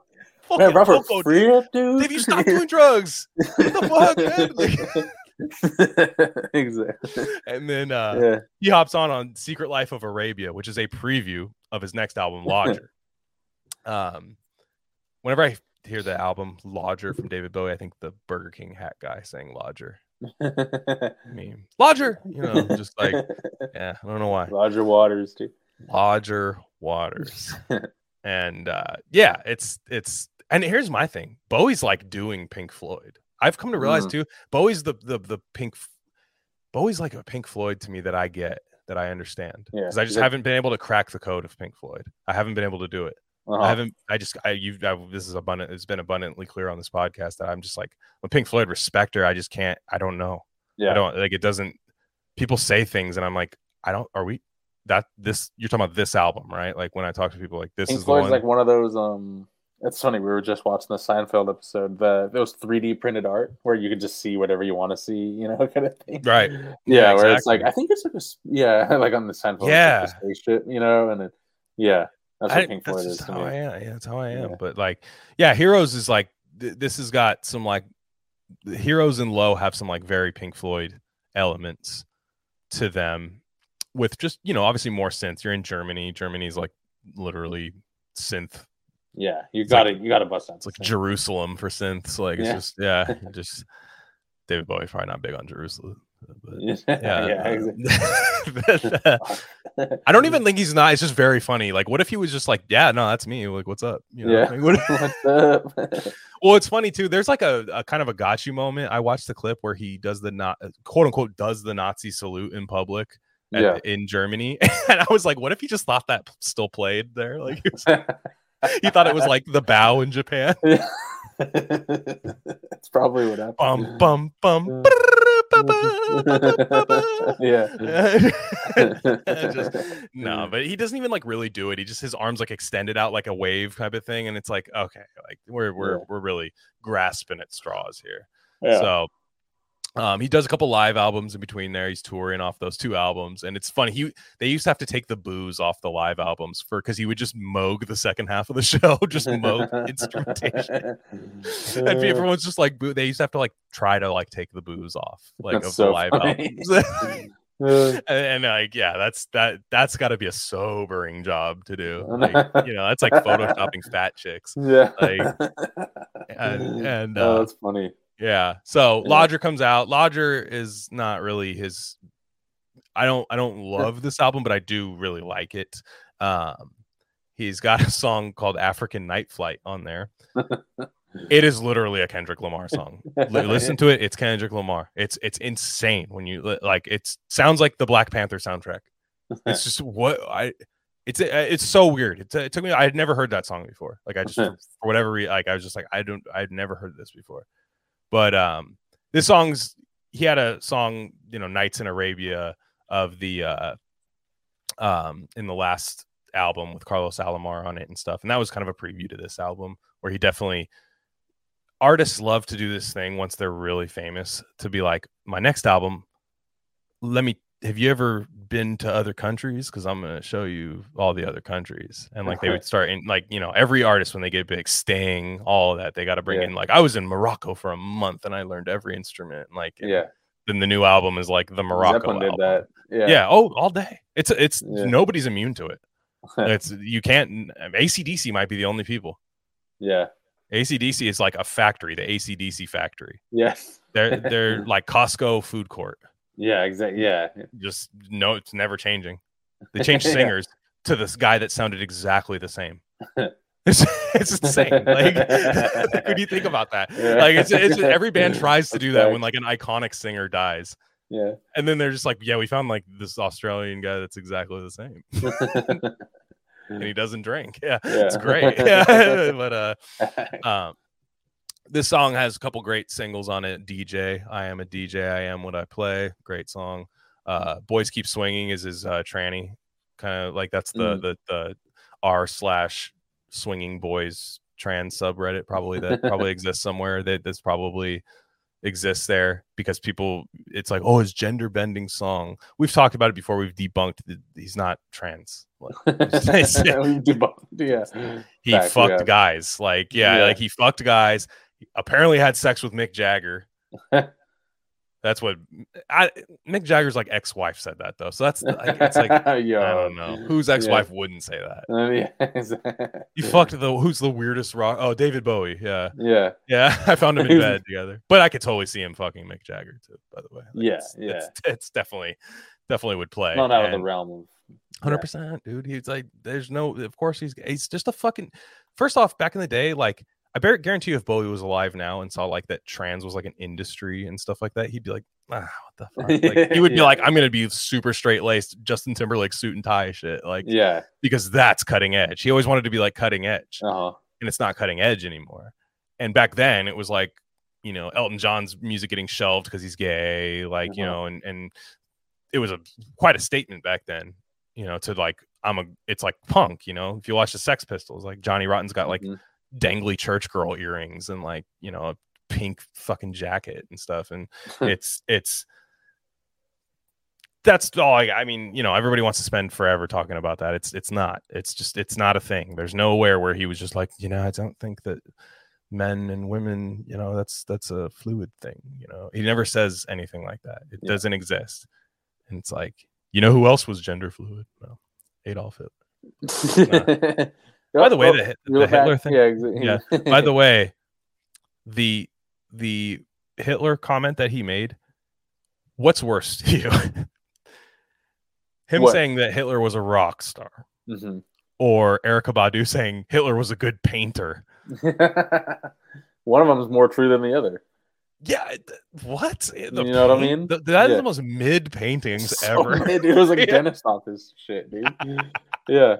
Man, Robert loco, up, dude. Dave, you stop doing drugs. What the fuck, man? Like- exactly. and then uh, yeah. he hops on on Secret Life of Arabia, which is a preview of his next album, Lodger. um, whenever I hear the album Lodger from David Bowie, I think the Burger King hat guy saying Lodger. I mean, Lodger, you know, just like yeah, I don't know why. Lodger Waters, too. Lodger Waters. and uh yeah, it's it's and here's my thing. Bowie's like doing Pink Floyd. I've come to realize Mm. too, Bowie's the the the Pink Bowie's like a Pink Floyd to me that I get, that I understand. Yeah, Because I just haven't been able to crack the code of Pink Floyd. I haven't been able to do it. Uh-huh. I haven't. I just. I you. This is abundant. It's been abundantly clear on this podcast that I'm just like a Pink Floyd respecter. I just can't. I don't know. yeah. I don't like. It doesn't. People say things, and I'm like, I don't. Are we? That this you're talking about this album, right? Like when I talk to people, like this Pink is the Floyd's one. like one of those. Um, it's funny. We were just watching the Seinfeld episode. The those 3D printed art where you can just see whatever you want to see. You know, kind of thing. Right. Yeah, Yeah, where it's exactly. like I think it's like a yeah, like on the Seinfeld. Yeah. like spaceship. You know, and it, yeah, that's I- what Pink that's Floyd is how I am. Yeah, that's how I am. Yeah. But like, yeah, Heroes is like th- this has got some like Heroes and Low have some like very Pink Floyd elements to them, with just you know obviously more synth. You're in Germany. Germany's like literally synth. Yeah, you got like- to you got to bust out. It's like Jerusalem for synths. Like it's Yeah. just yeah, just David Bowie probably not big on Jerusalem. But, yeah, yeah, uh, exactly. I don't even think he's not. It's just very funny. Like, what if he was just like, "Yeah, no, that's me." Like, what's up? You know, Yeah. like, what- What's up? well, it's funny too. There's like a, a kind of a gotcha moment. I watched the clip where he does the not quote unquote does the Nazi salute in public at- yeah. in Germany, and I was like, what if he just thought that still played there? Like, he, was- he thought it was like the bow in Japan. That's probably what happened. Bum bum bum. yeah. Just- no, but he doesn't even like really do it. He just his arms like extended out like a wave type of thing, and it's like okay, like we're we're Yeah. we're really grasping at straws here. yeah. So um, he does a couple live albums in between there. He's touring off those two albums, and it's funny. He they used to have to take the booze off the live albums for because he would just moog the second half of the show, just moog instrumentation. And everyone's just like, boo. They used to have to like try to like take the booze off like That's of so the live funny. albums. Uh, and, and, like yeah that's that that's got to be a sobering job to do like you know that's like photoshopping fat chicks yeah. Like, and, and oh, uh, that's funny. Yeah so Yeah. lodger comes out. Lodger is not really his i don't i don't love this album but i do really like it. Um he's got a song called african night flight on there. It is literally a kendrick lamar song. Li- listen to it. It's kendrick lamar. It's it's insane when you like it sounds like the black panther soundtrack. It's just what i it's uh, it's so weird. It's, it took me i had never heard that song before. Like i just for, for whatever reason like i was just like i don't i'd never heard this before but um this song's he had a song you know nights in arabia of the uh um in the last album with carlos alomar on it and stuff. And that was kind of a preview to this album where he definitely artists love to do this thing once they're really famous to be like my next album let me have you ever been to other countries because i'm going to show you all the other countries and like they would start in like you know every artist when they get big sting all that they got to bring Yeah. in like i was in morocco for a month and i learned every instrument like Yeah. then the new album is like the morocco Zeppelin did album. that. yeah. Yeah. oh all day it's it's Yeah. nobody's immune to it it's you can't um, acdc might be the only people Yeah. acdc is like a factory the acdc factory Yes. they're they're like costco food court Yeah. Exactly. Yeah. just no it's never changing they changed Yeah. singers to this guy that sounded exactly the same it's, it's insane like, like, what do you think about that Yeah. like it's, it's every band tries to do that when like an iconic singer dies Yeah. and then they're just like yeah we found like this australian guy that's exactly the same and he doesn't drink yeah, it's great yeah but uh um this song has a couple great singles on it dj i am a dj i am what i play great song uh boys keep swinging is his uh tranny kind of like that's the Mm. the the r slash swinging boys trans subreddit probably that probably exists somewhere that this probably exists there because people it's like oh his gender bending song we've talked about it before we've debunked that he's not trans debunked, yeah. he Fact, fucked yeah. guys like yeah, Yeah. like he fucked guys apparently had sex with mick jagger that's what I, mick jagger's like ex-wife said that though so that's like, it's like Yo. i don't know whose ex-wife wouldn't say that yeah. you fucked the who's the weirdest rock oh david bowie yeah Yeah. yeah i found him in bed together but i could totally see him fucking mick jagger too by the way Like, Yeah, it's, yeah. it's, it's definitely definitely would play Not out of the realm of. Hundred percent, dude. He's like, there's no. Of course, he's he's just a fucking. First off, back in the day, like I guarantee you, if Bowie was alive now and saw like that trans was like an industry and stuff like that, he'd be like, ah, what the fuck? Like, he would be like, I'm gonna be super straight laced, Justin Timberlake suit and tie shit, like Yeah. because that's cutting edge. He always wanted to be like cutting edge, Uh huh. and it's not cutting edge anymore. And back then, it was like, you know, Elton John's music getting shelved because he's gay, like you Uh-huh. know, and and it was a quite a statement back then, you know, to like I'm a it's like punk, you know. If you watch the Sex Pistols, like Johnny Rotten's got like Mhm. Dangly church girl earrings and like you know a pink fucking jacket and stuff, and it's it's that's all I, I mean you know everybody wants to spend forever talking about that. It's it's not. It's just it's not a thing. There's nowhere where he was just like you know i don't think that men and women you know that's that's a fluid thing you know? He never says anything like that. It Yeah. doesn't exist. And it's like you know who else was gender fluid? Well adolf hitler By the way, the the it back. Hitler thing- Yeah, exactly. yeah. by the way the the hitler comment that he made What's worse to you? Him What? saying that Hitler was a rock star, Mhm. or Erykah Badu saying Hitler was a good painter. One of them is more true than the other. Yeah, th- what? The You know what I mean? th- that is Yeah. the most mid paintings So ever. mid, It was like Yeah. dentist office shit, dude. yeah.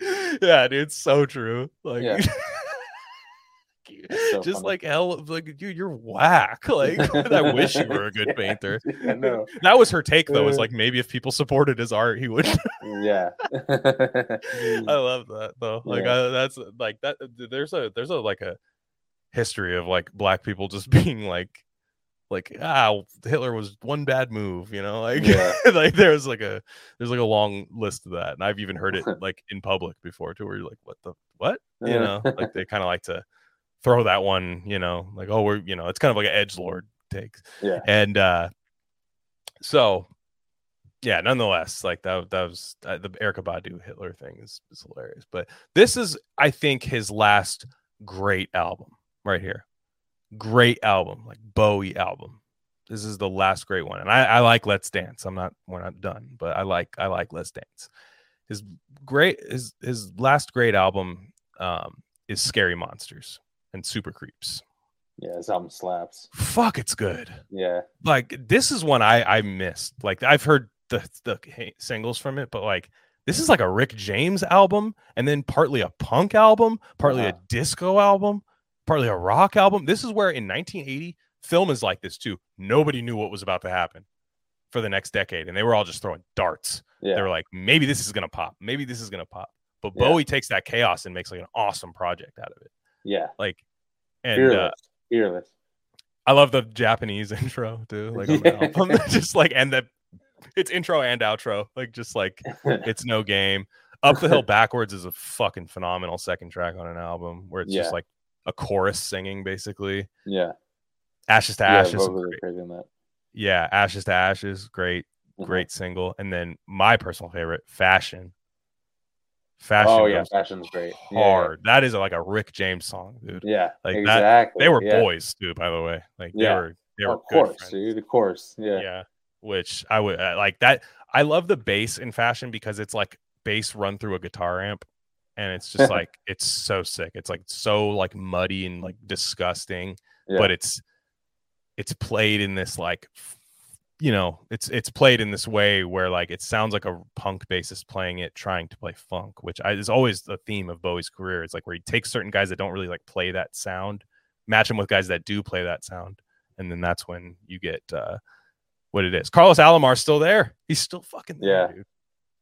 yeah, dude, it's so true. Like, Yeah. so just funny. like hell, like dude, you're whack. Like, I wish you were a good Yeah. painter. I know. That was her take, though. Is Uh. like maybe if people supported his art, he would. Yeah. I love that though. Like, Yeah. I, that's like that. There's a there's a like a history of like black people just being like like ah Hitler was one bad move, you know, like Yeah. like there's like a there's like a long list of that, and I've even heard it like in public before too, where you're like, what the what, you know, like they kind of like to throw that one, you know, like oh we're you know it's kind of like an edge lord take, Yeah. and uh so yeah, nonetheless, like that that was uh, the Erykah Badu Hitler thing is, is hilarious, but this is I think his last great album right here great album, like Bowie album. This is the last great one, and I, I like Let's Dance. I'm not we're not done, but I like I like Let's Dance. His great his his last great album um, is Scary Monsters and Super Creeps. Yeah. This album slaps. Fuck, it's good. Yeah. Like this is one I I missed. Like I've heard the the singles from it, but like this is like a Rick James album, and then partly a punk album, partly a Uh-huh. disco album, partly a rock album. This is where in 1980, film is like this too. Nobody knew what was about to happen for the next decade, and they were all just throwing darts. They were like, maybe this is gonna pop, maybe this is gonna pop. But Yeah. Bowie takes that chaos and makes like an awesome project out of it. Yeah. Like, and uh, Fearless. Fearless. I love the Japanese intro too, like on the Yeah. album. just like and the it's intro and outro, like just like it's no game. Up the hill backwards is a fucking phenomenal second track on an album where it's Yeah. just like a chorus singing basically. yeah. Ashes to Yeah. ashes, that. yeah, ashes to ashes, great, Mhm. great single. And then my personal favorite, fashion. Fashion Oh yeah, fashion's great. Yeah, yeah. hard. That is like a Rick James song, dude. Yeah, Like that- exactly. They were yeah. boys too, by the way. Like they were they were of course, friends. dude. Of course. Yeah. yeah which i would uh, like that i love the bass in fashion because it's like bass run through a guitar amp and it's just like it's so sick it's like so like muddy and like disgusting Yeah. but it's it's played in this like you know it's it's played in this way where like it sounds like a punk bassist playing it trying to play funk which I, is always the theme of bowie's career it's like where he takes certain guys that don't really like play that sound match them with guys that do play that sound and then that's when you get uh what it is carlos alomar's still there he's still fucking there, Yeah. dude.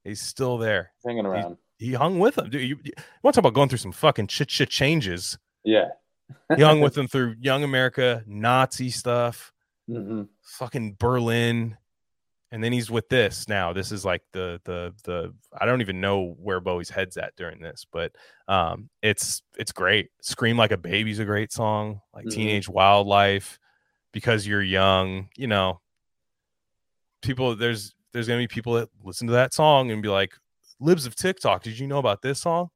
he's still there Hanging around. He hung with them dude you, you want to talk about going through some fucking shit shit changes Yeah. he hung with them through young america nazi stuff hmm fucking Berlin, and then he's with this now. This is like the the the I don't even know where Bowie's head's at during this, but um, it's it's great. Scream like a baby's a great song. Like Mhm. Teenage Wildlife, because you're young. You know, people there's there's gonna be people that listen to that song and be like, "Libs of TikTok, did you know about this song?"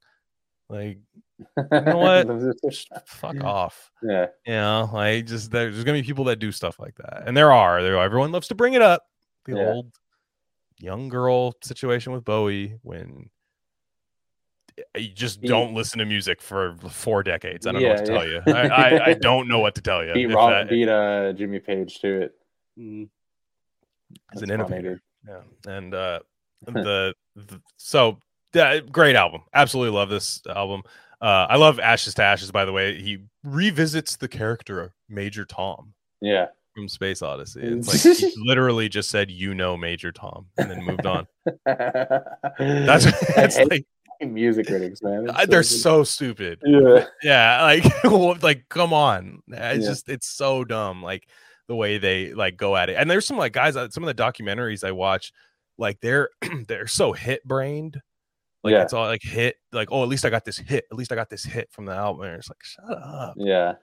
Like, you know what? fuck off. yeah. You know, like just there's gonna be people that do stuff like that, and there are. There, everyone loves to bring it up. The Yeah. old young girl situation with Bowie when you just don't listen to music for four decades. I don't know what to yeah. tell you. I, I, I don't know what to tell you. Beat Rob, that- beat uh Jimmy Page to it. he's That's an innovator. Yeah, and uh, the, the so yeah, great album. Absolutely love this album. Uh, I love Ashes to Ashes. By the way, he revisits the character Major Tom. Yeah. from Space Odyssey. It's like he literally just said, "You know, Major Tom," and then moved on. That's that's like music critics, man. It's they're good. so stupid. yeah. Yeah, like like come on, it's Yeah. just it's so dumb. Like the way they like go at it. And there's some like guys, uh, some of the documentaries I watch, like they're they're so hit brained. Like Yeah. it's all like hit, like oh, at least I got this hit. At least I got this hit from the album. And it's like shut up. Yeah.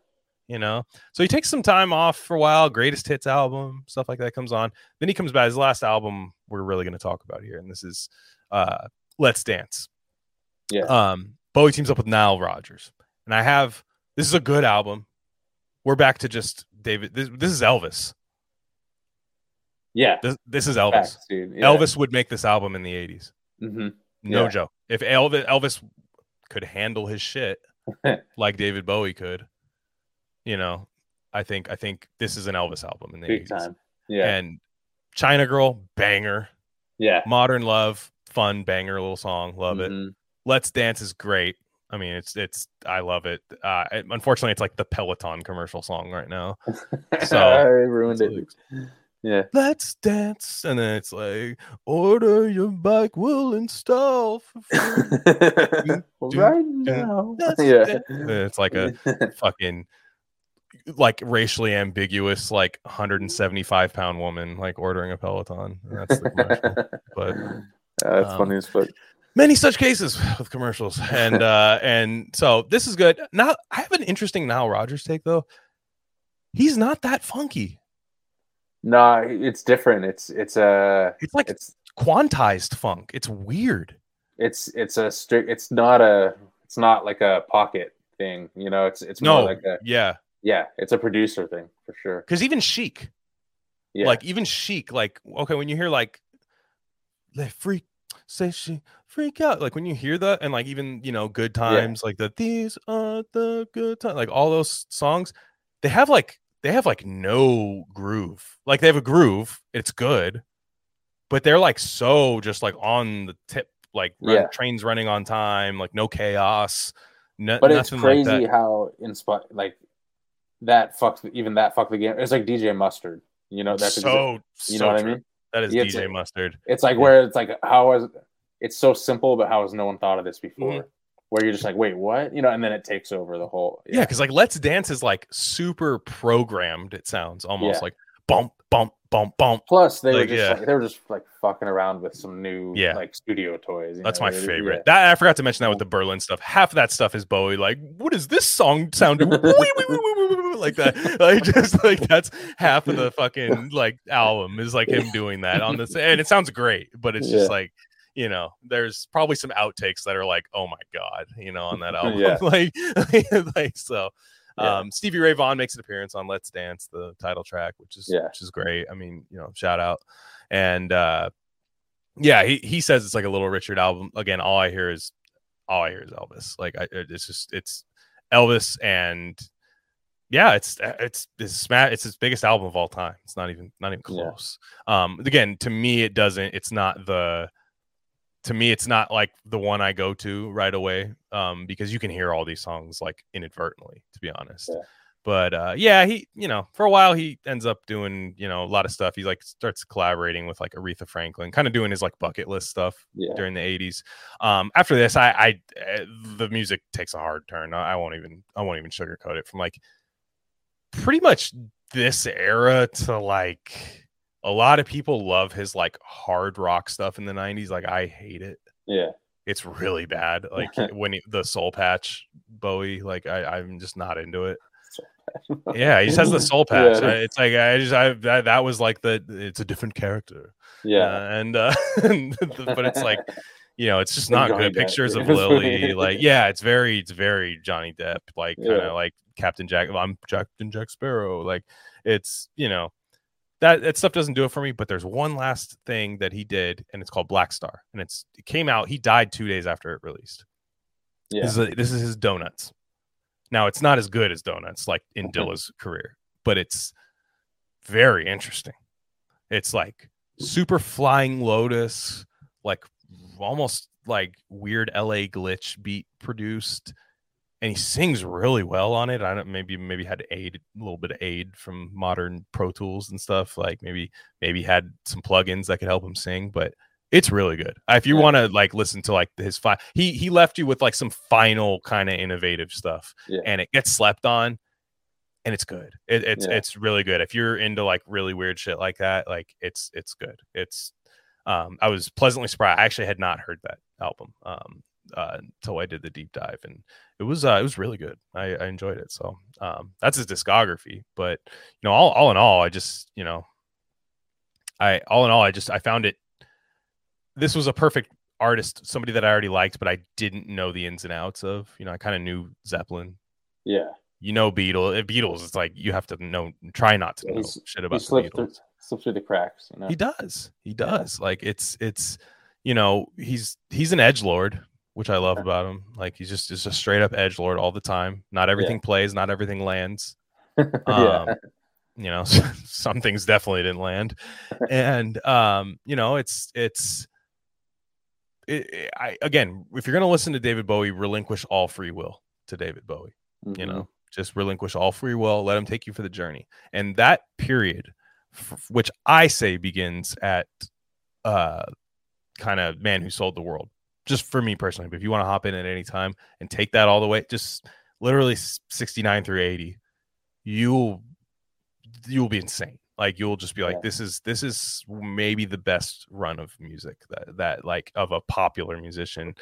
you know. So he takes some time off for a while. Greatest hits album, stuff like that comes on. Then he comes back. His last album we're really going to talk about here, and this is uh Let's Dance. Yeah. Um, Bowie teams up with Nile Rodgers, and I have this is a good album. We're back to just David. This, this is Elvis. Yeah, This, this is Elvis. facts. Yeah. Elvis would make this album in the 80s. Mhm. No Yeah. joke. If Elvis Elvis could handle his shit like David Bowie could, you know, I think I think this is an Elvis album in the big 80s. time. Yeah, And China Girl, banger. yeah. Modern Love, fun banger little song, love it. Mhm. Let's Dance is great. I mean, it's it's I love it. Uh, it- unfortunately, it's like the Peloton commercial song right now. So, I ruined it. Yeah, Let's dance, and then it's like order your bike, we'll install. For free. right now. Yeah. It's like a fucking like racially ambiguous, like 175 pound woman like ordering a Peloton. That's the commercial. but Yeah, that's um, funny as fuck. many such cases with commercials and uh and so this is good now i have an interesting Nile Rodgers take though he's not that funky No, it's different. It's it's a it's like it's quantized funk it's weird it's it's a strict. It's not a. It's not like a pocket thing. You know, it's it's no more like a yeah yeah. It's a producer thing for sure. because even chic Yeah, like even chic like okay when you hear like they freak say she freak out like when you hear that and like even you know good times like the these are the good times like all those songs they have like they have like no groove like they have a groove it's good but they're like so just like on the tip like run, Yeah. trains running on time like no chaos no, but it's like crazy that how inspired like that fucked even that fucked the game. It's like DJ Mustard. You know, that's so exa- so you know what I mean. that is it's dj like- mustard It's like Yeah. where it's like how is it's so simple, but how has no one thought of this before? Mm-hmm. Where you're just like, wait, what? You know, and then it takes over the whole. Yeah, because like Let's Dance is like super programmed. It sounds almost Yeah. like bump, bump, bump, bump. Plus, they were just yeah. like, they were just like fucking around with some new Yeah. like studio toys. you That's know, my they- favorite. yeah. That I forgot to mention that with the Berlin stuff. Half of that stuff is Bowie. Like, what is this song sounding like that? Like, just like that's half of the fucking like album is like him doing that on this, and it sounds great. But it's just Yeah. like you know, there's probably some outtakes that are like, oh my god, you know, on that album. Yeah. like, like so. Yeah. Um, Stevie Ray Vaughan makes an appearance on "Let's Dance," the title track, which is Yeah. which is great. I mean, you know, shout out. And uh, yeah, he he says it's like a Little Richard album. Again, all I hear is all I hear is Elvis. Like I, it's just it's Elvis, and yeah, it's it's it's sma- it's his biggest album of all time. It's not even not even Yeah. close. Um, again, to me, it doesn't. It's not the to me it's not like the one i go to right away um because you can hear all these songs like inadvertently to be honest. Yeah. but uh yeah he you know for a while he ends up doing you know a lot of stuff. He like starts collaborating with like aretha franklin kind of doing his like bucket list stuff Yeah. during the 80s um after this i i uh, the music takes a hard turn. I, I won't even i won't even sugarcoat it. From like pretty much this era to like a lot of people love his like hard rock stuff in the 90s like i hate it Yeah. it's really bad like when he, the soul patch bowie like I, i'm just not into it yeah he just has the soul patch Yeah. I- it's like i just i that, that was like the it's a different character Yeah. uh, and uh but it's like you know it's just not good Depp. pictures of lily like yeah it's very it's very johnny depp like kind of Yeah. like captain jack i'm captain jack sparrow like it's you know that that stuff doesn't do it for me but there's one last thing that he did and it's called black star and it's it came out he died two days after it released. Yeah. this is, a, this is his donuts. Now it's not as good as donuts like in dilla's career but it's very interesting. It's like super flying lotus like almost like weird la glitch beat produced and he sings really well on it i don't maybe maybe had aid a little bit of aid from modern pro tools and stuff like maybe maybe had some plugins that could help him sing but it's really good Uh, if you Yeah. want to like listen to like his fi- he he left you with like some final kind of innovative stuff Yeah. and it gets slept on and it's good it, it's Yeah. it's really good if you're into like really weird shit like that like it's it's good it's um i was pleasantly surprised i actually had not heard that album um uh until i did the deep dive and it was uh it was really good i, I enjoyed it so um that's his discography but you know all, all in all i just you know i all in all i just i found it this was a perfect artist somebody that i already liked but i didn't know the ins and outs of you know i kind of knew zeppelin Yeah. you know Beatles. Beatles, it's like you have to know, try not to Yeah, know shit about the through. Beatles. slips through the cracks. You know, He does. He does. Like it's it's you know, he's he's an edge lord, which I love Yeah. about him. Like he's just just a straight up edge lord all the time. Not everything plays, not everything lands. yeah, Um, you know, some things definitely didn't land. And um, you know, it's it's it, it- I again, if you're gonna listen to David Bowie, relinquish all free will to David Bowie you Mhm. know just relinquish all free will let him take you for the journey and that period f- which i say begins at uh kind of man who sold the world just for me personally but if you want to hop in at any time and take that all the way just literally 69 through 80 you'll you'll be insane. Like you'll just be like Yeah. this is this is maybe the best run of music that that like of a popular musician.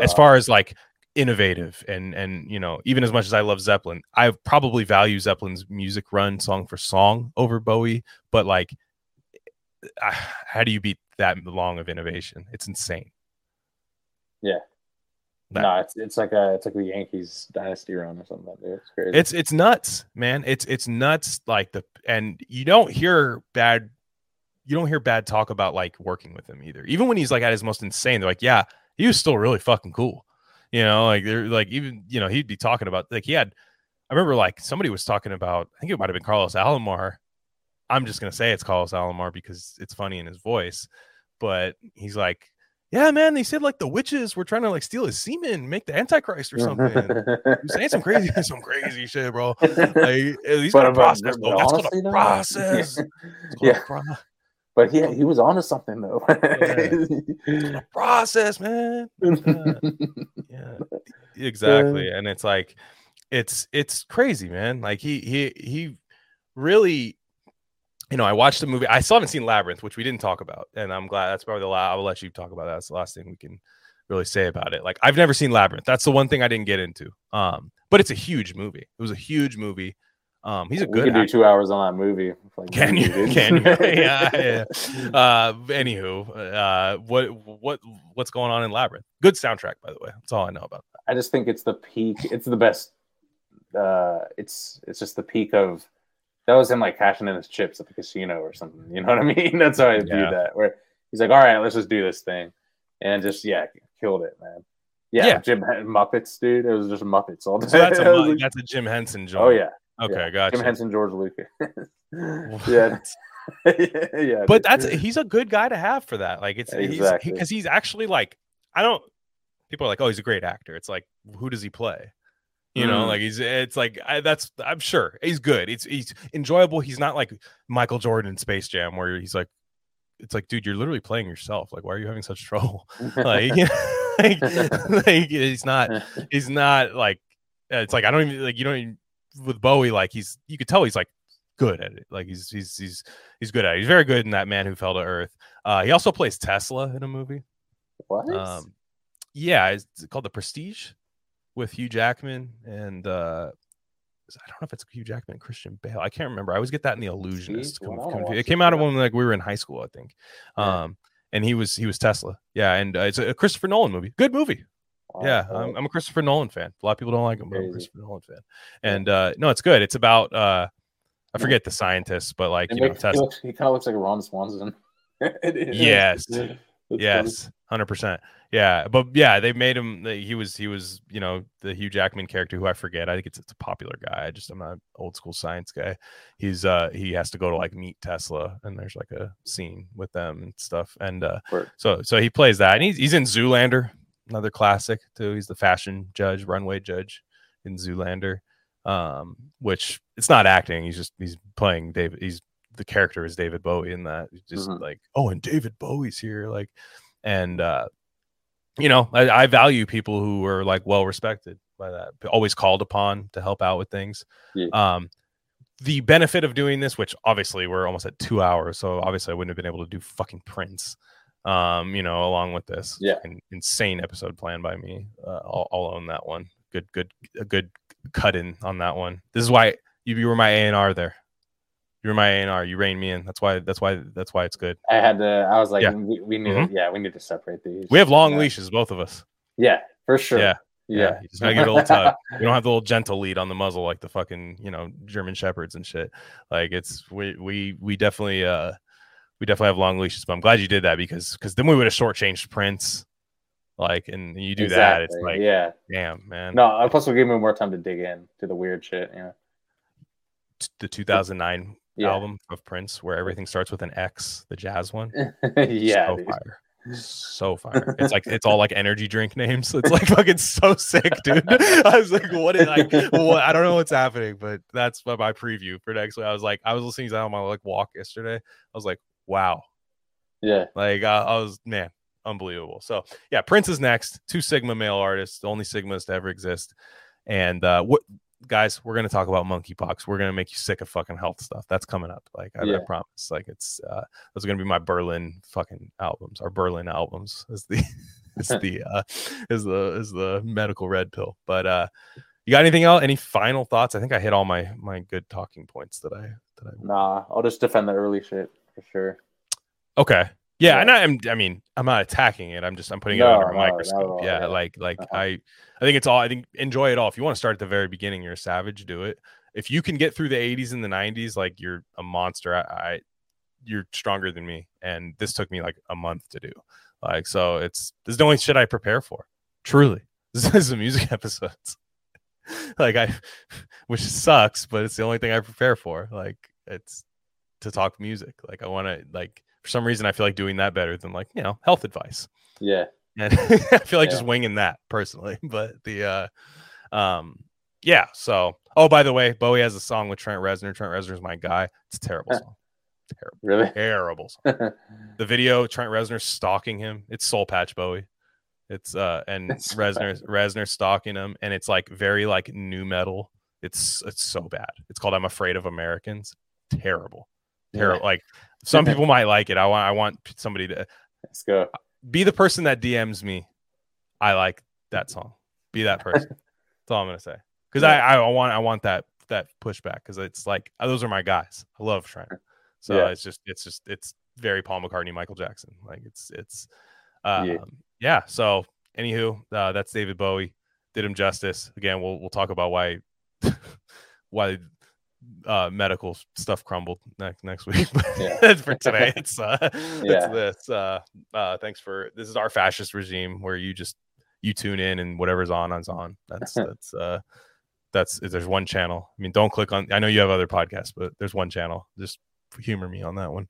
As far as like innovative and and you know even as much as i love zeppelin i probably value zeppelin's music run song for song over bowie but like ah, how do you beat that long of innovation? It's insane Yeah. no, it's it's like a it's like the Yankees dynasty run or something. Dude. It's crazy. it's it's nuts man it's it's nuts like the and you don't hear bad you don't hear bad talk about like working with him either even when he's like at his most insane they're like yeah he was still really fucking cool you know like they're like even you know he'd be talking about like he had i remember like somebody was talking about i think it might have been carlos alomar i'm just gonna say it's carlos alomar because it's funny in his voice but he's like yeah man they said like the witches were trying to like steal his semen make the antichrist or something. He was saying some crazy some crazy shit bro. Like he's got a process though. that's called a process. It's called a Yeah. pro- but he he was onto something though. a process man. Yeah. Uh, exactly. And it's like it's it's crazy man. Like he he he really you know i watched the movie i still haven't seen labyrinth which we didn't talk about and i'm glad that's probably the last i'll let you talk about that that's the last thing we can really say about it like i've never seen labyrinth that's the one thing i didn't get into um but it's a huge movie it was a huge movie um he's a we good could do actor. two hours on that movie. like, Can you? Can you? Yeah, yeah. uh anywho uh what what what's going on in labyrinth good soundtrack by the way that's all i know about I just think it's the peak. It's the best. Uh, it's it's just the peak of that was him like cashing in his chips at the casino or something. You know what I mean? That's how I view Yeah. that. Where he's like, "All right, let's just do this thing," and just yeah, killed it, man. Yeah, Yeah. Jim Muppets, dude. It was just Muppets all day. so that's a I was Mu- like, that's a jim henson joint oh yeah, okay yeah. gotcha Jim Henson, George Lucas. yeah, yeah. but dude. that's he's a good guy to have for that like it's Exactly. because he's actually like i don't people are like oh he's a great actor it's like who does he play you know Mm. like he's it's like I, that's i'm sure he's good it's he's enjoyable he's not like michael jordan in space jam where he's like it's like dude you're literally playing yourself like why are you having such trouble like, like, like he's not he's not like it's like I don't even like you don't even with Bowie like he's you could tell he's like good at it like he's he's he's he's good at it he's very good in that man who fell to earth uh he also plays Tesla in a movie what? um yeah it's called The Prestige with Hugh Jackman and uh I don't know if it's Hugh Jackman Christian Bale. I can't remember. I always get that in the Illusionist. Prestige? Well, com- I wanna confu- watch it came out of when like we were in high school, I think. Yeah. Um, and he was he was Tesla. Yeah, and uh, it's a Christopher Nolan movie. Good movie Wow, yeah. I'm, I'm a christopher nolan fan a lot of people don't like him but i'm a christopher nolan fan and uh no it's good it's about uh i forget the scientists but like It you know Tesla. he kind of looks like a Ron Swanson. It is. Yes. Yes 100% yeah but yeah they made him he was he was you know the hugh jackman character who i forget i think it's, it's a popular guy i just i'm not an old school science guy he's uh he has to go to like meet tesla and there's like a scene with them and stuff and uh Word. so so he plays that and he's, he's in zoolander another classic too he's the fashion judge runway judge in zoolander um which it's not acting he's just he's playing david he's the character is david bowie in that just Mhm. like oh and david bowie's here like and uh you know I, I value people who are like well respected by that always called upon to help out with things Yeah. um the benefit of doing this which obviously we're almost at two hours so obviously i wouldn't have been able to do fucking prince um you know along with this Yeah. Fucking insane episode planned by me uh, I'll, I'll own that one good good a good cut in on that one this is why you, you were my a&r there you were my a&r you reined me in that's why that's why that's why it's good I had to. I was like, Yeah. we, we need. Mhm. Yeah, we need to separate these. we have long Yeah. leashes both of us Yeah, for sure. Yeah. Yeah. you just gotta give it a little tug. You don't have the little gentle lead on the muzzle like the fucking you know German shepherds and shit. Like it's we we we definitely uh we definitely have long leashes. But I'm glad you did that because because then we would have shortchanged Prince. Like and you do that, it's like yeah. damn man. No, plus we'll give me more time to dig in to the weird shit. Yeah. T- the 2009 Yeah. album of Prince where everything starts with an X, the jazz one. yeah. so dude. fire. So fire. It's like it's all like energy drink names. It's like fucking so sick, dude. I was like, what is like what I don't know what's happening, but that's my preview for next week. I was like, I was listening to that on my like walk yesterday. I was like, wow. Yeah. Like uh, I was man, unbelievable. So yeah, Prince is next. Two Sigma male artists, the only Sigmas to ever exist. And uh what guys, we're gonna talk about monkeypox. We're gonna make you sick of fucking health stuff. That's coming up. Like I, I promise. Like it's uh those are gonna be my Berlin fucking albums. Our Berlin albums is the is the uh is the is the medical red pill. But uh you got anything else? Any final thoughts? I think I hit all my my good talking points that I that I Nah, I'll just defend the early shit for sure. Okay. Yeah, Yeah. and I'm I mean, I'm not attacking it. I'm just I'm putting it under a no, microscope. Yeah, yeah. like like Uh-huh. I I think it's all I think enjoy it all. If you want to start at the very beginning, you're a savage, do it. If you can get through the 80s and the 90s, like you're a monster. I, I you're stronger than me. And this took me like a month to do. Like so it's this is the only shit I prepare for. Truly. This is the music episodes. like I which sucks, but it's the only thing I prepare for. Like it's to talk music. Like I want to like for some reason I feel like doing that better than like you know health advice. Yeah. And I feel like just winging that personally. But the uh um yeah. So oh by the way, Bowie has a song with Trent Reznor. Trent Reznor is my guy. It's a terrible song. Terrible, Really? terrible song. The video Trent Reznor stalking him. It's Soul Patch Bowie. It's uh and Reznor Reznor stalking him, and it's like very like new metal. It's it's so bad. It's called I'm Afraid of Americans. Terrible, terrible. Like some people might like it. I want I want somebody to Let's go. be the person that DMs me. I like that song. Be that person. That's all I'm gonna say. Because I, I want I want that that pushback because it's like uh, those are my guys. I love Trent. So Yeah. it's just it's just it's very Paul McCartney, Michael Jackson. Like it's it's um, Yeah. yeah. So anywho, uh, that's David Bowie. Did him justice. Again, we'll we'll talk about why why uh medical stuff crumbled next next week. But Yeah. for today, it's uh it's this. Uh uh thanks for this is our fascist regime where you just you tune in and whatever's on is on. That's that's uh that's there's one channel. I mean, don't click on I know you have other podcasts, but there's one channel. Just humor me on that one.